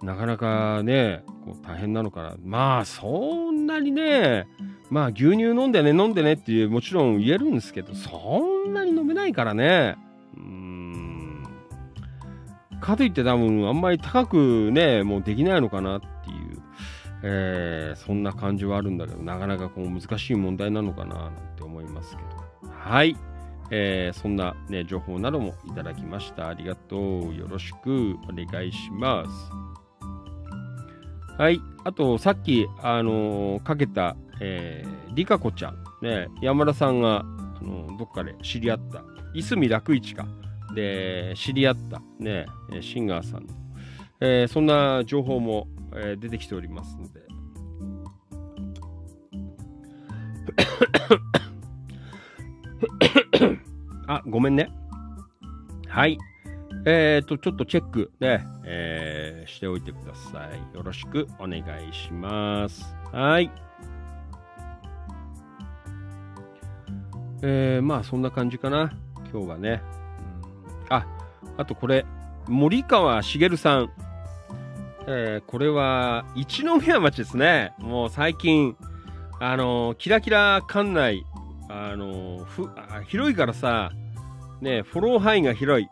なかなかね、こう大変なのかな。まあ、そんなにね、まあ、牛乳飲んでね、飲んでねっていう、もちろん言えるんですけど、そんなに飲めないからね。かといって多分あんまり高くね、もうできないのかなっていう、えー、そんな感じはあるんだけど、なかなかこう難しい問題なのかななんて思いますけど。はい。えー、そんなね、情報などもいただきました。ありがとう。よろしくお願いします。はい。あと、さっき、あのーかけた、えー、リカコちゃん。ね、山田さんが、あのーどっかで知り合った、いすみ楽市か。で、知り合った、ね、えーシンガーさん。えーそんな情報も、えー出てきておりますので。あ、ごめんね。はい。えっ、と、ちょっとチェックね、えーしておいてください。よろしくお願いします。はい。えー、まあ、そんな感じかな。今日はね。あ、あとこれ、森川茂さん。えーこれは、一宮町ですね。もう最近、あのーキラキラ館内、あのーふあ広いからさ、ね、フォロー範囲が広い。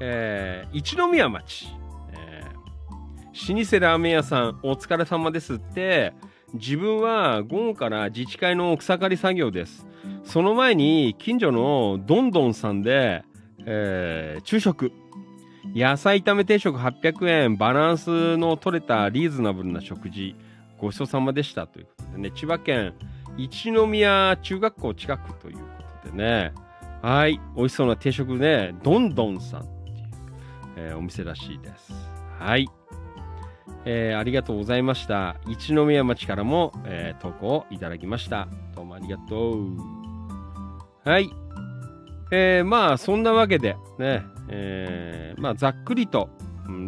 えー一宮町、えー老舗ラーメン屋さんお疲れ様ですって自分は午後から自治会の草刈り作業ですその前に近所のどんどんさんで、えー昼食。野菜炒め定食800円。バランスの取れたリーズナブルな食事。ごちそうさまでしたということでね。千葉県一宮中学校近くということでね。はい。美味しそうな定食ね。どんどんさんっていう、えーお店らしいです。はい。えーありがとうございました。一宮町からも、えー投稿をいただきました。どうもありがとう。はい。えーまあ、そんなわけで、ね、えーまあ、ざっくりと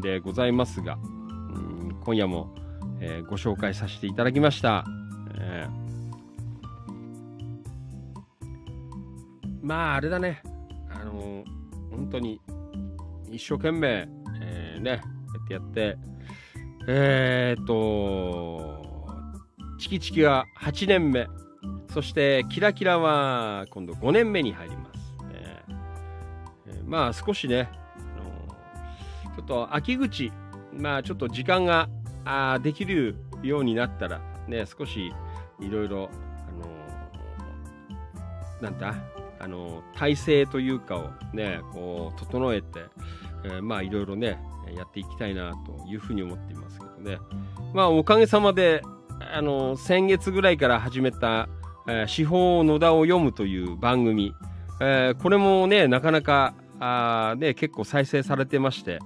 でございますが、うん今夜も、えーご紹介させていただきました。えーまあ、あれだね。あのー本当に、一生懸命、えーね、やってやって、えーと、チキチキは8年目、そしてキラキラは今度5年目に入ります。まあ少しね、あのちょっと秋口、まあちょっと時間があできるようになったら、ね、少しいろいろ、あのなんだ、あの体制というかをね、こう整えて、えーまあいろいろね、やっていきたいなというふうに思っていますけどね。まあおかげさまで、あの、先月ぐらいから始めた、えー司法野田を読むという番組、えーこれもね、なかなか、あーね、結構再生されてまして、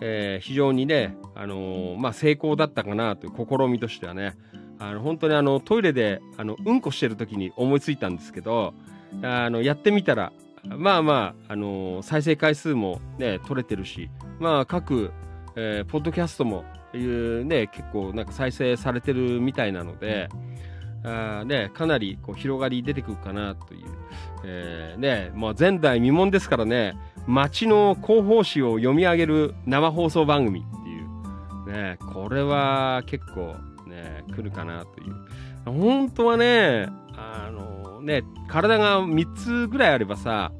えー非常にね、あのーまあ成功だったかなという試みとしてはね、あの本当にあのトイレであのうんこしてる時に思いついたんですけど、あのやってみたら、まあまあ、あのー再生回数もね、取れてるし、まあ各、えーポッドキャストもね、結構なんか再生されてるみたいなので、かなりこう広がり出てくるかなという、えーね、まあ前代未聞ですからね、街の広報誌を読み上げる生放送番組っていう、ね、これは結構ね、来るかなという。本当はね、あのね、体が3つぐらいあればさ、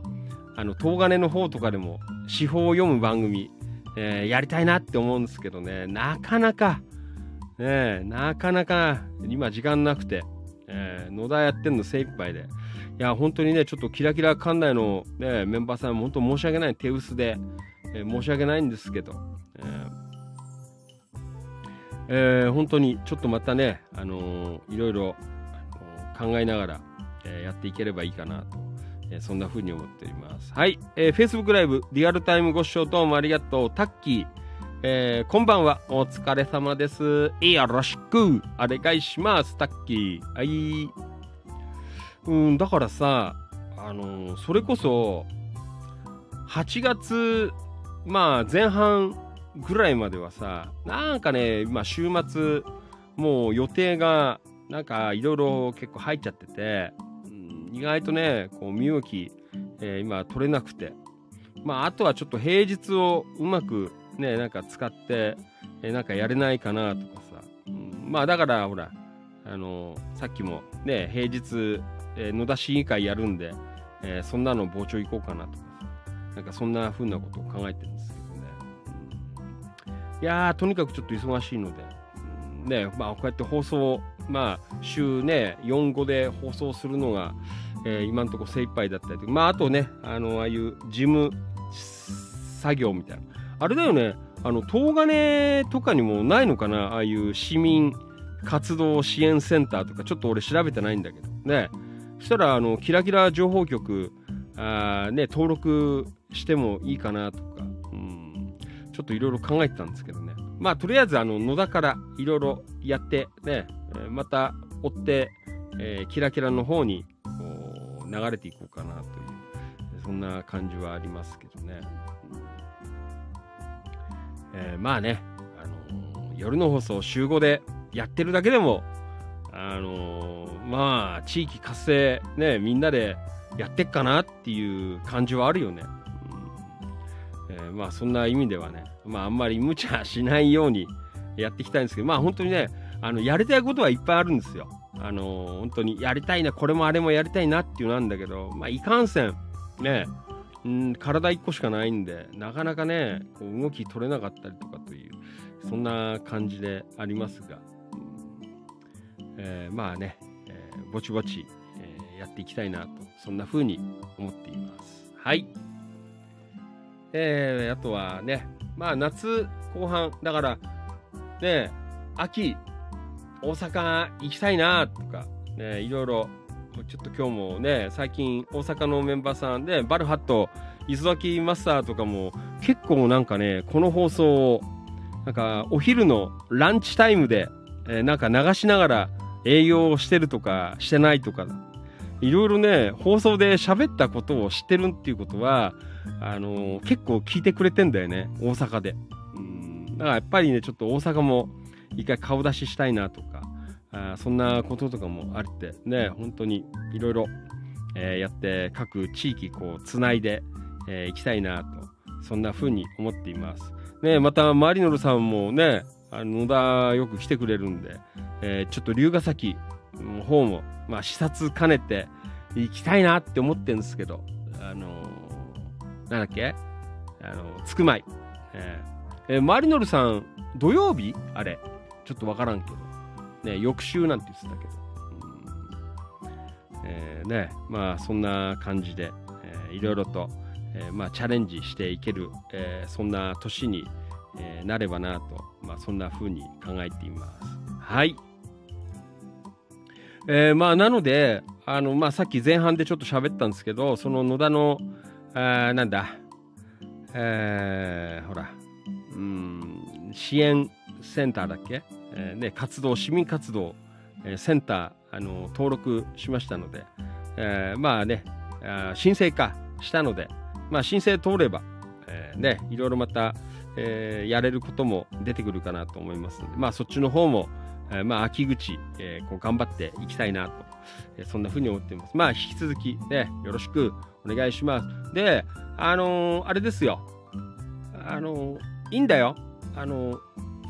あの、東金の方とかでも、司法を読む番組、えーやりたいなって思うんですけどね、なかなか、ね、なかなか、今時間なくて、えー野田やってんの精一杯で。いや、本当にね、ちょっとキラキラ館内の、ね、メンバーさん、本当申し訳ない、手薄で、えー申し訳ないんですけど、えー。えー本当にちょっとまたね、あのーいろいろ、あのー考えながら、えーやっていければいいかなと、えーそんな風に思っております。はい、えー、Facebook ライブ、リアルタイムご視聴どうもありがとう。タッキー、えーこんばんは、お疲れ様です。よろしく、お願いします、タッキー。はい。うん、だからさ、あのーそれこそ、8月、まあ、前半ぐらいまではさ、なんかね、今、週末、もう予定が、なんか、いろいろ結構入っちゃってて、うん意外とね、こう、身動き、えー今、取れなくて、まあ、あとはちょっと平日をうまくね、なんか使って、えなんかやれないかなとかさ、うんまあ、だから、ほら、あのさっきもね、平日、えー野田市議会やるんで、えーそんなの傍聴行こうかなとかさ、なんかそんな風なことを考えてるんですけどね。いやー、とにかくちょっと忙しいので、ね、まあ、こうやって放送、まあ、週ね、4、5で放送するのが、えー今のところ精一杯だったりとか、まあ、あとね、あの、ああいう事務作業みたいな。あれだよね、あの東金とかにもないのかな？ああいう市民活動支援センターとか。ちょっと俺調べてないんだけど。ね。そしたらあのキラキラ情報局あ、ね、登録してもいいかなとか、うん、ちょっといろいろ考えてたんですけどね。まあとりあえずあの野田からいろいろやってね。また追って、えー、キラキラの方に流れていこうかなという。そんな感じはありますけどね、えー、まあね、あのー、夜の放送週5でやってるだけでもあのー、まあ地域活性ねみんなでやってっかなっていう感じはあるよね、うん。えー、まあそんな意味ではねまああんまり無茶しないようにやっていきたいんですけどまあ本当にねあのやりたいことはいっぱいあるんですよ。あのー、本当にやりたいなこれもあれもやりたいなっていうなんだけどまあいかんせんねうん体1個しかないんでなかなかねこう動き取れなかったりとかというそんな感じでありますが、えー、まあね、えー、ぼちぼち、えー、やっていきたいなとそんな風に思っています。はい。えー、あとはねまあ夏後半だからね秋大阪行きたいなとかねいろいろちょっと今日もね最近大阪のメンバーさんでバルハット磯崎マスターとかも結構なんかねこの放送をなんかお昼のランチタイムで、えー、なんか流しながら営業してるとかしてないとかいろいろね放送で喋ったことを知ってるっていうことはあのー、結構聞いてくれてんだよね大阪で。うん。だからやっぱりねちょっと大阪も一回顔出ししたいなとかそんなこととかもあってね本当にいろいろやって各地域こうつないでい、えー、きたいなとそんな風に思っています。ねまたマリノルさんもねあの野田よく来てくれるんで、えー、ちょっと龍ヶ崎の方も、まあ、視察兼ねて行きたいなって思ってるんですけど、あのー、なんだっけ？あの、つくまい。えー、えー、マリノルさん、土曜日？あれ。ちょっとわからんけど。ね、翌週なんて言ってたけど。うんえー、ね、まあそんな感じで、えー、いろいろと、えー、まあ、チャレンジしていける、えー、そんな年に、えー、なればなと、まあ、そんな風に考えています。はい。えー、まあなので、あのまあ、さっき前半でちょっと喋ったんですけど、その野田の、あなんだ、えー、ほら、うん、支援センターだっけ？えー、ね、活動、市民活動、えー、センター、あの登録しましたので、えー、まあね、あ申請化したので、まあ、申請通れば、えー、ね、いろいろまた、えー、やれることも出てくるかなと思いますので、まあ、そっちの方も、えー、まあ、秋口、えー、こう頑張っていきたいなと、えー、そんなふうに思っています。まあ、引き続き、ね、よろしくお願いします。で、あのー、あれですよ。あのー、いいんだよ。あのー、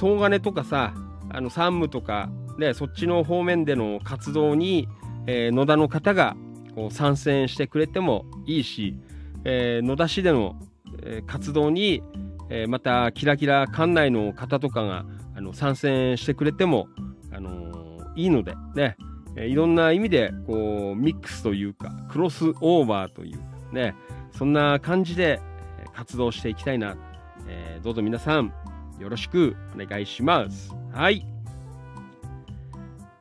東金とかさ、あの山武とか、ね、そっちの方面での活動に、えー、野田の方がこう参戦してくれてもいいし、えー、野田市での、え、活動に、えまたキラキラ館内の方とかがあの参戦してくれても、あのいいのでね、えいろんな意味でこうミックスというかクロスオーバーというねそんな感じで活動していきたいな、えどうぞ皆さんよろしくお願いします。はい。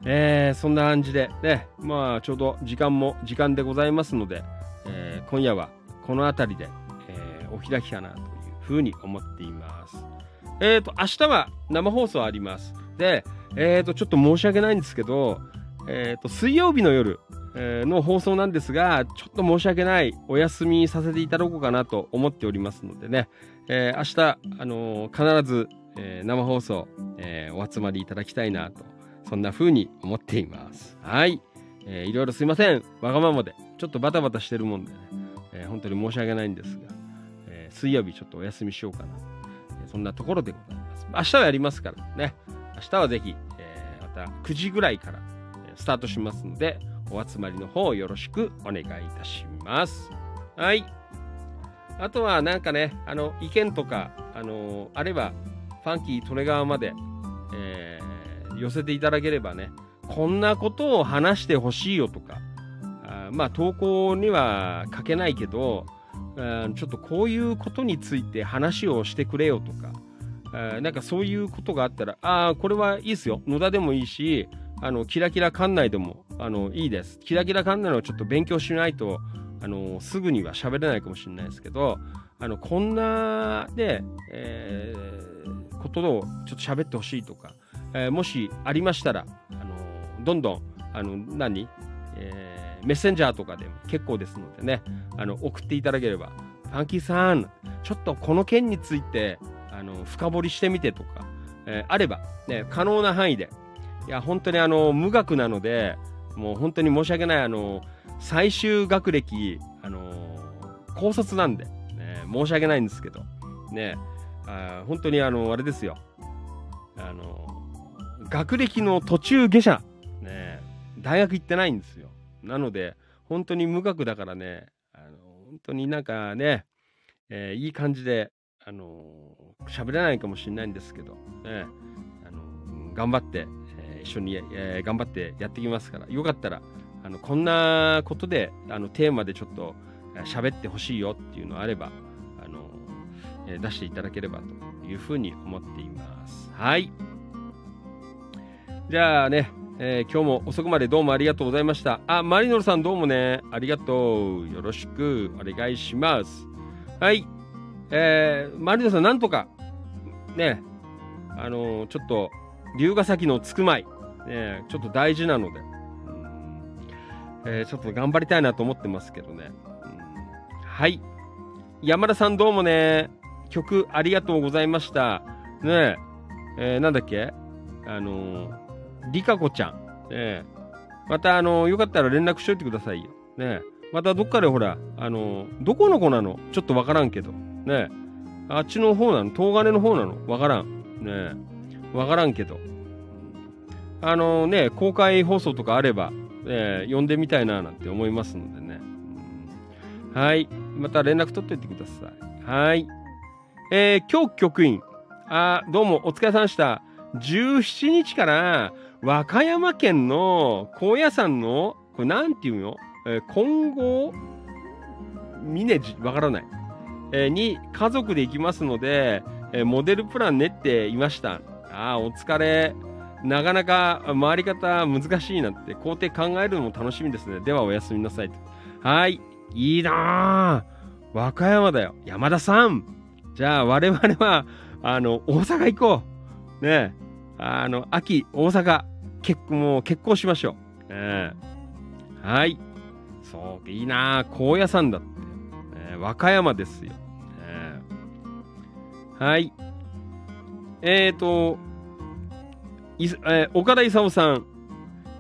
えー、そんな感じでね、まあちょうど時間も時間でございますので、えー、今夜はこの辺りで、えー、お開きかなというふうに思っています。えっ、ー、と、明日は生放送あります。で、えっ、ー、と、ちょっと申し訳ないんですけど、えっ、ー、と、水曜日の夜、えの放送なんですが、ちょっと申し訳ない、お休みさせていただこうかなと思っておりますのでね、え明日、あの必ずえー、生放送、えー、お集まりいただきたいなと、そんな風に思っています。はい。えー、いろいろすいません。わがままで。ちょっとバタバタしてるもんでね、えー、本当に申し訳ないんですが、えー、水曜日ちょっとお休みしようかな。え、そんなところでございます。明日はやりますからね。明日はぜひ、え、また9時ぐらいから、えスタートしますので、お集まりの方よろしくお願いいたします。はい。あとはなんかね、あの、意見とか、あのあれば、ファンキー利根川まで、えー、寄せていただければね、こんなことを話してほしいよとか、あまあ投稿には書けないけど、ちょっとこういうことについて話をしてくれよとか、なんかそういうことがあったら、ああ、これはいいですよ。野田でもいいし、あの、キラキラ館内でも、あの、いいです。キラキラ館内のちょっと勉強しないと、あの、すぐには喋れないかもしれないですけど、あの、こんな、で、えーことをちょっと喋ってほしいとか、えーもしありましたら、あの、どんどん、あの、何えーメッセンジャーとかでも結構ですのでね、あの、送っていただければ、ファンキーさん、ちょっとこの件について、あの、深掘りしてみてとか、えーあれば、ね、可能な範囲で、いや、本当にあの、無学なので、もう本当に申し訳ない、あの、最終学歴、あの、高卒なんで、ね、申し訳ないんですけど、ね、あ本当にあの、あれですよ、あの、学歴の途中下車、ね、大学行ってないんですよ。なので、本当に無学だからね、あの、本当になんかね、えいい感じで、あの喋れないかもしれないんですけど、ね、あの頑張って、え一緒に、え頑張ってやってきますから、よかったら、あの、こんなことで、あの、テーマでちょっと喋ってほしいよっていうのあれば、あの出していただければというふうに思っています。はい。じゃあね、えー今日も遅くまでどうもありがとうございました。あ、マリノルさんどうもね、ありがとう。よろしくお願いします。はい。えー、マリノルさんなんとか、ね、あのーちょっと、龍ヶ崎のつくまい、ね、ちょっと大事なので、えーちょっと頑張りたいなと思ってますけどね。うんはい。山田さんどうもね、曲ありがとうございました。ねえ、えーなんだっけ？あのー、りかこちゃん。ねえ、またあのーよかったら連絡しといてくださいよ。ねえ、またどっかでほら、あのーどこの子なの？ちょっとわからんけど。ねえ、あっちの方なの？東金の方なの？わからん。ねえ、わからんけど。あのね、公開放送とかあれば、えー呼んでみたいななんて思いますのでね。うんはい。また連絡取っておいてください。はい。えー、今日局員。あどうもお疲れ様でした。17日から和歌山県の高野山の、これなんていうの？えー、金剛峰寺わからない。えーに家族で行きますので、えーモデルプラン練っていました。ああ、お疲れ。なかなか回り方難しいなって、工程考えるのも楽しみですね。ではおやすみなさいと。はい。いいなぁ。和歌山だよ。山田さん。じゃあ我々は、あの、大阪行こう。ねえ。あの、秋、大阪、結もう結婚しましょう。ねえはい。そう、いいなぁ。高野山だって。ね和歌山ですよ。ねはい。えーと、えー岡田勲さん、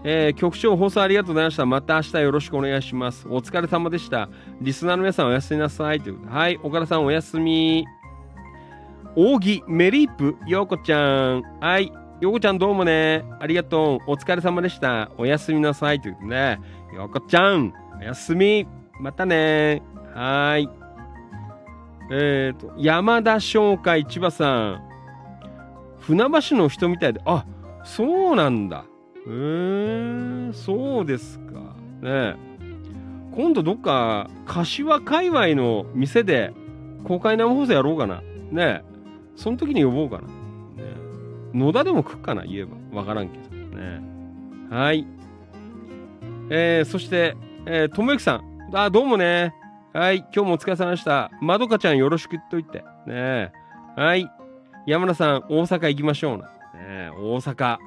えー局長放送ありがとうございました。また明日よろしくお願いします。お疲れ様でした。リスナーの皆さんおやすみなさい。ということではい、岡田さんおやすみ。扇メリープ、ようこちゃん。はい、ようこちゃんどうもね。ありがとう。お疲れ様でした。おやすみなさい。ということでね。ようこちゃん、おやすみ。またね。はい。えっ、と、山田商会千葉さん。船橋の人みたいで、あ、そうなんだ。へえ、そうですか。ねえ今度どっか、柏界隈の店で公開生放送やろうかな。ねえその時に呼ぼうかな。ねえ野田でも食うかな、言えば。わからんけど。ねえはい。えー、そして、えー、ともゆきさん。あ、どうもね。はい。今日もお疲れ様でした。まどかちゃんよろしく言っといて。ねえはい。山田さん、大阪行きましょうな。大阪。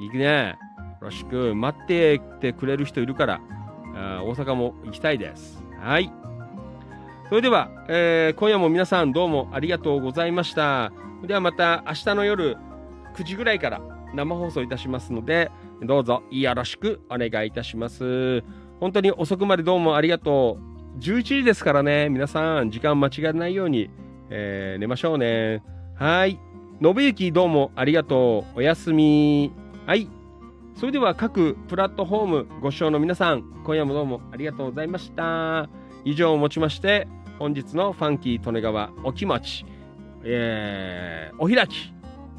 行くね。よろしく。待っててくれる人いるから、あ大阪も行きたいです。はい。それでは、えー今夜も皆さんどうもありがとうございました。ではまた明日の夜9時ぐらいから生放送いたしますので、どうぞよろしくお願いいたします。本当に遅くまでどうもありがとう。11時ですからね、皆さん時間間違えないように、えー寝ましょうね。はい。信行どうもありがとう。おやすみ。はい。それでは各プラットフォームご視聴の皆さん、今夜もどうもありがとうございました。以上をもちまして、本日のファンキー利根川お気持ち、えー、お開き、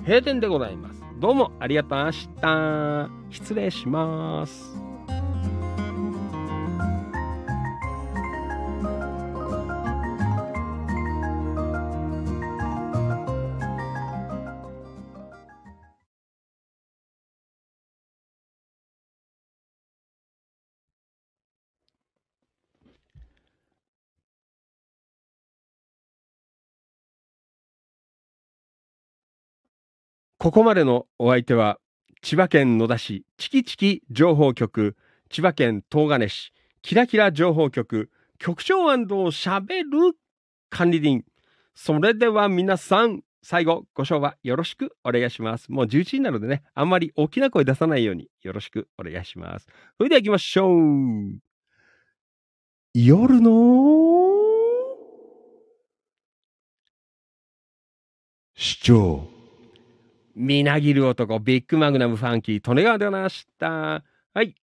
閉店でございます。どうもありがとうございました。失礼します。ここまでのお相手は、千葉県野田市チキチキ情報局、千葉県東金市キラキラ情報局、局長しゃべる管理人。それでは皆さん、最後、ご賞はよろしくお願いします。もう11時なのでね、あんまり大きな声出さないようによろしくお願いします。それでは行きましょう。夜の市長。みなぎる男、ビッグマグナムファンキー、利根川でございました。はい。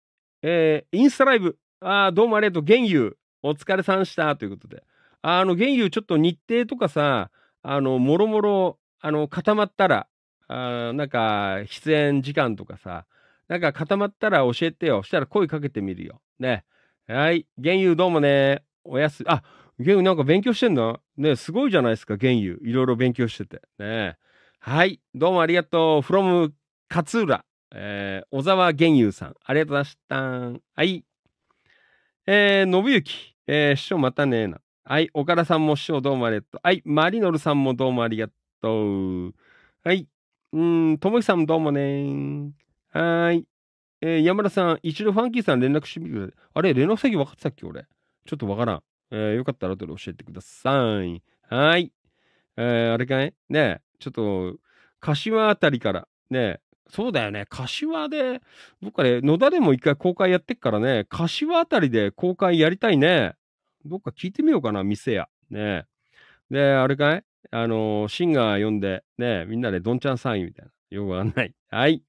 えー、インスタライブ。あどうもありがとう。玄友。お疲れさんした。ということで。あの、玄友ちょっと日程とかさ、あの、もろもろ、あの、固まったら、あなんか、出演時間とかさ、なんか固まったら教えてよ。したら声かけてみるよ。ね。はい。玄友どうもね。おやす、あ、玄友なんか勉強してんの？ね、すごいじゃないですか、玄友。いろいろ勉強してて。ね。はい。どうもありがとう。from 勝浦。えー、小沢玄友さん。ありがとうございました。はい。えー、信行。えー、師匠またねな。はい。岡田さんも師匠どうもありがとう。はい。マリノルさんもどうもありがとう。はい。うん、ともきさんもどうもねーはーい。えー、山田さん、一度ファンキーさん連絡してみてください。あれ、連絡先分かってたっけ俺。ちょっとわからん。えー、よかったら後で教えてください。はい。えー、あれかいねちょっと、柏あたりから、ねそうだよね。柏で、どっかで、野田でも一回公開やってっからね、柏あたりで公開やりたいね。どっか聞いてみようかな、店や。ねで、あれかい？あのー、シンガー呼んで、ねみんなでどんちゃんサインみたいな。よくわかんない。はい。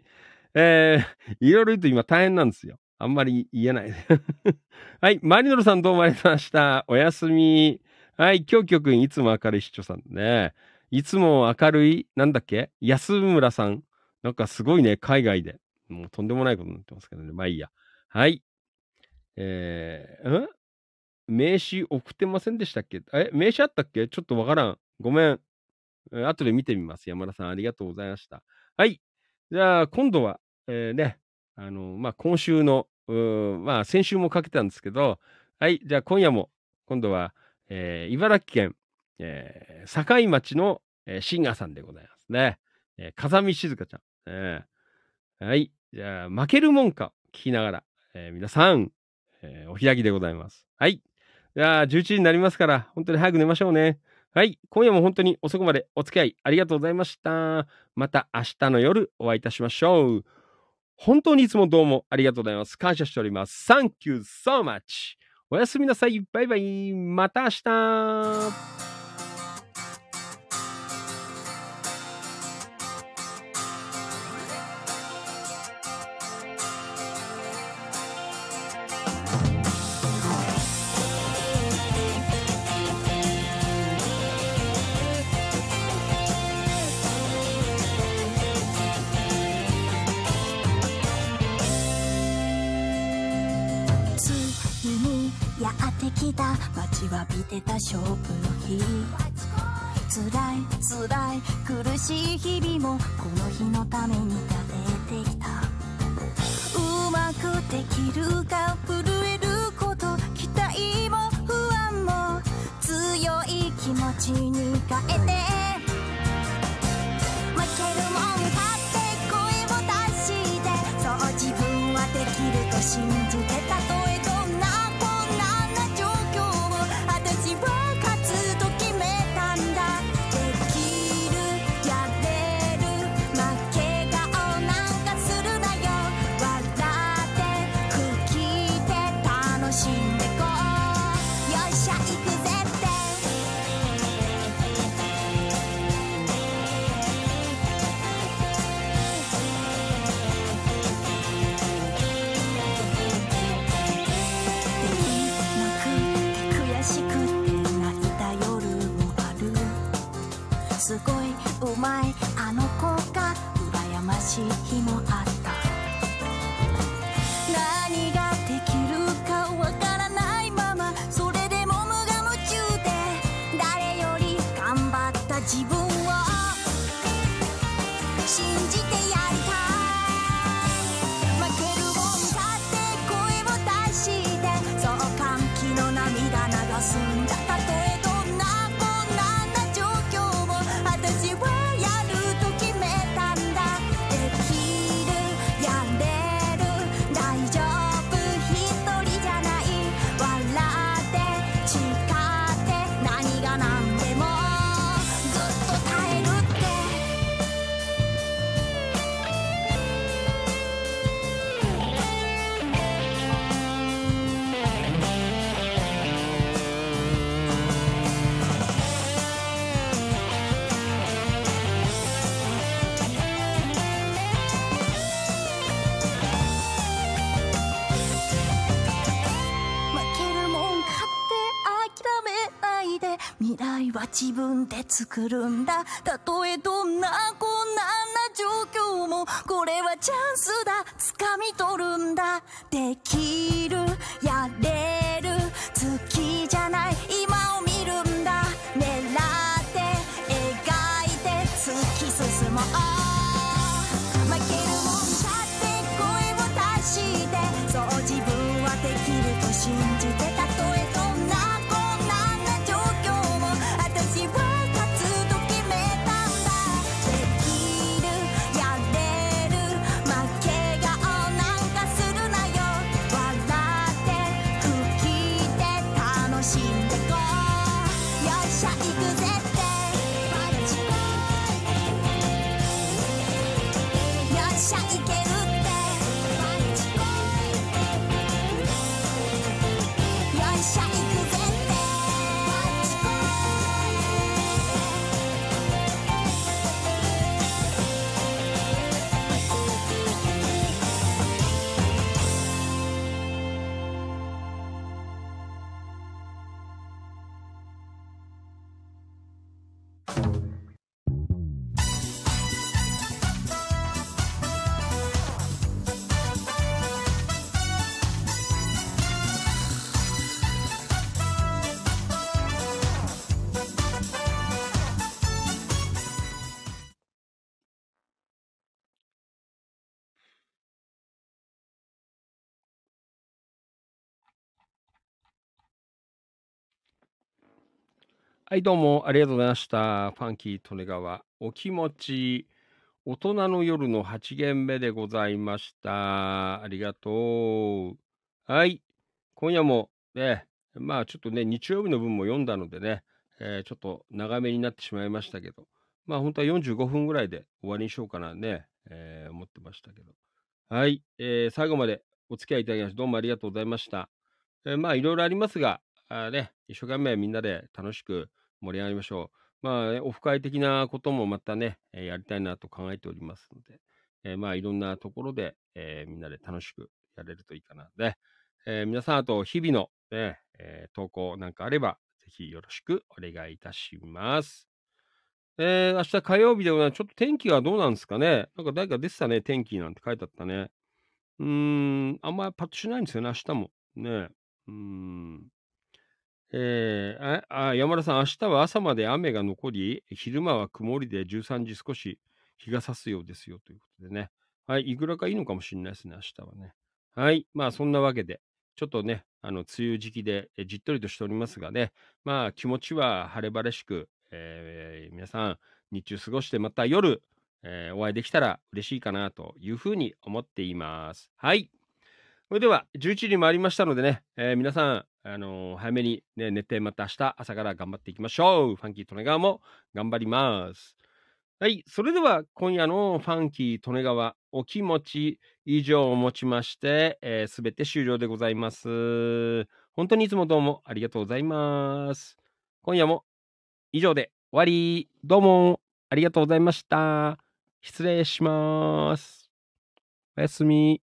えー、いろいろ言うと今大変なんですよ。あんまり言えない。はい。マリノルさんどうもありがとうございました。おやすみ。はい。今日局いつも明るい市長さんね。いつも明るい、なんだっけ？安村さん。なんかすごいね、海外で。もうとんでもないことになってますけどね。まあいいや。はい。えー、ん名刺送ってませんでしたっけ？え、名刺あったっけ？ちょっとわからん。ごめん。えー、後で見てみます。山田さん、ありがとうございました。はい。じゃあ、今度は、えー、ね、あの、まあ、今週の、まあ、先週もかけたんですけど、はい。じゃあ、今夜も、今度は、えー、茨城県、えー、境町の、えー、シンガーさんでございますね。えー、風見静香ちゃん。えー、はい。じゃあ、負けるもんか聞きながら、えー、皆さん、えー、お開きでございます。はい。じゃあ、11時になりますから、本当に早く寝ましょうね。はい。今夜も本当に遅くまでお付き合いありがとうございました。また明日の夜お会いいたしましょう。本当にいつもどうもありがとうございます。感謝しております。Thank you so much. おやすみなさい。バイバイ。また明日。てた勝負の日。辛い辛い苦しい日々もこの日のために食べてきた。うまくできるか震えること期待も不安も強い気持ちに変えて。負けるもん勝って声を出して。そう自分はできると信じてたとは自分で作るんだ。たとえどんな困難な状況もこれはチャンスだ。掴み取るんだ。できる。はい、どうもありがとうございました。ファンキー利根川、お気持ち、大人の夜の8限目でございました。ありがとう。はい、今夜もね、まあちょっとね、日曜日の分も読んだのでね、えーちょっと長めになってしまいましたけど、まあ本当は45分ぐらいで終わりにしようかなね、えー思ってましたけど。はい、えー最後までお付き合いいただきまして、どうもありがとうございました。えまあいろいろありますが、あね、一生懸命みんなで楽しく盛り上がりましょう。まあ、ね、オフ会的なこともまたね、えーやりたいなと考えておりますので、えーまあ、いろんなところで、えーみんなで楽しくやれるといいかな。で、え皆さん、あと、日々の、ねえ投稿なんかあれば、ぜひよろしくお願いいたします。え明日火曜日でございます。ちょっと天気はどうなんですかねなんか誰か出てたね、天気なんて書いてあったね。うーん、あんまりパッとしないんですよね、明日も。ねうーん。えーああ山田さん、明日は朝まで雨が残り、昼間は曇りで13時少し日が差すようですよということでね。はい、いくらかいいのかもしれないですね、明日はね。はい、まあそんなわけで、ちょっとね、あの、梅雨時期でじっとりとしておりますがね、まあ気持ちは晴れ晴れしく、えー皆さん、日中過ごして、また夜、えーお会いできたら嬉しいかなというふうに思っています。はい。それでは、11時に回りましたのでね、えー皆さん、あのー早めに、ね、寝て、また明日朝から頑張っていきましょう。ファンキー・利根川も頑張ります。はい。それでは、今夜のファンキー・利根川お気持ち以上をもちまして、す、え、べ、て終了でございます。本当にいつもどうもありがとうございます。今夜も以上で終わり。どうもありがとうございました。失礼します。おやすみ。